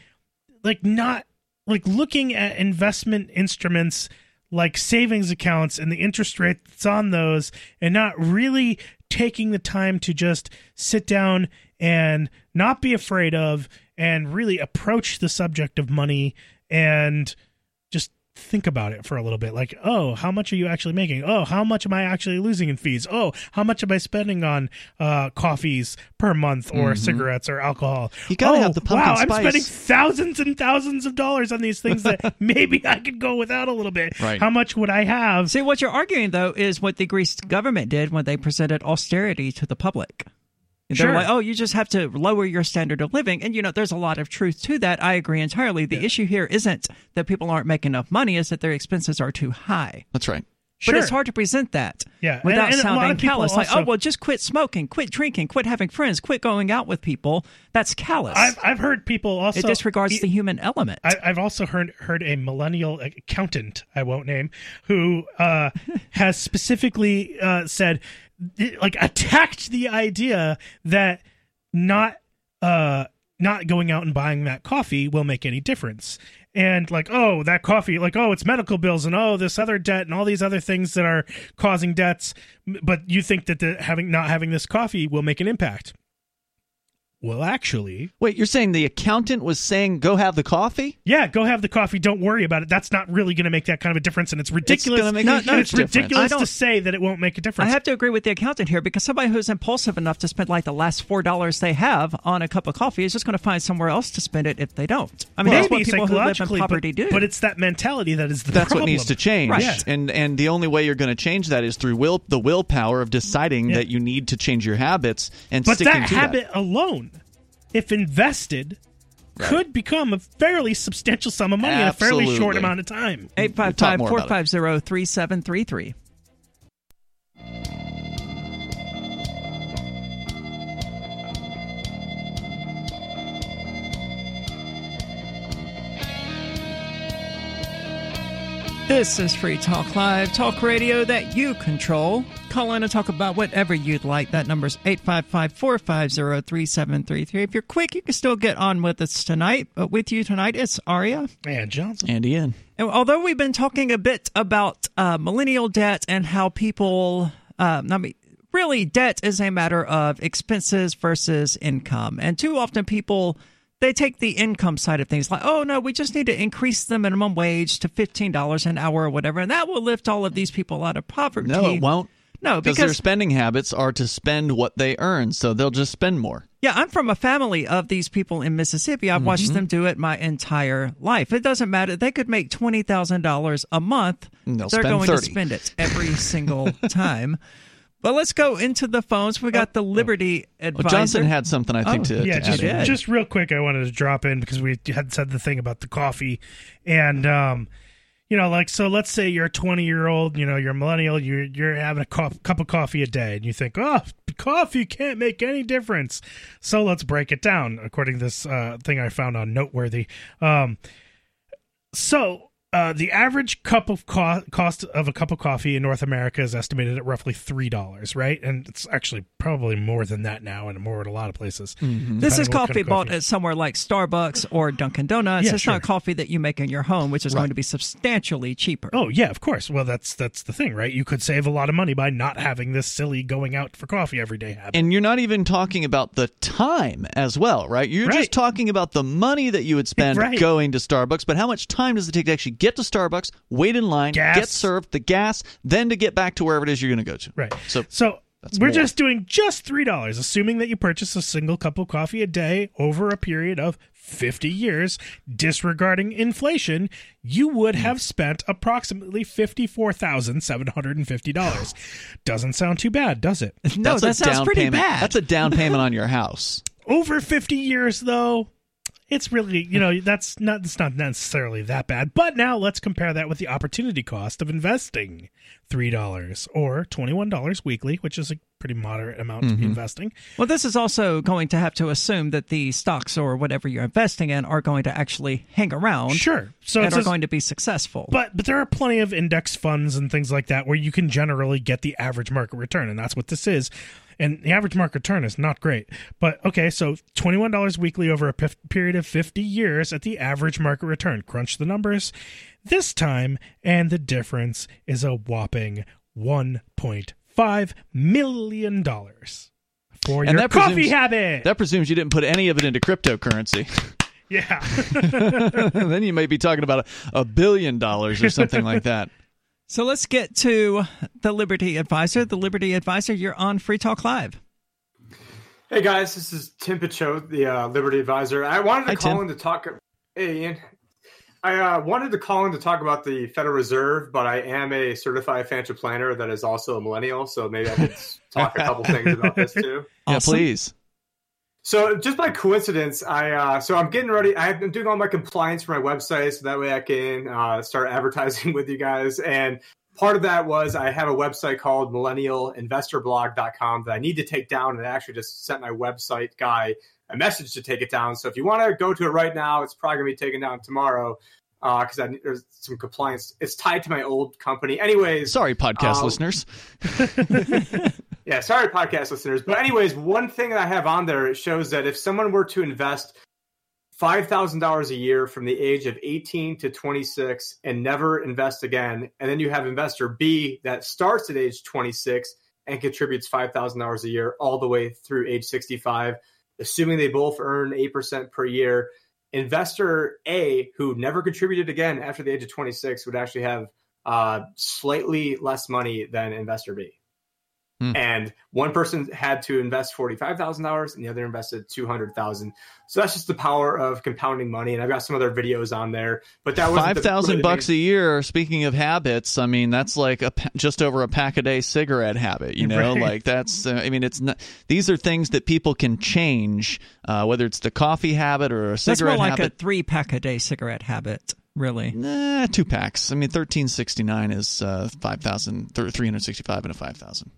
like not like looking at investment instruments like savings accounts and the interest rates on those and not really taking the time to just sit down and not be afraid of and really approach the subject of money and think about it for a little bit. Like oh how much are you actually making? Oh how much am i actually losing in fees? Oh how much am i spending on uh, coffees per month or cigarettes or alcohol? You gotta oh, have the pumpkin wow i'm spending thousands and thousands of dollars on these things that maybe i could go without a little bit. Right. how much would i have? See, what you're arguing, though, is what the Greece government did when they presented austerity to the public. They Sure. were like, oh, you just have to lower your standard of living. And, you know, there's a lot of truth to that. I agree entirely. The issue here isn't that people aren't making enough money, it's that their expenses are too high. That's right. But it's hard to present that Yeah, without and a lot sounding callous. like, oh, well, just quit smoking, quit drinking, quit having friends, quit going out with people. That's callous. I've, I've heard people also it disregards the human element. I, I've also heard heard a millennial accountant I won't name who uh, has specifically uh, said like attacked the idea that not uh, not going out and buying that coffee will make any difference. And like, oh, that coffee, like, oh, it's medical bills, and oh, this other debt, and all these other things that are causing debts. But you think that the having not having this coffee will make an impact? Well, actually, Wait, you're saying the accountant was saying go have the coffee? yeah, go have the coffee. Don't worry about it. That's not really going to make that kind of a difference, and it's ridiculous. gonna make a and huge it's ridiculous to say that it won't make a difference. I have to agree with the accountant here because somebody who's impulsive enough to spend like the last four dollars they have on a cup of coffee is just going to find somewhere else to spend it if they don't. I mean, that's what people who live in poverty but, do. but it's that mentality that is the That's problem. what needs to change. Right. Yeah. And and the only way you're going to change that is through will the willpower of deciding Yeah. that you need to change your habits and But sticking that to habit alone, if invested, could become a fairly substantial sum of money in a fairly short amount of time. 855 more about it. 450 3733. This is Free Talk Live, talk radio that you control. Call in and talk about whatever you'd like. That number's 855 450 3733. If you're quick, you can still get on with us tonight. But with you tonight, it's Aria. Man, Johnson. And Ian. And although we've been talking a bit about uh, millennial debt and how people, um, I mean, really, debt is a matter of expenses versus income. And too often people, they take the income side of things like, oh, no, we just need to increase the minimum wage to $15 an hour or whatever. And that will lift all of these people out of poverty. No, it won't. No, because their spending habits are to spend what they earn, so they'll just spend more. Yeah, I'm from a family of these people in Mississippi. I've watched Mm-hmm. them do it my entire life. It doesn't matter. They could make twenty thousand dollars a month. They'll They're going 30. to spend it every single time. But let's go into the phones. We got the Liberty Well, advisor. Johnson had something I think Oh, to, yeah, to just add in. just real quick, I wanted to drop in because we had said the thing about the coffee, and um, you know, like so. Let's say you're a 20 year old, you know, you're a millennial, you're you're having a co- cup of coffee a day, and you think, oh, coffee can't make any difference. So let's break it down according to this uh, thing I found on Noteworthy. Um, so. Uh, the average cup of co- cost of a cup of coffee in North America is estimated at roughly three dollars, right? And it's actually probably more than that now, and more at a lot of places. Mm-hmm. This is on what kind coffee of bought coffee. at somewhere like Starbucks or Dunkin' Donuts. Yeah, it's sure. not coffee that you make in your home, which is going to be substantially cheaper. Oh yeah, of course. Well, that's that's the thing, right? You could save a lot of money by not having this silly going out for coffee every day habit. And you're not even talking about the time as well, right? You're Right. just talking about the money that you would spend Right. going to Starbucks, but how much time does it take to actually get to Starbucks, wait in line, Gas. get served, the gas, then to get back to wherever it is you're going to go to? right. So So That's we're more. just doing just three dollars, assuming that you purchase a single cup of coffee a day over a period of fifty years, disregarding inflation, you would have spent approximately fifty four thousand seven hundred and fifty dollars. Doesn't sound too bad, does it? no, that's that sounds pretty payment. bad. That's a down payment on your house. over 50 years though it's really you know that's not it's not necessarily that bad but now let's compare that with the opportunity cost of investing $3 or $21 weekly which is a pretty moderate amount to be Mhm. investing. Well, this is also going to have to assume that the stocks or whatever you're investing in are going to actually hang around. Sure. So and are says- going to be successful. But but there are plenty of index funds and things like that where you can generally get the average market return, and that's what this is. And the average market return is not great. But okay, so twenty one dollars weekly over a period of fifty years at the average market return. Crunch the numbers this time, and the difference is a whopping one point five million dollars for And your that coffee presumes- habit. That presumes you didn't put any of it into cryptocurrency. yeah. then you may be talking about a, a billion dollars or something like that. So let's get to the Liberty Advisor. The Liberty Advisor, you're on Free Talk Live. Hey guys, this is Tim Picciott, the uh, Liberty Advisor. I wanted to Hi, call Tim. in to talk. Hey Ian, I uh, wanted to call in to talk about the Federal Reserve, but I am a certified financial planner that is also a millennial, so maybe I could talk a couple things about this too. Yeah, Awesome. please. So just by coincidence, I uh, so I'm getting ready. I'm doing all my compliance for my website, so that way I can uh, start advertising with you guys. And part of that was I have a website called millennialinvestorblog.com that I need to take down, and I actually just sent my website guy a message to take it down. So if you want to go to it right now, it's probably gonna be taken down tomorrow because I there's some compliance. It's tied to my old company, anyways. Sorry, podcast Uh, listeners. Yeah, sorry, podcast listeners. But anyways, one thing that I have on there shows that if someone were to invest five thousand dollars a year from the age of eighteen to twenty six and never invest again, and then you have investor B that starts at age twenty six and contributes five thousand dollars a year all the way through age sixty five, assuming they both earn eight percent per year. Investor A, who never contributed again after the age of twenty six, would actually have uh, slightly less money than investor B and one person had to invest forty five thousand dollars, and the other invested two hundred thousand. So that's just the power of compounding money. And I've got some other videos on there, but that was Five thousand bucks a year. Speaking of habits, I mean that's like a just over a pack a day cigarette habit. You know, Right. like that's. Uh, I mean, it's not. These are things that people can change, uh, whether it's the coffee habit or a cigarette. That's more cigarette like habit. a three pack a day cigarette habit, really. Nah, two packs. I mean, thirteen sixty nine is uh, five thousand, three hundred sixty five, and a five thousand.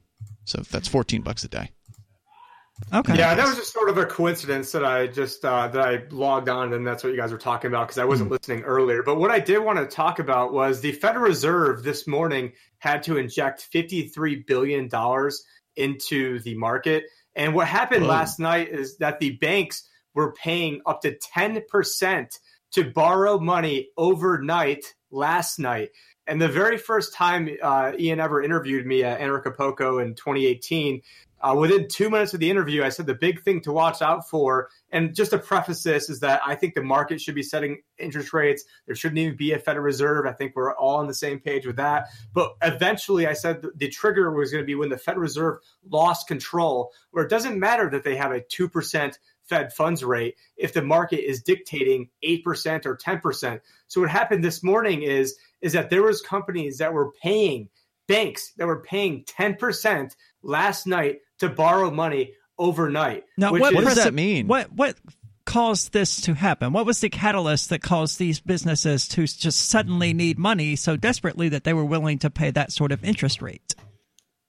So that's fourteen bucks a day. Okay. Yeah, that was just sort of a coincidence that I just uh, that I logged on, and that's what you guys were talking about because I wasn't listening earlier. But what I did want to talk about was the Federal Reserve this morning had to inject fifty three billion dollars into the market, and what happened Whoa. last night is that the banks were paying up to ten percent to borrow money overnight last night. And the very first time uh, Ian ever interviewed me at Anarchapulco in 2018, uh, within two minutes of the interview, I said the big thing to watch out for, and just to preface this, is that I think the market should be setting interest rates. There shouldn't even be a Federal Reserve. I think we're all on the same page with that. But eventually, I said the, the trigger was going to be when the Federal Reserve lost control, where it doesn't matter that they have a 2% Fed funds rate if the market is dictating 8% or 10%. So what happened this morning is is that there was companies that were paying banks that were paying 10% last night to borrow money overnight. Now, which what, is- precip- What what caused this to happen? What was the catalyst that caused these businesses to just suddenly need money so desperately that they were willing to pay that sort of interest rate?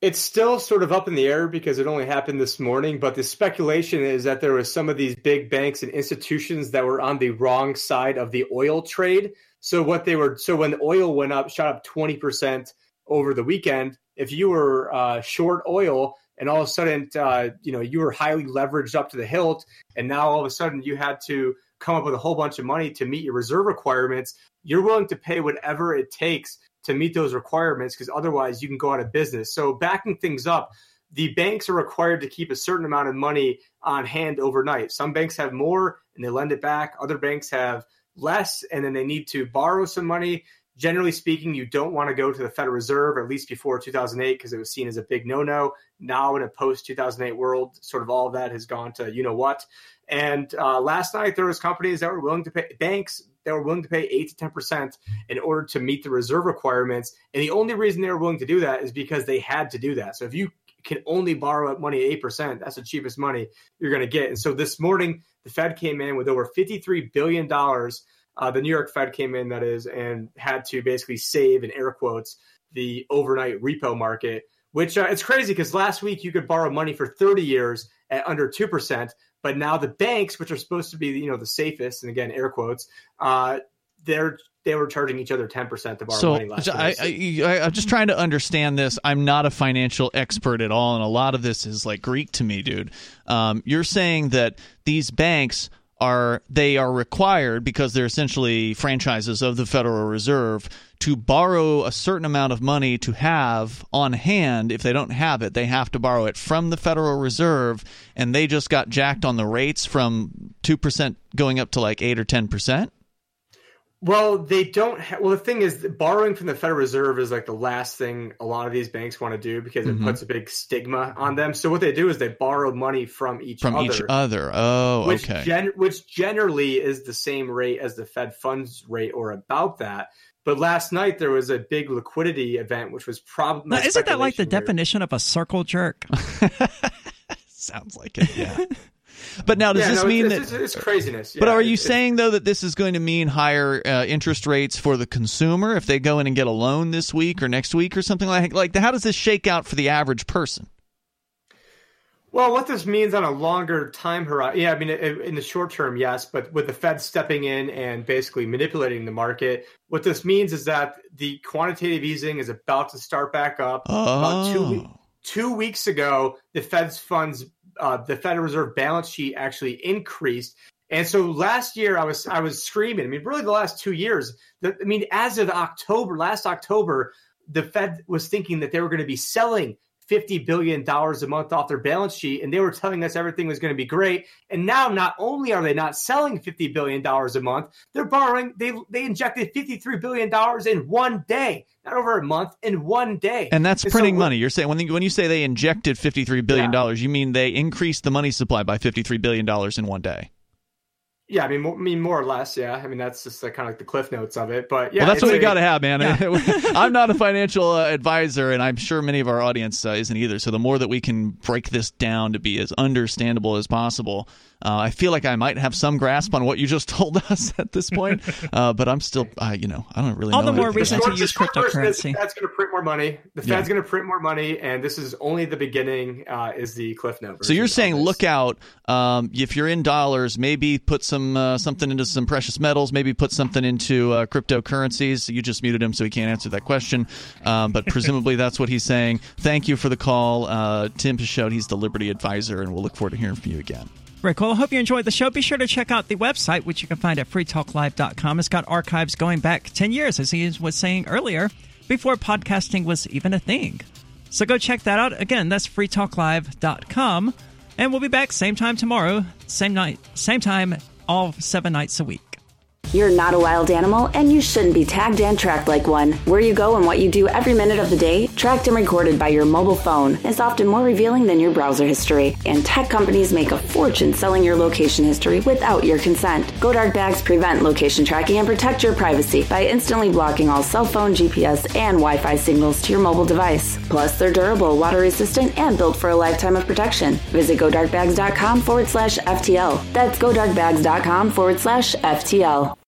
It's still sort of up in the air because it only happened this morning, but the speculation is that there was some of these big banks and institutions that were on the wrong side of the oil trade. So what they were so when oil went up, shot up 20% over the weekend, if you were uh, short oil and all of a sudden uh, you know you were highly leveraged up to the hilt and now all of a sudden you had to come up with a whole bunch of money to meet your reserve requirements, you're willing to pay whatever it takes to meet those requirements because otherwise you can go out of business. So backing things up, the banks are required to keep a certain amount of money on hand overnight. Some banks have more and they lend it back. Other banks have less and then they need to borrow some money. Generally speaking, you don't want to go to the Federal Reserve, at least before 2008, because it was seen as a big no-no. Now, in a post 2008 world, sort of all of that has gone to you know what. And uh, last night, there was companies that were willing to pay banks that were willing to pay eight to ten percent in order to meet the reserve requirements. And the only reason they were willing to do that is because they had to do that. So if you can only borrow money at eight percent, that's the cheapest money you're going to get. And so this morning, the Fed came in with over fifty-three billion dollars. Uh, the New York Fed came in, that is, and had to basically save in air quotes the overnight repo market, which uh, it's crazy because last week you could borrow money for 30 years at under 2%, but now the banks, which are supposed to be, you know, the safest, and again, air quotes, uh, they're they were charging each other 10% of our so money last I, I, I, I'm just trying to understand this. I'm not a financial expert at all, and a lot of this is like Greek to me, dude. Um, you're saying that these banks are they are required because they're essentially franchises of the Federal Reserve to borrow a certain amount of money to have on hand. If they don't have it, they have to borrow it from the Federal Reserve, and they just got jacked on the rates from two percent going up to like eight or ten percent. Well, they don't. Ha- well, the thing is, borrowing from the Federal Reserve is like the last thing a lot of these banks want to do because it Mhm. puts a big stigma on them. So what they do is they borrow money from each From other, each other. Oh, which okay. gen- which generally is the same rate as the Fed funds rate or about that. But last night there was a big liquidity event, which was probably isn't that like the definition of a circle jerk? Sounds like it. Yeah. But now, does Yeah, this no, mean it's, that? it's, it's craziness? but Yeah, are you saying though that this is going to mean higher uh, interest rates for the consumer if they go in and get a loan this week or next week or something like like? How does this shake out for the average person? Well, what this means on a longer time horizon, yeah, I mean, in the short term, yes, but with the Fed stepping in and basically manipulating the market, what this means is that the quantitative easing is about to start back up. About two, Oh, two weeks ago, the Fed's funds, uh, the Federal Reserve balance sheet actually increased. And so last year, I was I was screaming. I mean, really, the last two years. The, I mean, as of October, last October, the Fed was thinking that they were going to be selling fifty billion dollars a month off their balance sheet, and they were telling us everything was going to be great. And now, not only are they not selling fifty billion dollars a month, they're borrowing. They they injected fifty three billion dollars in one day, not over a month, in one day. and that's so printing what- money. You're saying when when you say they injected fifty three billion dollars, you mean they increased the money supply by fifty three billion dollars in one day? Yeah, I mean, more, I mean, more or less. Yeah, I mean, that's just like, kind of like the cliff notes of it. But yeah, well, that's it's what we got to have, man. I'm not a financial uh, advisor, and I'm sure many of our audience uh, isn't either. So the more that we can break this down to be as understandable as possible, uh, I feel like I might have some grasp on what you just told us at this point. uh, but I'm still, uh, you know, I don't really All know. the more reason to use short version is cryptocurrency. The Fed's going to print more money. The Yeah. Fed's going to print more money, and this is only the beginning. Uh, is the cliff note? So you're saying look out um, if you're in dollars, maybe put some uh, something into some precious metals, maybe put something into uh, cryptocurrencies. You just muted him, so he can't answer that question. Um, but presumably that's what he's saying. Thank you for the call, uh, Tim Picciott. He's the Liberty Advisor, and we'll look forward to hearing from you again. Very cool. I hope you enjoyed the show. Be sure to check out the website, which you can find at freetalklive.com. It's got archives going back 10 years, as he was saying earlier, before podcasting was even a thing. So go check that out. Again, that's freetalklive.com. And we'll be back same time tomorrow, same night, same time, all seven nights a week. You're not a wild animal, and you shouldn't be tagged and tracked like one. Where you go and what you do every minute of the day, tracked and recorded by your mobile phone, is often more revealing than your browser history. And tech companies make a fortune selling your location history without your consent. GoDark bags prevent location tracking and protect your privacy by instantly blocking all cell phone, GPS, and Wi Fi signals to your mobile device. Plus, they're durable, water resistant, and built for a lifetime of protection. Visit GoDarkbags.com forward slash FTL. That's GoDarkbags.com forward slash FTL.